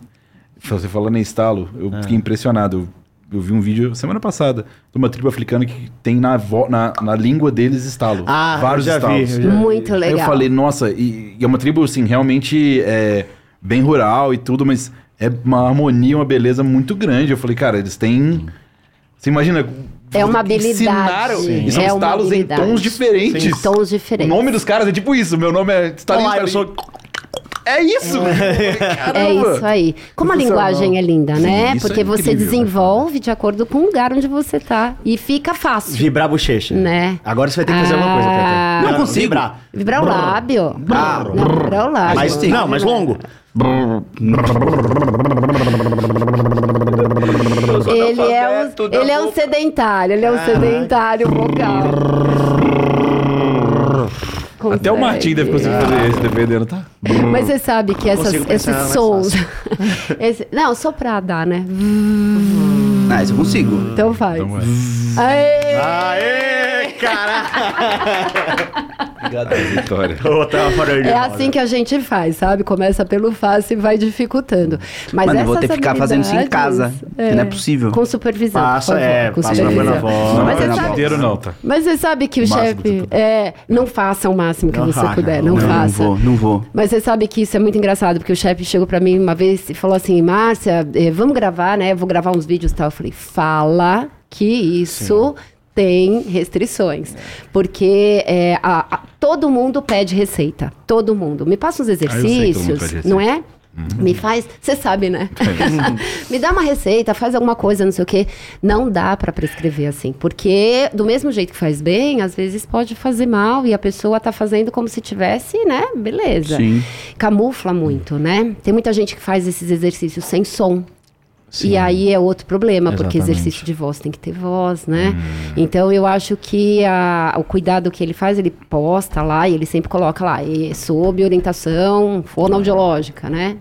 você falando em estalo, eu É. fiquei impressionado. Eu, eu vi um vídeo semana passada de uma tribo africana que tem na, vo- na, na língua deles estalo. Ah, vários eu já vi, estalos. eu já vi. Muito Aí legal. eu falei, nossa, e, e é uma tribo, assim, realmente é, bem rural e tudo, mas é uma harmonia, uma beleza muito grande. Eu falei, cara, eles têm. Você imagina É uma habilidade. Ensinaram. Sim. E são É estalos em tons diferentes. Em tons diferentes. O nome dos caras é tipo isso. Meu nome é estalinho. Olá, eu sou... É isso! É Caramba. isso aí. Como a linguagem é linda, né? isso é Porque você incrível, desenvolve de acordo com o lugar onde você tá. E fica fácil. Vibrar a bochecha. Né? Agora você vai ter que fazer alguma coisa, Ah. Peter. Não consigo. Vibrar. Vibrar o lábio. Ah, Não, vibrar o lábio. Mas, não, mais longo. Ele é, um, alfabeto da ele é um sedentário, ele é um Ah. sedentário vocal. Até o Martim deve conseguir fazer esse, dependendo, tá? Mas você sabe que essas, esses sons. esse- não, soprar dá, né? Ah, isso eu consigo. Então faz. Então. Aê! Aê, caraca! Obrigado, Vitória. É assim que a gente faz, sabe? Começa pelo fácil e vai dificultando. Mas Mano, eu vou ter que ficar fazendo isso em casa, porque não é possível. Com supervisão. Passa, é, com passa supervisão. na voz. Não, Mas é você o sabe- inteiro não, tá? Mas você sabe que o máximo chefe. É, não faça o máximo que Não você faça, puder, não, não, Não, não faça. vou, não vou. Mas você sabe que isso é muito engraçado, porque o chefe chegou pra mim uma vez e falou assim: Márcia, eh, vamos gravar, né? Vou gravar uns vídeos e tal. Eu falei: fala que isso. Tem restrições. Porque é, a- a- todo mundo pede receita. Todo mundo. Me passa uns Ah, exercícios, não é? Me faz, você sabe, né? Me dá uma receita, faz alguma coisa, não sei o quê. Não dá pra prescrever assim, porque do mesmo jeito que faz bem, às vezes pode fazer mal e a pessoa tá fazendo como se tivesse, né? Beleza. Sim. Camufla muito, né? Tem muita gente que faz esses exercícios sem som. E aí é outro problema, porque Exatamente. exercício de voz tem que ter voz, né? Então eu acho que a- o cuidado que ele faz, ele posta lá e ele sempre coloca lá, e sob orientação fonoaudiológica, né?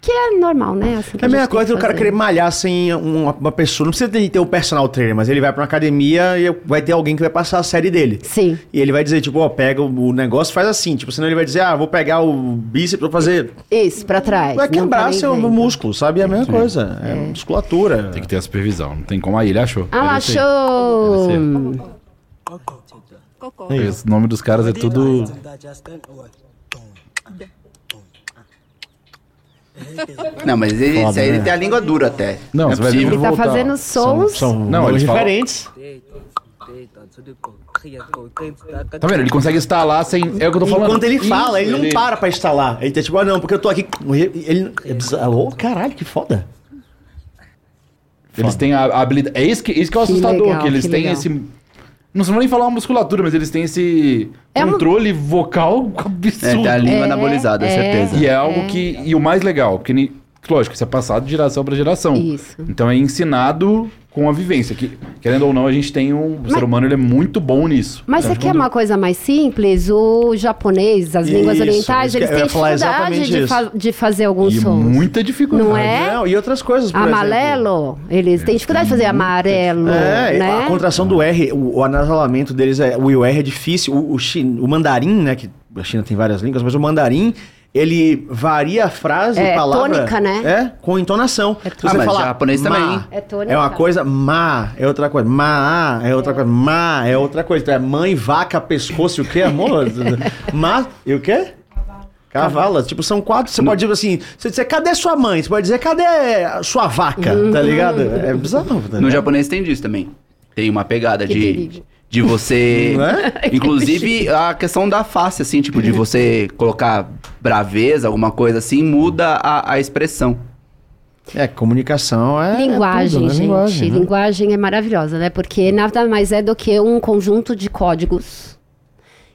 Que é normal, né? Assim que É a mesma coisa que do cara querer malhar sem uma, uma pessoa. Não precisa ter, ter o personal trainer, mas ele vai pra uma academia e vai ter alguém que vai passar a série dele. Sim. E ele vai dizer, tipo, ó, pega o, o negócio e faz assim. Tipo, senão ele vai dizer, ah, vou pegar o bíceps pra fazer. Isso, pra trás. Vai tá quebrar seu vendo. músculo, sabe? É a mesma coisa. É, musculatura. Tem que ter a supervisão. Não tem como. Aí ele achou. Ah show! Esse nome dos caras é tudo. Não, mas ele, Foda, esse aí ele né? tem a língua dura até. Não, é você vai possível. Ele tá voltar. fazendo sons. São Não, nomes ele fala- diferentes. Tá vendo? Ele consegue instalar sem. É o que eu tô falando. Enquanto ele fala, Isso, ele não para pra instalar. Ele tá tipo, ah, não, porque eu tô aqui. Ele. É bizarro. Ô, caralho, que foda. Eles têm a, habilidade. É isso que, isso que é o Que assustador, legal, que eles que têm legal. esse. Não vou nem falar uma musculatura, mas eles têm esse É controle vocal É, absurdo. tem a língua É, anabolizada, é. certeza. E é algo que. E o mais legal, porque, lógico, isso é passado de geração para geração. Isso. Então é ensinado com a vivência. Que, querendo ou não, a gente tem um. O ser humano ele é muito bom nisso. Mas você quer uma coisa mais simples? O japonês, as línguas Isso, orientais, eles têm dificuldade de, fa- de fazer alguns E sons. muita dificuldade. Não é? Não, e outras coisas, por exemplo. Amarelo, eles têm dificuldade de fazer amarelo, É, né? a contração do R, o, o anasalamento deles é. O R é difícil. O, o, chin- o mandarim, né? Que a China tem várias línguas, mas o mandarim. Ele varia a frase, É, palavra. tônica, né? É, com entonação. Se Ah, mas japonês ma, também. É tônica. É uma coisa, ma é outra coisa. Ma é outra coisa. Ma é outra coisa. Então é mãe, vaca, pescoço e o quê, amor? ma e o quê? Cavalo. Tipo, são quatro. Você pode dizer assim: você dizer, cadê sua mãe? Você pode dizer, cadê a sua vaca? Uhum. Tá ligado? É bizarro. tá No ligado? japonês tem disso também. Tem uma pegada Que de, perigo. De você. Não é? Inclusive, a questão da face, assim, tipo, de você colocar braveza, alguma coisa assim, muda a, a expressão. É, comunicação é. Linguagem, é tudo, né? gente. Linguagem, Linguagem, né? é maravilhosa, né? Porque nada mais é do que um conjunto de códigos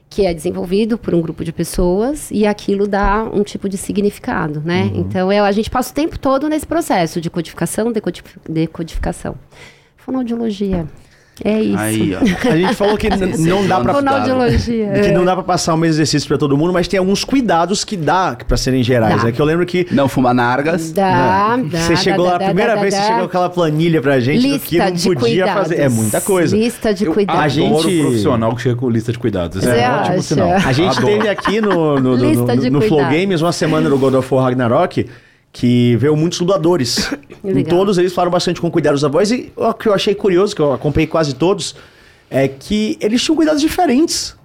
que é desenvolvido por um grupo de pessoas e aquilo dá um tipo de significado, né? Uhum. Então é, a gente passa o tempo todo nesse processo de codificação, decodif- decodificação. Fonoaudiologia. É isso. Aí, ó. A gente falou que não dá pra. Fonoaudiologia. Que é. não dá pra passar o mesmo exercício pra todo mundo, mas tem alguns cuidados que dá pra serem gerais. Dá. É que eu lembro que Não fumar nargas. Dá, né, dá, você chegou dá, lá, a primeira dá, vez dá, você dá. chegou com aquela planilha pra gente do que Lista não podia cuidados. fazer. É muita coisa. Lista de Eu cuidados. A gente- profissional que chega com lista de cuidados. É um ótimo sinal. A gente Adoro. teve aqui no, no, no, Lista no- no Flow. Games uma semana do God of War Ragnarok que veio muitos dubladores. e Legal. todos eles falaram bastante com cuidados da voz. E o que eu achei curioso, que eu acompanhei quase todos, é que eles tinham cuidados diferentes.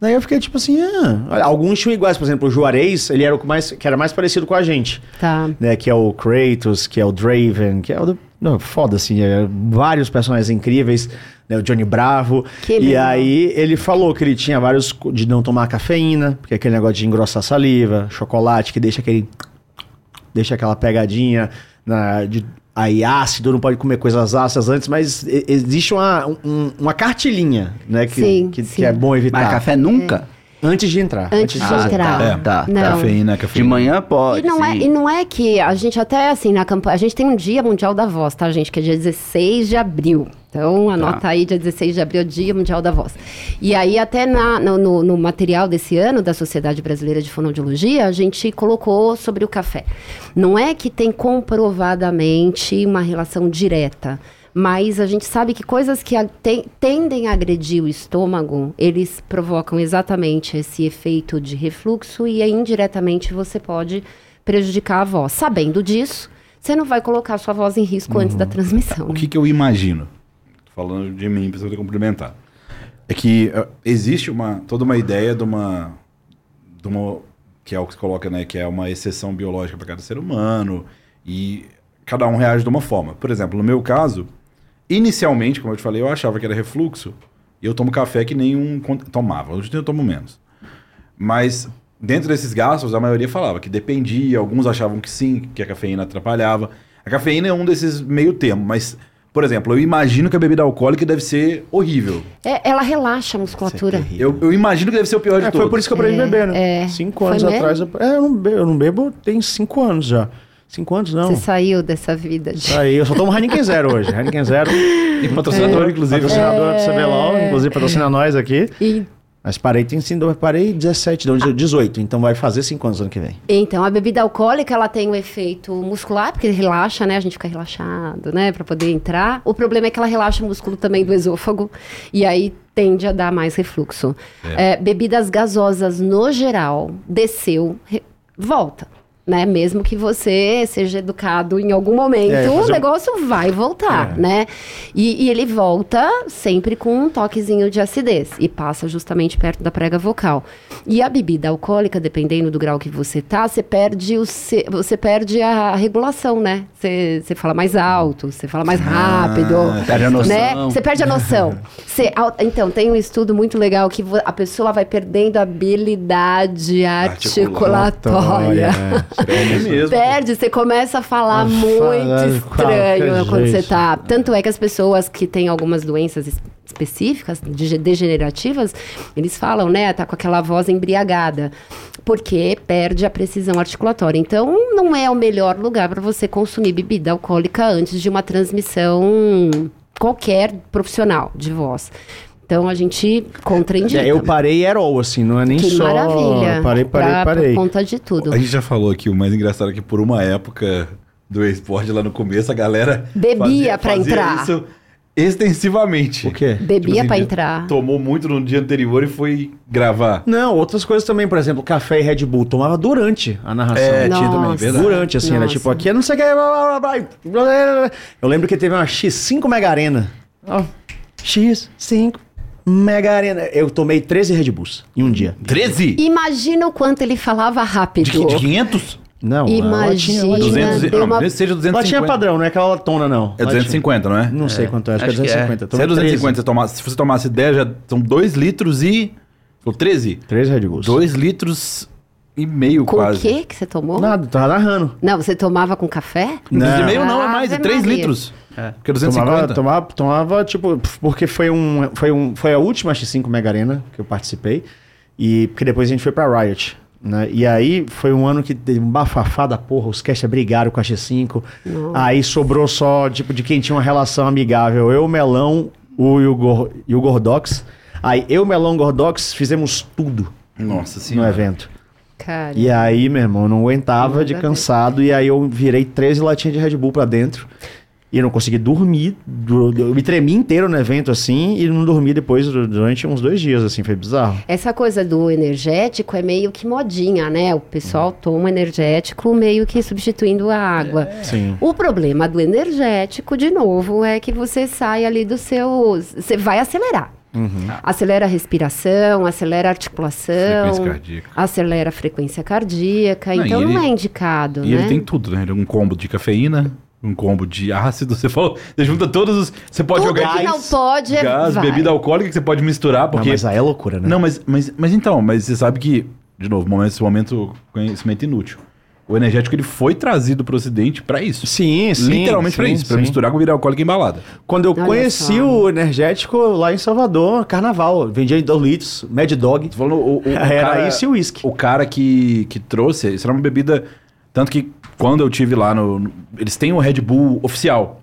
Daí eu fiquei tipo assim, ah, alguns tinham iguais, por exemplo, o Juarez, ele era o que, mais, que era mais parecido com a gente. Tá. Né, que é o Kratos, que é o Draven, que é o do, Não, foda, assim, é, vários personagens incríveis, né, o Johnny Bravo. Que e legal. aí ele falou que ele tinha vários de não tomar cafeína, porque é aquele negócio de engrossar saliva, chocolate que deixa aquele deixa aquela pegadinha na, de aí ácido, não pode comer coisas ácidas antes, mas existe uma, um- uma cartilhinha, né, que, Sim, que, sim. que é bom evitar. Mas café nunca? Antes de entrar. Antes de Ah, entrar. É, Tá. Não. Cafeína, De cafeína. manhã pode. E não, é, e não é que a gente até assim na campanha. A gente tem um dia mundial da voz, tá, gente? Que é dia 16 de abril. Então anota aí, dia 16 de abril, dia mundial da voz. E aí, até na- no, no- no material desse ano da Sociedade Brasileira de Fonoaudiologia, a gente colocou sobre o café. Não é que tem comprovadamente uma relação direta. Mas a gente sabe que coisas que tendem a agredir o estômago, eles provocam exatamente esse efeito de refluxo e aí, indiretamente você pode prejudicar a voz. Sabendo disso, você não vai colocar a sua voz em risco antes da transmissão. O que, que eu imagino? Tô falando de mim, precisa de complementar. É que eh, existe uma, toda uma ideia de uma, de uma. que é o que se coloca, né? Que é uma exceção biológica para cada ser humano. E cada um reage de uma forma. Por exemplo, no meu caso, inicialmente, como eu te falei, eu achava que era refluxo. E eu tomo café que nenhum tomava. Hoje eu tomo menos. Mas dentro desses gastos, a maioria falava que dependia, alguns achavam que sim, que a cafeína atrapalhava. A cafeína é um desses meio termo, mas, por exemplo, eu imagino que a bebida alcoólica deve ser horrível. É, ela relaxa a musculatura. Eu, eu imagino que deve ser o pior de É, todos. foi por isso que eu aprendi a É, beber, né? é. Cinco anos atrás. Eu, é, eu não bebo, eu não bebo tem cinco anos já. Cinco anos não. Você saiu dessa vida de... Aí, eu só tomo Heineken Zero hoje. Heineken Zero. E patrocinador, inclusive. Patrocinador do CBLOL, inclusive patrocina nós aqui. E Mas parei, tem sim, eu parei 17, não, 18. Então vai fazer cinco anos ano que vem. Então, a bebida alcoólica, ela tem um efeito muscular, porque relaxa, né? A gente fica relaxado, né? Pra poder entrar. O problema é que ela relaxa o músculo também do esôfago. E aí tende a dar mais refluxo. É, bebidas gasosas, no geral, desceu, re- volta. Né? Mesmo que você seja educado em algum momento, É, o negócio vai voltar, É. né? E, e ele volta sempre com um toquezinho de acidez e passa justamente perto da prega vocal. E a bebida alcoólica, dependendo do grau que você tá, você perde o se- você perde a regulação, né? Você, você fala mais alto, você fala mais rápido, perde a noção. né? Você perde a noção. Você, então, tem um estudo muito legal que a pessoa vai perdendo a habilidade articulatória. É mesmo. Perde, você começa a falar Ah, muito fala de estranho quando você tá. Tanto é que as pessoas que têm algumas doenças es- específicas, de- degenerativas, eles falam, né, tá com aquela voz embriagada, porque perde a precisão articulatória. Então, não é o melhor lugar para você consumir bebida alcoólica antes de uma transmissão qualquer profissional de voz. Então, a gente contraindica. É, eu parei Herol, assim, não é nem Que só. maravilha. Parei, parei, Pra- parei. Por conta de tudo. A gente já falou aqui, o mais engraçado é que por uma época do esporte lá no começo, a galera Bebia pra entrar. isso extensivamente. O quê? Bebia Tipo pra assim, entrar. Tomou muito no dia anterior e foi gravar. Não, outras coisas também, por exemplo, café e Red Bull. Tomava durante a narração. É, tinha também, verdade. Durante, assim, era Nossa. tipo aqui, eu não sei o que. blá, blá, blá. Eu lembro que teve uma X5 Mega Arena. Ó, X5 Mega Arena. Eu tomei 13 Red Bulls em um dia. 13? Imagina o quanto ele falava rápido. De, de 500? Não, Imagina. ela tinha, ela 200, deu não, uma- seja Ela 250. tinha padrão, não é aquela latona, não. É Ela 250, não é? tinha- Não sei quanto é, acho, que é acho que é. 250. Se é Tomei 250, você tomasse, se você tomasse 10, já são 2 litros e... Ou 13? 13 Red Bulls. 2 litros e meio Com quase. o quê que você tomou? Nada, tava narrando. Não, você tomava com café? Não. Não. E meio não, é mais, é Ave 3 Maria. litros. É. Porque é 250. Tomava, tomava, tomava, tipo, porque foi um, foi um, foi a última X5 Mega Arena que eu participei e porque depois a gente foi pra Riot, né? E aí foi um ano que teve um bafafá da porra, os casters brigaram com a X5. Aí sobrou só, tipo, de quem tinha uma relação amigável, eu, o Melão, o e o, Gor, e o Gordox. Aí eu, o Melão e o Gordox fizemos tudo Nossa no senhora. evento. Cara. E aí, meu irmão, eu não aguentava de ver. cansado. E aí eu virei 13 latinhas de Red Bull pra dentro. E não consegui dormir. Eu me tremi inteiro no evento, assim, e não dormi depois du- durante uns dois dias, assim, foi bizarro. Essa coisa do energético é meio que modinha, né? O pessoal toma energético meio que substituindo a água. Sim. O problema do energético, de novo, é que você sai ali do seu. Você vai acelerar. Acelera a respiração, acelera a articulação, acelera a frequência cardíaca. Não, então e não ele- é indicado, E né? ele tem tudo, né? Ele é um combo de cafeína, Um combo de ácido, você falou. Você junta todos os. Você pode Tudo jogar que não gás, pode é gás, vai. bebida alcoólica que você pode misturar, Não, porque. mas aí é loucura, né? Não, mas, mas, mas então, mas você sabe que, de novo, esse momento conhecimento inútil. O energético ele foi trazido pro ocidente pra isso. Sim, sim. Literalmente pra sim, isso, pra sim. misturar com bebida alcoólica embalada. Quando eu Olha conheci só. o energético lá em Salvador, carnaval, vendia em 2 litros, Mad Dog. Tô falando, o, o- o Era cara, isso e o uísque. O cara que, que trouxe, isso era uma bebida. Tanto que quando eu tive lá no. no- Eles têm o Red Bull oficial.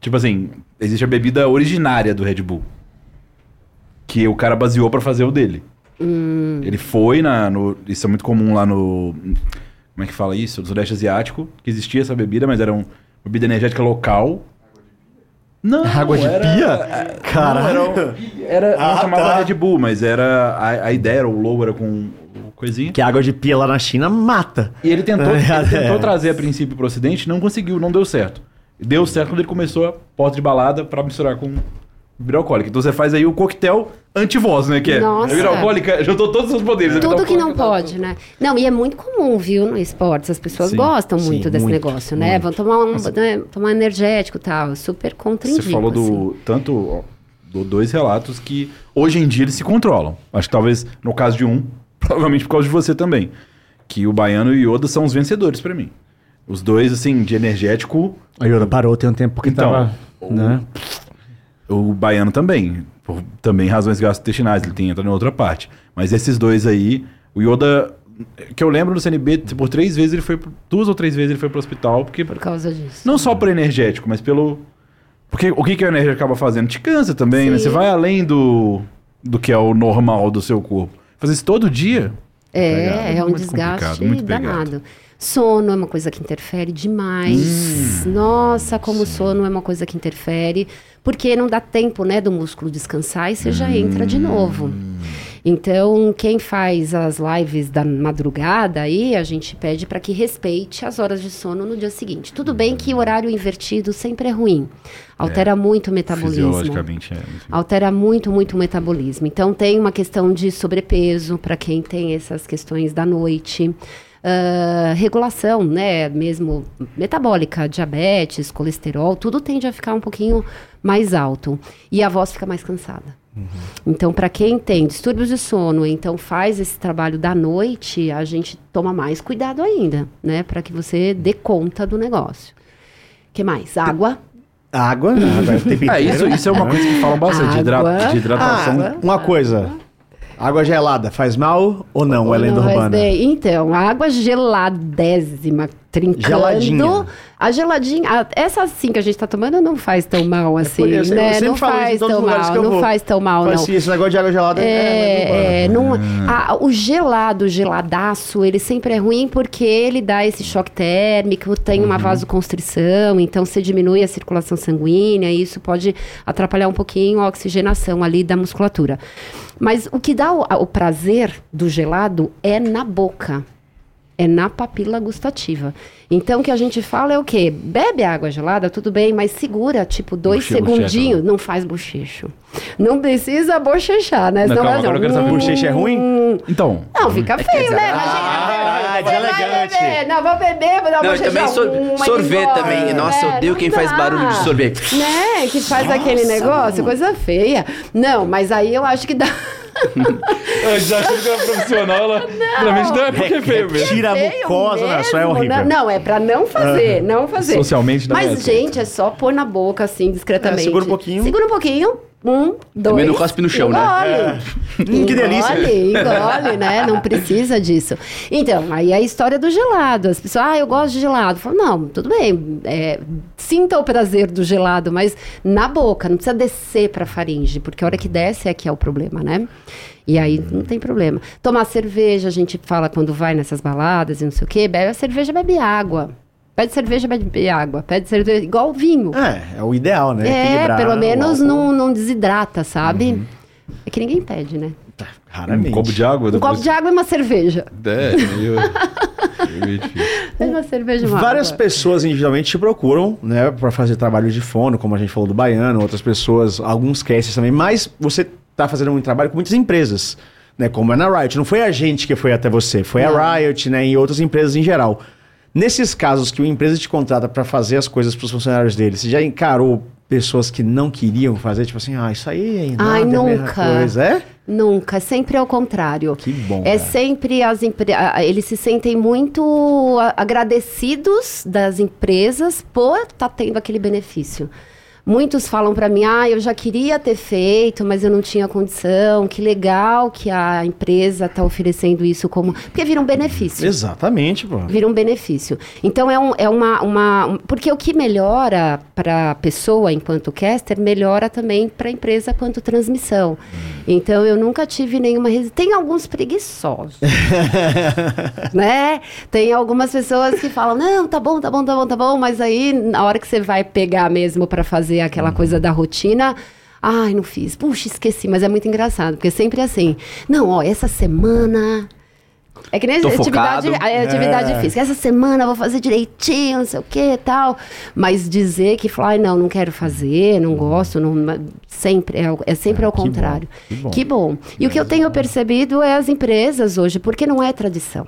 Tipo assim, existe a bebida originária do Red Bull. Que o cara baseou pra fazer o dele. Ele foi na. No, isso é muito comum lá no. Como é que fala isso? No Sudeste Asiático, que existia essa bebida, mas era uma bebida energética local. Não, Água de era- pia? Caralho. Não, era, era Ah, chamava tá. Red Bull, mas era a, a ideia era o logo era com coisinha. Que a água de pia lá na China mata. E ele tentou, É, ele tentou é. trazer a princípio pro ocidente, não conseguiu, não deu certo. Deu certo quando ele começou a porta de balada pra misturar com bebida alcoólica. Então você faz aí o coquetel anti-voz, né? Que é Nossa. bebida alcoólica, juntou todos os seus poderes. a Tudo que não pode, né? Não, e é muito comum, viu, no esportes. As pessoas Sim, gostam muito sim, desse muito, negócio, né? Vão tomar um, né, tomar energético e tal. Super Você contraindico, falou do assim. tanto ó, do dois relatos que hoje em dia eles se controlam. Acho que talvez no caso de um, provavelmente por causa de você também, que o Baiano e o Yoda são os vencedores pra mim. Os dois assim de energético, A Yoda parou tem um tempo porque Então, tava... o- Né? O Baiano também, por também razões gastrointestinais, ele tem entra em outra parte. Mas esses dois aí, o Yoda que eu lembro no CNB, por três vezes ele foi duas ou três vezes ele foi pro hospital porque Por causa disso. Não só por energético, mas pelo. Porque o que, que o energético acaba fazendo? Te cansa também, né? Sim. Você vai além do, do que é o normal do seu corpo. Fazer isso todo dia. É, pegado, é um muito desgaste muito pegado. Sono é uma coisa que interfere demais. Hum. Nossa, como o sono é uma coisa que interfere. Porque não dá tempo, né, do músculo descansar e você já entra de novo. Hum. Então, quem faz as lives da madrugada aí, a gente pede para que respeite as horas de sono no dia seguinte. Tudo bem que o horário invertido sempre é ruim. Altera muito o metabolismo Fisiologicamente é. enfim. altera muito, muito o metabolismo. Então, tem uma questão de sobrepeso para quem tem essas questões da noite. Ah, regulação, né? Mesmo metabólica, diabetes, colesterol, tudo tende a ficar um pouquinho mais alto. E a voz fica mais cansada. Então, para quem tem distúrbios de sono, então faz esse trabalho da noite, a gente toma mais cuidado ainda, né? Para que você dê conta do negócio. que mais? Água. Água, água tempo É, isso, isso é uma coisa que falam bastante, de, hidra- Água. de hidratação. Ah, uma coisa. Água gelada faz mal ou não? É lenda Não, urbana? SD. Então, a água geladésima, trincando. Geladinha. A geladinha, a- essa assim que a gente tá tomando não faz tão mal assim, eu né? sempre Não faz tão mal, não vou. faz tão mal, Fala não. assim, esse negócio de água gelada É, é, lenda não, urbana. a- o gelado, o geladaço, ele sempre é ruim porque ele dá esse choque térmico, tem Uhum. uma vasoconstrição, então você diminui a circulação sanguínea, e isso pode atrapalhar um pouquinho a oxigenação ali da musculatura. Mas o que dá o, o prazer do gelado é na boca. É na papila gustativa. Então, o que a gente fala é o quê? Bebe água gelada, tudo bem, mas segura, tipo, dois Bochecha, segundinhos. né? Não faz bochecho. Não precisa bochechar, né? Não, Senão calma, agora eu quero saber, "Hum, bochecha é ruim? Então, Não, fica feio, né? Ah, Imagina. Vai deselegante. beber. Não, vou beber, vou dar Não, e também sor- Hum, sorvete também. Nossa, eu né? odeio quem faz dá. barulho de sorvete. Né? Que faz aquele negócio, coisa feia. Não, mas aí eu acho que dá. Eu já achei que era profissional, ela realmente não é porque é feio mesmo. Tira a mucosa, né? Só é mesmo, horrível. Não, não, é pra não fazer, não fazer. Socialmente não é Mas, assim. gente, é só pôr na boca, assim, discretamente. É, segura um pouquinho. Segura um pouquinho. Um, dois. Também não cospe no chão, né? engole. Hum, que delícia. Engole, engole, né? Não precisa disso. Então, aí a história do gelado. As pessoas, ah, eu gosto de gelado. Falo, não, tudo bem. é, sinta o prazer do gelado, mas na boca, não precisa descer pra faringe, porque a hora que desce é que é o problema, né? E aí não tem problema. Tomar cerveja, a gente fala quando vai nessas baladas e não sei o quê, bebe a cerveja, bebe água. Pede cerveja, bebe água. Pede cerveja, igual vinho. É, é o ideal, né? É, Equilibrar pelo menos não, não desidrata, sabe? É que ninguém pede, né? Raramente. Um copo de água. Um copo de água e uma cerveja. É, meio, meio difícil. Pede uma cerveja uma Várias água. pessoas individualmente te procuram, né, para fazer trabalho de fono, como a gente falou do baiano, outras pessoas, alguns casts também, mas você tá fazendo um trabalho com muitas empresas, né, como é na Riot. Não foi a gente que foi até você, foi Não. a Riot, né, e outras empresas em geral. Nesses casos que uma empresa te contrata para fazer as coisas para os funcionários dele, você já encarou pessoas que não queriam fazer, tipo assim, ah, isso aí nada, Ai, é a mesma nunca. coisa, é? Nunca, sempre ao contrário. Que bom. É cara. sempre as eles se sentem muito agradecidos das empresas por estar tendo aquele benefício. Muitos falam para mim: "Ah, eu já queria ter feito, mas eu não tinha condição. Que legal que a empresa está oferecendo isso como porque vira um benefício. Exatamente, pô. Vira um benefício. Então é, um, é uma, uma. um- Porque o que melhora para a pessoa enquanto caster, melhora também para a empresa quanto transmissão. Então eu nunca tive nenhuma. resi- Tem alguns preguiçosos. né? Tem algumas pessoas que falam: não, tá bom, tá bom, tá bom, tá bom, mas aí na hora que você vai pegar mesmo para fazer aquela coisa da rotina. Ai, não fiz. Puxa, esqueci, mas é muito engraçado, porque sempre é assim. Não, ó, essa semana é que nem Tô atividade, a- atividade É. física. Essa semana eu vou fazer direitinho, não sei o que e tal. Mas dizer que falar, "Ai, não, não quero fazer, não gosto, não, sempre, é, o- é sempre ao que bom, contrário. que bom. E o que eu tenho percebido é as empresas hoje, porque não é tradição.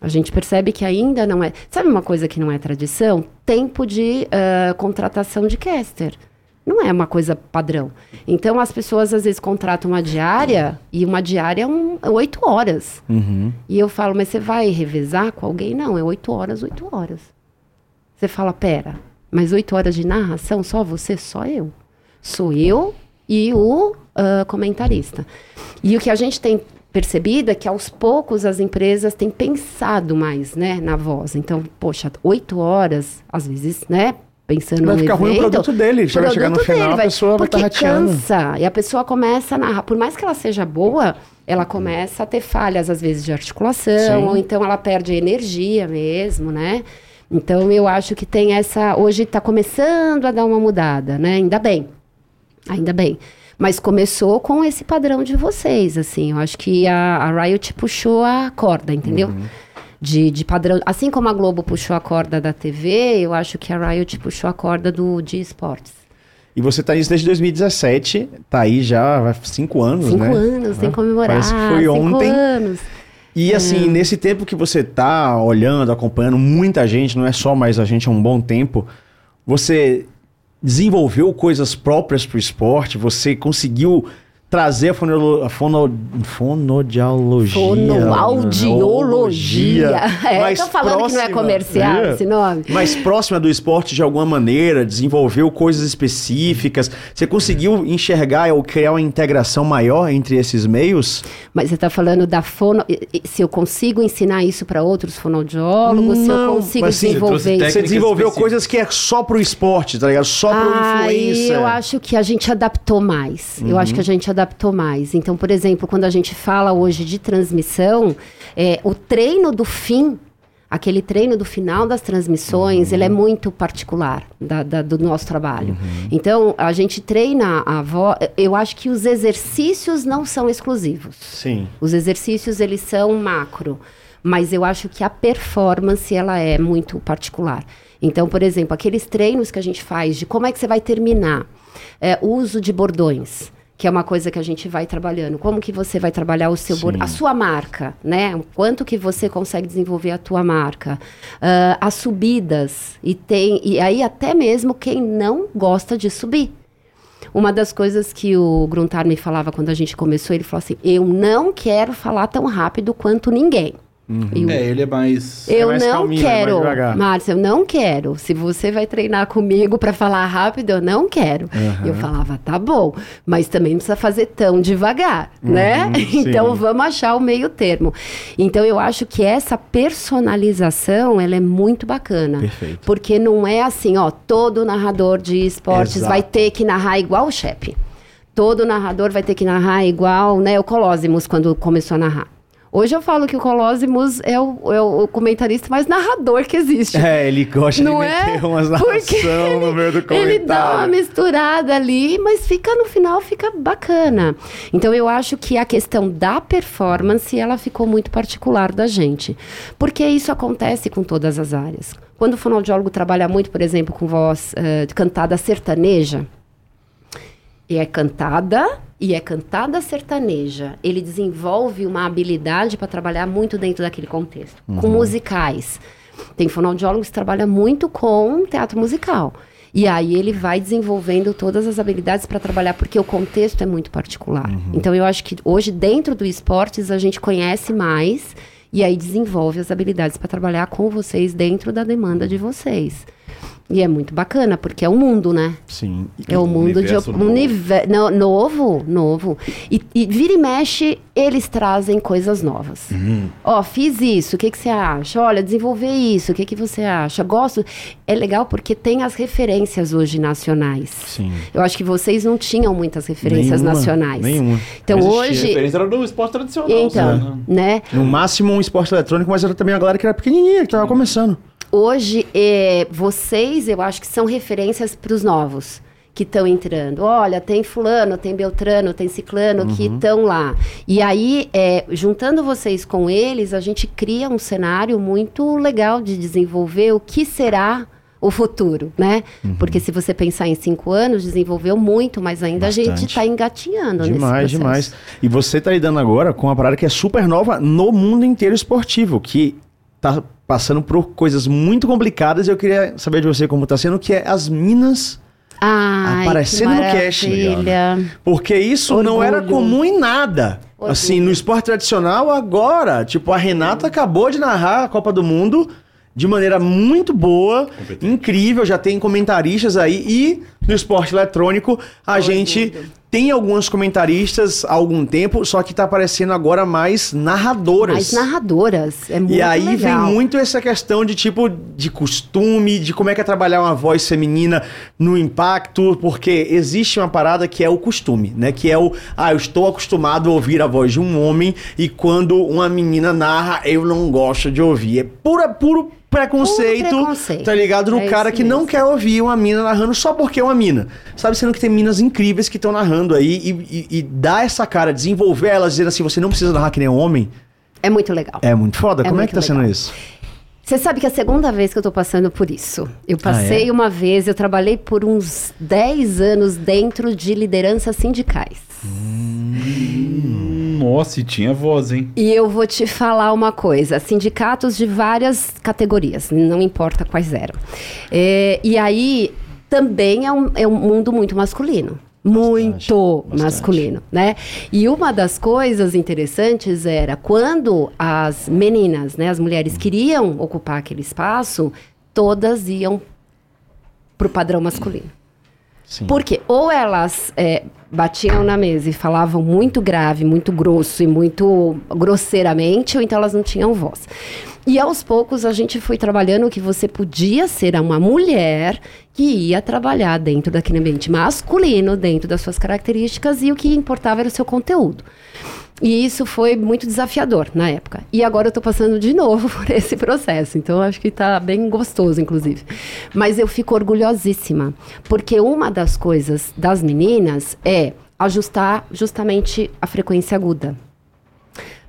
A gente percebe que ainda não é. Sabe uma coisa que não é tradição? Tempo de ah, contratação de caster. Não é uma coisa padrão. Então as pessoas às vezes contratam uma diária e uma diária é um, é oito horas. Uhum. E eu falo, mas você vai revezar com alguém? Não, é oito horas, oito horas. Você fala, pera, mas oito horas de narração, só você, só eu. Sou eu e o ah, comentarista. E o que a gente tem percebido é que aos poucos as empresas têm pensado mais, né, na voz. Então, poxa, oito horas, às vezes, né, pensando Vai no ficar ruim o produto dele. Chega- chegar no final, dele a pessoa vai porque tá rateando. cansa. E a pessoa começa a narrar. Por mais que ela seja boa, ela começa a ter falhas, às vezes, de articulação, Sim. ou então ela perde energia mesmo, né? Então eu acho que tem essa. Hoje está começando a dar uma mudada, né? Ainda bem. Ainda bem. Mas começou com esse padrão de vocês, assim. Eu acho que a, a Riot puxou a corda, entendeu? Uhum. De, de padrão. Assim como a Globo puxou a corda da TV, eu acho que a Riot puxou a corda do, de esportes. E você tá nisso desde 2017, tá aí já vai cinco anos, Cinco né? anos, tem Ah, que comemorar. Parece que foi cinco ontem. anos. E É. assim, nesse tempo que você tá olhando, acompanhando muita gente, não é só mais a gente há um bom tempo, você desenvolveu coisas próprias pro esporte, você conseguiu trazer a, fonolo, a fono, fonodiologia. Fonoaudiologia. É, tô falando que não é próxima- comercial É. esse nome. mais próxima do esporte de alguma maneira, desenvolveu coisas específicas. Você conseguiu enxergar ou criar uma integração maior entre esses meios? Mas você está falando da fono. Se eu consigo ensinar isso para outros fonoaudiólogos, se eu Não, consigo mas sim, desenvolver isso. Você desenvolveu específicas. coisas que é só pro esporte, tá ligado? Só pro Aí influencer. eu acho que a gente adaptou mais. Eu acho que a gente adaptou mais. Então, por exemplo, quando a gente fala hoje de transmissão, é, o treino do fim, aquele treino do final das transmissões, ele é muito particular da- da- do nosso trabalho. Então, a gente treina a voz. Eu acho que os exercícios não são exclusivos. Sim. Os exercícios, eles são macro. Mas eu acho que a performance, ela é muito particular. Então, por exemplo, aqueles treinos que a gente faz de como é que você vai terminar. É, uso de bordões, que é uma coisa que a gente vai trabalhando. Como que você vai trabalhar o seu a sua marca, né? O quanto que você consegue desenvolver a tua marca. Ah, as subidas. E, tem, e aí até mesmo quem não gosta de subir. Uma das coisas que o Gruntar me falava quando a gente começou, ele falou assim: Eu não quero falar tão rápido quanto ninguém. E o- É, ele é mais. eu mais não calminho, mais quero, devagar. Márcia, eu não quero. Se você vai treinar comigo para falar rápido, eu não quero. Eu falava, tá bom, mas também não precisa fazer tão devagar, né? Então vamos achar o meio termo. Então eu acho que essa personalização, ela é muito bacana. Perfeito. Porque não é assim, ó, todo narrador de esportes Exato. vai ter que narrar igual o chefe. Todo narrador vai ter que narrar igual, né? O Colosimo quando começou a narrar. Hoje eu falo que o Colosimo é o, é o comentarista mais narrador que existe. É, ele gosta Não de é? meter umas Porque narração no meio do comentário. Ele dá uma misturada ali, mas fica no final, fica bacana. Então eu acho que a questão da performance, ela ficou muito particular da gente. Porque isso acontece com todas as áreas. Quando o fonoaudiólogo trabalha muito, por exemplo, com voz de cantada sertaneja, e é cantada e é cantada sertaneja. Ele desenvolve uma habilidade para trabalhar muito dentro daquele contexto, com musicais. Tem fonoaudiólogo que trabalha muito com teatro musical. E aí ele vai desenvolvendo todas as habilidades para trabalhar, porque o contexto é muito particular. Então eu acho que hoje, dentro do esportes, a gente conhece mais e aí desenvolve as habilidades para trabalhar com vocês dentro da demanda de vocês. E é muito bacana, porque é o mundo, né? Sim. É o mundo de um novo. univer- no- novo, novo. E, e vira e mexe, eles trazem coisas novas. Uhum. Ó, fiz isso, o que, que você acha? Olha, desenvolver isso, o que, que você acha? Gosto. É legal porque tem as referências hoje nacionais. Sim. Eu acho que vocês não tinham muitas referências Nenhuma, nacionais. nenhuma. Então Mas A hoje. referência era do esporte tradicional. Então, sabe? né? No máximo um esporte eletrônico, mas era também uma galera que era pequenininha, que tava começando. Hoje, é, vocês, eu acho que são referências para os novos que estão entrando. Olha, tem fulano, tem beltrano, tem ciclano que estão lá. E aí, é, juntando vocês com eles, a gente cria um cenário muito legal de desenvolver o que será o futuro, né? Porque se você pensar em cinco anos, desenvolveu muito, mas ainda a gente Bastante. está engatinhando Demais, demais. E você tá lidando agora com uma parada que é super nova no mundo inteiro esportivo, que tá passando por coisas muito complicadas. e Eu queria saber de você como tá sendo, que é as minas. Ai, Aparecendo que no cast, maravilha. Porque isso não era Orgulho. comum em nada. Orgulho. Assim, no esporte tradicional, agora. Tipo, a Renata acabou de narrar a Copa do Mundo de maneira muito boa, incrível, já tem comentaristas aí. E no esporte eletrônico, a gente tem alguns comentaristas há algum tempo, só que tá aparecendo agora mais narradoras. Mais narradoras. É muito E aí legal. vem muito essa questão de tipo de costume, de como é que é trabalhar uma voz feminina no impacto, porque existe uma parada que é o costume, né? Que é o ah, eu estou acostumado a ouvir a voz de um homem e quando uma menina narra, eu não gosto de ouvir. É pura puro preconceito, Puro preconceito. tá ligado? No É cara que não mesmo. quer ouvir uma mina narrando só porque é uma mina. Sabe, sendo que tem minas incríveis que estão narrando aí e, e, e dá essa cara, desenvolver elas, dizendo assim, você não precisa narrar que nem um homem, É muito legal. é muito foda. É Como é muito que tá sendo legal. isso? Você sabe que é a segunda vez que eu tô passando por isso. Eu passei Ah, é? uma vez, eu trabalhei por uns 10 anos dentro de lideranças sindicais. Nossa, e tinha voz, hein? E eu vou te falar uma coisa: sindicatos de várias categorias, não importa quais eram. É, e aí também é um, é um mundo muito masculino. Muito bastante. masculino, né? E uma das coisas interessantes era quando as meninas, né, as mulheres queriam ocupar aquele espaço, todas iam pro padrão masculino. Sim. Porque ou elas é, batiam na mesa e falavam muito grave, muito grosso e muito grosseiramente, ou então elas não tinham voz. E aos poucos a gente foi trabalhando que você podia ser uma mulher que ia trabalhar dentro daquele ambiente masculino, dentro das suas características, e o que importava era o seu conteúdo. E isso foi muito desafiador na época. E agora eu tô passando de novo por esse processo. Então acho que tá bem gostoso, inclusive. Mas eu fico orgulhosíssima. Porque uma das coisas das meninas é ajustar justamente a frequência aguda.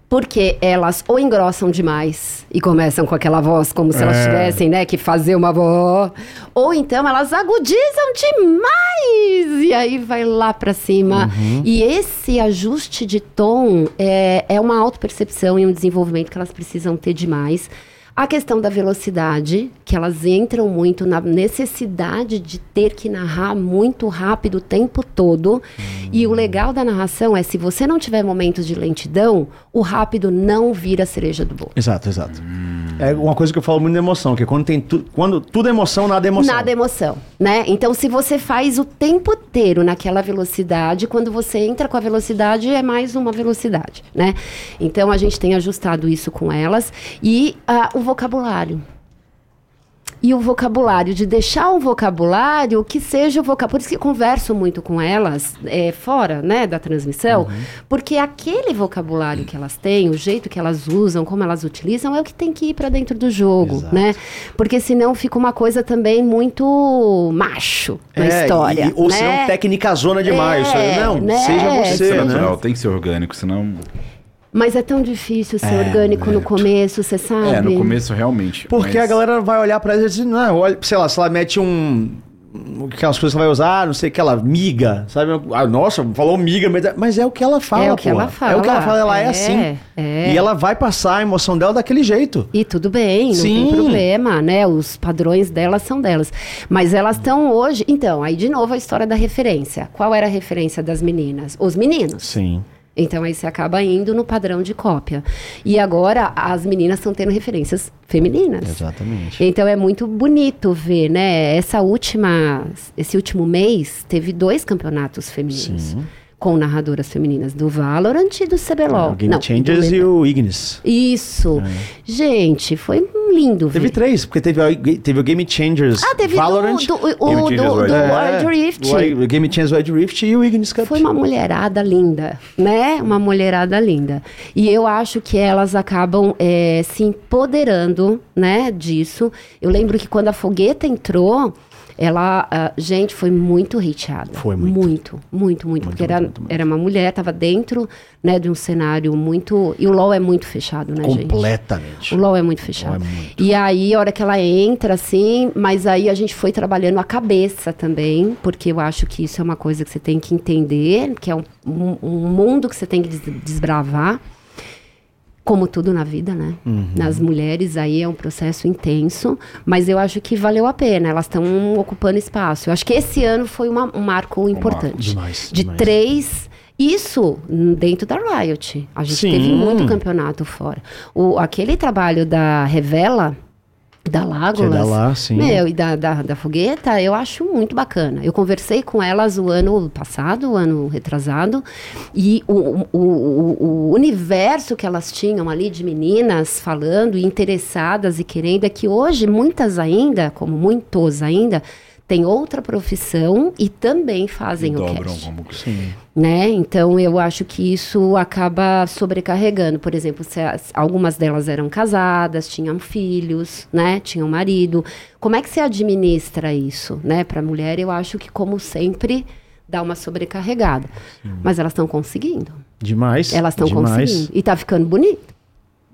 Porque elas ou engrossam demais e começam com aquela voz como se elas tivessem, né, que fazer uma voz, ou então elas agudizam demais e aí vai lá pra cima. E esse ajuste de tom é, é uma autopercepção e um desenvolvimento que elas precisam ter demais. A questão da velocidade, que elas entram muito na necessidade de ter que narrar muito rápido o tempo todo. E o legal da narração é se você não tiver momentos de lentidão, o rápido não vira cereja do bolo. Exato, exato. É uma coisa que eu falo muito da emoção, que é quando tem tu, quando tudo é emoção, nada é emoção. Nada emoção, né? Então, se você faz o tempo inteiro naquela velocidade, quando você entra com a velocidade, é mais uma velocidade, né? Então, a gente tem ajustado isso com elas. E ah, o vocabulário. E o vocabulário, de deixar um vocabulário que seja o vocabulário. Por isso que eu converso muito com elas, é, fora né, da transmissão, Uhum. porque aquele vocabulário que elas têm, o jeito que elas usam, como elas utilizam, é o que tem que ir para dentro do jogo, Exato. né? Porque senão fica uma coisa também muito macho na É, história. e- ou né? senão técnica zona demais. É, não, né? seja Tem que você, ser né? natural, tem que ser orgânico, senão. Mas é tão difícil ser É, orgânico no é. começo, você sabe? É, no começo realmente. Porque mas- a galera vai olhar pra ela e dizer, não, olha, sei lá, se ela mete um, aquelas coisas que ela vai usar, não sei, aquela miga, sabe? Ah, nossa, falou miga, mas é- mas é o que ela fala, É o que pô. ela fala. É o que ela fala, ela é, É, assim. é. E ela vai passar a emoção dela daquele jeito. E tudo bem, não Sim. tem problema, né? Os padrões delas são delas. Mas elas estão hoje. Então, aí de novo a história da referência. Qual era a referência das meninas? Os meninos. Sim. Então aí você acaba indo no padrão de cópia. E agora as meninas estão tendo referências femininas. Exatamente. Então é muito bonito ver, né? Essa última, esse último mês teve dois campeonatos femininos Sim. Com narradoras femininas do Valorant e do CBLOL. o Game Não, Changers e o Ignis. Isso. Gente, foi lindo ver. Teve três, porque teve, teve o Game Changers Ah, teve Valorant. do, do, o, Game do, do, Rift. O, Game Changers Wild Rift e o Ignis Cup. Foi uma mulherada linda, né? Uma mulherada linda. E eu acho que elas acabam é, se empoderando, né, disso. Eu lembro que quando a Fogueta entrou, ela, ah, gente, foi muito hateada. Foi muito. Muito, muito, muito. porque era, muito, muito. era uma mulher, tava dentro, né, de um cenário muito... E o LoL é muito fechado, né, gente? Completamente. O LOL é muito fechado. É muito. E aí, a hora que ela entra, assim, mas aí a gente foi trabalhando a cabeça também, porque eu acho que isso é uma coisa que você tem que entender, que é um, um- um mundo que você tem que des- desbravar. Como tudo na vida, né? Uhum. Nas mulheres aí é um processo intenso, mas eu acho que valeu a pena. Elas estão ocupando espaço. Eu acho que esse ano foi uma- um marco importante. demais, De demais. três. Isso dentro da Riot. A gente Sim. teve muito campeonato fora. O, aquele trabalho da Revela, da Lágolas, Que é da lá, sim. meu, e da, da, da Fogueta, eu acho muito bacana. Eu conversei com elas o ano passado, o ano retrasado, e o, o, o, o universo que elas tinham ali de meninas falando interessadas e querendo é que hoje muitas ainda, como muitos ainda, têm outra profissão e também fazem o Dobram cast como Sim. né? Então eu acho que isso acaba sobrecarregando. Por exemplo, se as- algumas delas eram casadas, tinham filhos, né? Tinham marido. Como é que se administra isso, né? Para a mulher, eu acho que como sempre dá uma sobrecarregada. Mas elas estão conseguindo. Demais. Elas estão conseguindo e tá ficando bonito,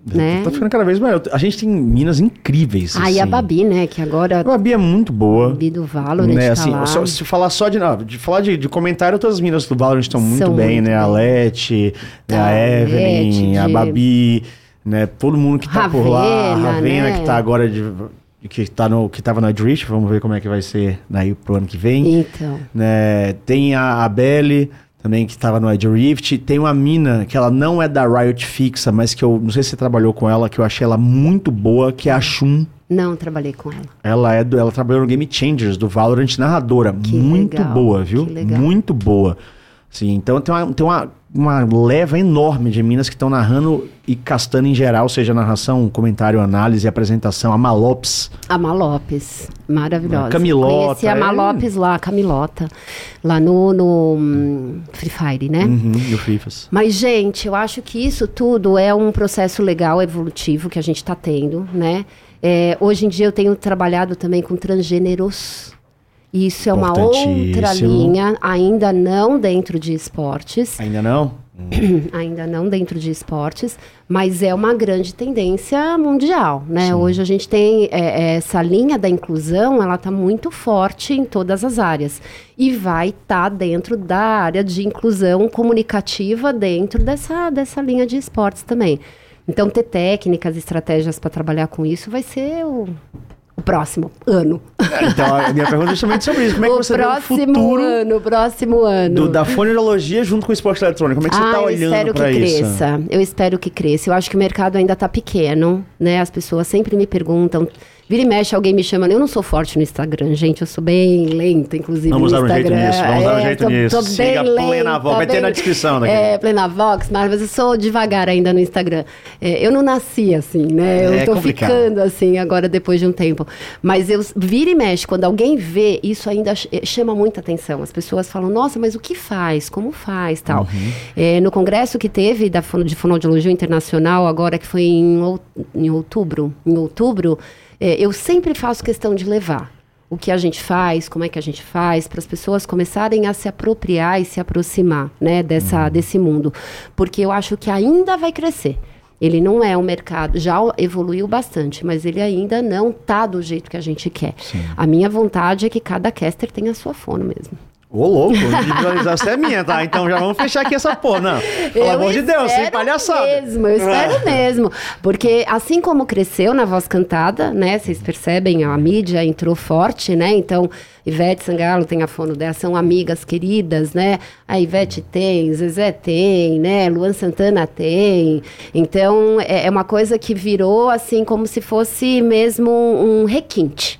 né? Tá ficando cada vez melhor. A gente tem minas incríveis. Aí a assim. Babi, né? Que agora A Babi é muito boa. Babi do Valorant né, tá assim, lá. só- se falar só de, não, de falar de, de comentário, todas as meninas do Valorant estão muito São bem, muito né? A bem. Leti, né, a A Evelyn, Leti, a de- Babi, né? Todo mundo que tá por lá, a Ravena, Ravena né? que tá agora de que tá no que tava na Drift, vamos ver como é que vai ser daí pro ano que vem. Então. né? Tem a, a Belly também que tava no Edge Rift. Tem uma mina que ela não é da Riot fixa, mas que eu não sei se você trabalhou com ela, que eu achei ela muito boa, que é a Shun. Não trabalhei com ela. Ela é do, ela trabalhou no Game Changers do Valorant narradora, Que muito legal, boa, viu? Muito boa. Sim, então tem uma, tem uma, uma leva enorme de minas que estão narrando e castando em geral, seja narração, comentário, análise, apresentação. A Malopes, A Malopes, maravilhosa. Camilota, Conheci a é. Malopes lá, a Camilota, lá no, no hum, Free Fire, né? uhum, e o Fifas. Mas, gente, eu acho que isso tudo é um processo legal, evolutivo que a gente está tendo, né? É, hoje em dia eu tenho trabalhado também com transgêneros. Isso é uma outra linha, ainda não dentro de esportes. Ainda não? ainda não dentro de esportes, mas é uma grande tendência mundial, né? Hoje a gente tem é, é, essa linha da inclusão, ela está muito forte em todas as áreas e vai estar dentro da área de inclusão comunicativa dentro dessa, dessa linha de esportes também. Então ter técnicas, estratégias para trabalhar com isso vai ser o, o próximo ano. Então, a minha pergunta é justamente sobre isso. Como é que o você vê o próximo futuro ano, o próximo ano. do- da foneurologia junto com o esporte eletrônico? Como é que você ah, está eu olhando espero que para isso? cresça. Eu espero que cresça. Eu acho que o mercado ainda está pequeno, né? As pessoas sempre me perguntam. Vira e mexe, alguém me chama. Eu não sou forte no Instagram, gente. Eu sou bem lenta, inclusive. Vamos no dar um jeito nisso, vamos dar um É, jeito tô, nisso. Tô Siga bem Plena Vox, vai ter bem- na descrição daqui. É, Plena Vox, mas eu sou devagar ainda no Instagram. É, eu não nasci assim, né? Eu É tô complicado. ficando assim agora depois de um tempo. Mas eu vira e mexe, quando alguém vê, isso ainda eh, chama muita atenção. As pessoas falam, nossa, mas o que faz? Como faz? tal. Uhum. É, no congresso que teve da, de fonoaudiologia internacional, agora que foi em, em outubro, em outubro, é, eu sempre faço questão de levar o que a gente faz, como é que a gente faz, para as pessoas começarem a se apropriar e se aproximar né, dessa, desse mundo. Porque eu acho que ainda vai crescer. Ele não é um mercado, já evoluiu bastante, mas ele ainda não tá do jeito que a gente quer. A minha vontade é que cada caster tenha a sua fono mesmo. Ô, louco, individualização é minha, tá? Então já vamos fechar aqui essa porra, não. Pelo Eu amor de Deus, sem palhaçada. Mesmo, eu espero mesmo. Porque assim como cresceu na voz cantada, né? Vocês percebem, a mídia entrou forte, né? Então, Ivete Sangalo tem a fono dela, são amigas queridas, né? A Ivete tem, Zezé tem, né? Luan Santana tem. Então, é, é uma coisa que virou assim como se fosse mesmo um requinte.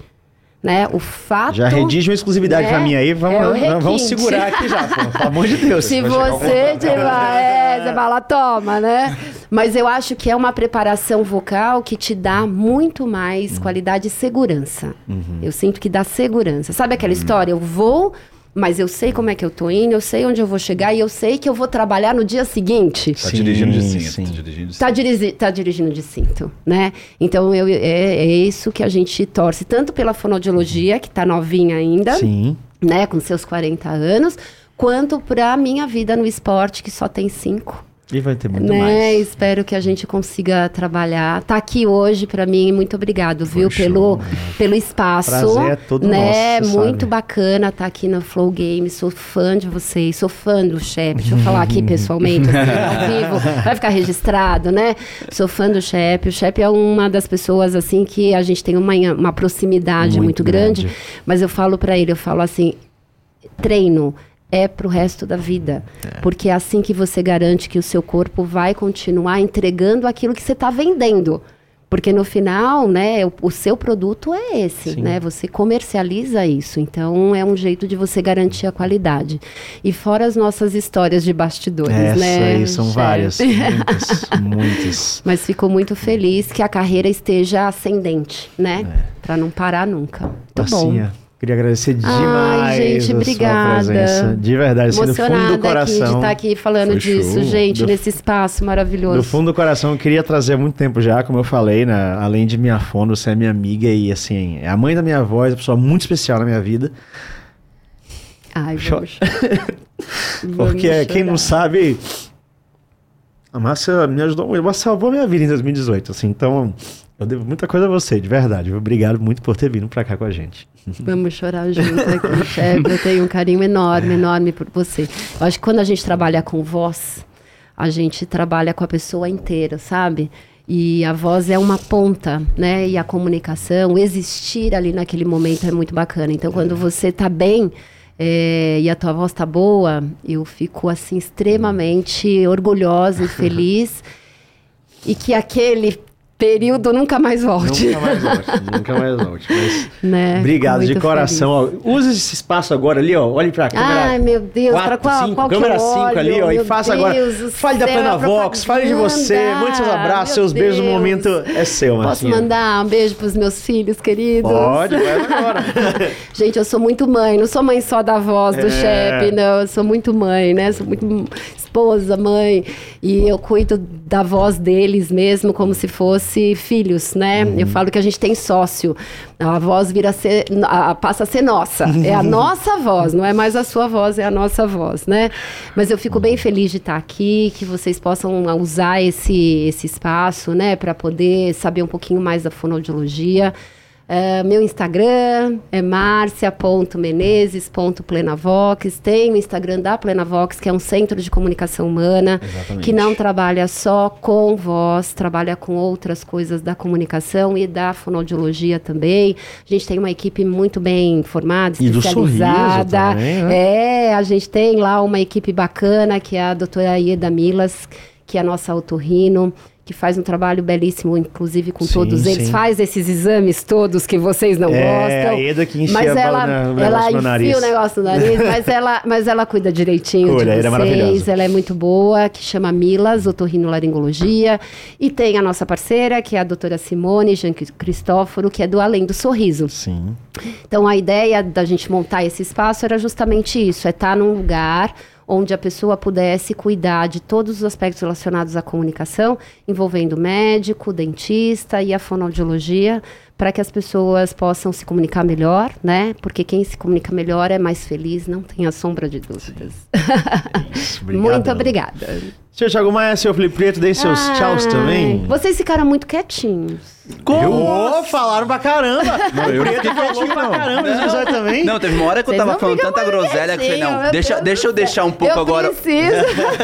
Né? O fato. Já redige uma exclusividade né, pra mim aí, vamos, é vamos segurar aqui já, pô, pelo amor de Deus. Se Vai você tiver, é, você fala, toma, né? Mas eu acho que é uma preparação vocal que te dá muito mais qualidade e segurança. Eu sinto que dá segurança. Sabe aquela história? Eu vou, mas eu sei como é que eu tô indo, eu sei onde eu vou chegar e eu sei que eu vou trabalhar no dia seguinte. Tá Sim, dirigindo de cinto. sim. Tá dirigindo de Tá, dirigi- tá dirigindo de cinto, né? Então eu, é, é isso que a gente torce, tanto pela fonoaudiologia, que tá novinha ainda, Sim. né, com seus 40 anos, quanto pra minha vida no esporte, que só tem cinco. E vai ter muito né? mais. Espero que a gente consiga trabalhar. Tá aqui hoje pra mim, muito obrigado, viu, pelo, pelo espaço. Prazer é todo né? nosso, Muito sabe. bacana estar aqui na Flow Games. Sou fã de vocês, sou fã do Shep. Deixa eu falar aqui pessoalmente, assim, ao vivo. Vai ficar registrado, né? Sou fã do Shep. O Shep é uma das pessoas assim que a gente tem uma, uma proximidade Muito muito, grande. grande. Mas eu falo pra ele, eu falo assim, treino é pro resto da vida. Porque é assim que você garante que o seu corpo vai continuar entregando aquilo que você está vendendo. Porque no final, né, o, o seu produto é esse, né? Você comercializa isso. Então é um jeito de você garantir a qualidade. E fora as nossas histórias de bastidores, Essa né? aí são chefe? várias, muitas, muitas. Mas fico muito feliz que a carreira esteja ascendente, né? Pra não parar nunca. Muito bom. Queria agradecer demais Ai, gente, a sua obrigada. presença. De verdade, assim, do fundo do aqui de coração. estar aqui falando Foi disso, show. gente, Do- nesse espaço maravilhoso. Do fundo do coração, eu queria trazer há muito tempo já, como eu falei, né? Além de minha fono, você é minha amiga e, assim, é a mãe da minha voz, uma pessoa muito especial na minha vida. Ai, vamos chorar. Vamos Porque quem não sabe, a Márcia me ajudou muito, ela salvou minha vida em 2018, assim, então eu devo muita coisa a você, de verdade. Obrigado muito por ter vindo pra cá com a gente. Vamos chorar junto aqui, chefe. Eu tenho um carinho enorme, enorme por você. Eu acho que quando a gente trabalha com voz, a gente trabalha com a pessoa inteira, sabe? E a voz é uma ponta, né? E a comunicação, existir ali naquele momento é muito bacana. Então, quando você tá bem é, e a tua voz tá boa, eu fico, assim, extremamente orgulhosa e feliz. e que aquele período nunca mais volte. Nunca mais volte, nunca mais volte. Mas Né? obrigado de coração. Ó, use esse espaço agora ali, ó. Olhe pra câmera. Ai, meu Deus, pra qual, cinco, qual câmera eu 5 olho? ali, ó. E faça Deus agora. Fale da céu, Plenavox, fale de você. Mande seus abraços, seus beijos. O Deus. momento é seu, Posso Marcinha. mandar um beijo pros meus filhos queridos? Pode, vai agora. Gente, eu sou muito mãe, não sou mãe só da voz do É. chefe, não. Eu sou muito mãe, né? Sou muito esposa, mãe. E eu cuido da voz deles mesmo como se fosse filhos, né? Uhum. Eu falo que a gente tem sócio. A voz vira a ser, a- passa a ser nossa. É a nossa voz, não é mais a sua voz, é a nossa voz, né? Mas eu fico bem feliz de estar aqui, que vocês possam usar esse, esse espaço, né? Para poder saber um pouquinho mais da fonoaudiologia. É, meu Instagram é marcia.menezes.plenavox. Tem o Instagram da Plenavox, que é um centro de comunicação humana, Exatamente. que não trabalha só com voz, trabalha com outras coisas da comunicação e da fonoaudiologia também. A gente tem uma equipe muito bem formada, E especializada. também, né? É, a gente tem lá uma equipe bacana, que é a doutora Ieda Milas, que é a nossa otorrino, que faz um trabalho belíssimo, inclusive com Sim, todos eles. sim. Faz esses exames todos que vocês não É, gostam. a Ieda que enfia mas a ela, na- ela enfia nariz. o negócio no nariz, mas ela, mas ela cuida direitinho de é vocês. maravilhosa. ela é muito boa, que chama Milas, otorrinolaringologia. E tem a nossa parceira, que é a doutora Simone Jean Cristóforo, que é do Além do Sorriso. Sim. Então, a ideia da gente montar esse espaço era justamente isso: é estar num lugar onde a pessoa pudesse cuidar de todos os aspectos relacionados à comunicação, envolvendo médico, dentista e a fonoaudiologia, para que as pessoas possam se comunicar melhor, né? Porque quem se comunica melhor é mais feliz, não tenha sombra de dúvidas. Obrigadão. Muito obrigada. Seu Thiago Maia, seu Felipe Preto, dei seus tchauz Ai, também. Vocês ficaram muito quietinhos. Ô, falaram pra caramba. Não, eu não fiquei quietinho, pra não. caramba esse episódio também. Não, teve uma hora que eu Vocês tava não falando tanta groselha que eu falei, não, deixa, Deus deixa eu deixar um pouco Eu agora preciso.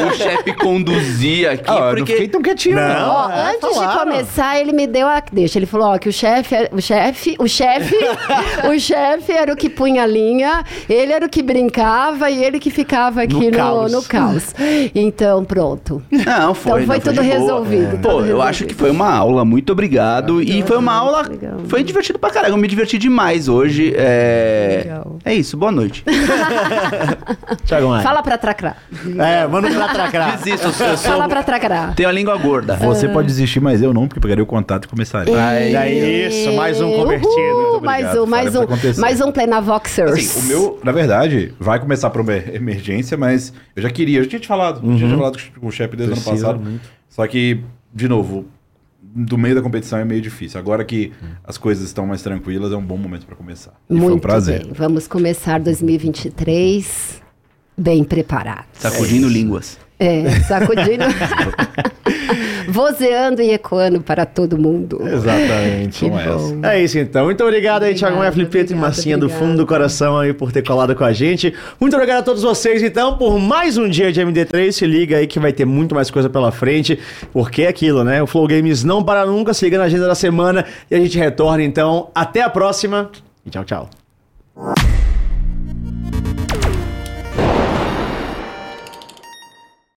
o chefe conduzir aqui, Ah, eu não porque... fiquei tão quietinho, não. Não. Ó, é, antes falaram. de começar, ele me deu a deixa. Ele falou, ó, que o chefe, o chefe, o chefe, o chefe era o que punha a linha, ele era o que brincava e ele que ficava aqui No no, caos. no caos. Então, pronto. Não, foi. Então foi não, tudo de boa. resolvido, Pô, tudo eu resolvido. acho que foi uma aula, muito obrigado. E foi uma aula. legal. Foi divertido pra caralho. Eu me diverti demais hoje. É, Legal. é isso, boa noite. Fala pra tracrar. É, manda pra tracrar. Desisto, eu sou-. Fala pra tracrar. Tenho a língua gorda. Você pode desistir, mas eu não, porque pegaria o contato e começaria. Ai, É isso, mais um convertido. Uhul, mais um, mais pra um, mais um Plenavoxers. Assim, o meu, na verdade, vai começar por uma emergência, mas eu já queria, eu já tinha te falado, eu já tinha falado com o chefe desde o ano passado. muito. Só que, de novo, do meio da competição é meio difícil. Agora que as coisas estão mais tranquilas, é um bom momento para começar. E Muito foi um prazer. bem. Vamos começar 2023 bem preparados. Sacudindo línguas. É, sacudindo. Vozeando e ecoando para todo mundo. Exatamente. É isso então. Muito obrigado aí, Thiago Maia, Felipe e Massinha do fundo do coração aí por ter colado com a gente. Muito obrigado a todos vocês, então, por mais um dia de MD3. Se liga aí que vai ter muito mais coisa pela frente, porque é aquilo, né? O Flow Games não para nunca. Se liga na agenda da semana e a gente retorna, então. Até a próxima e tchau, tchau.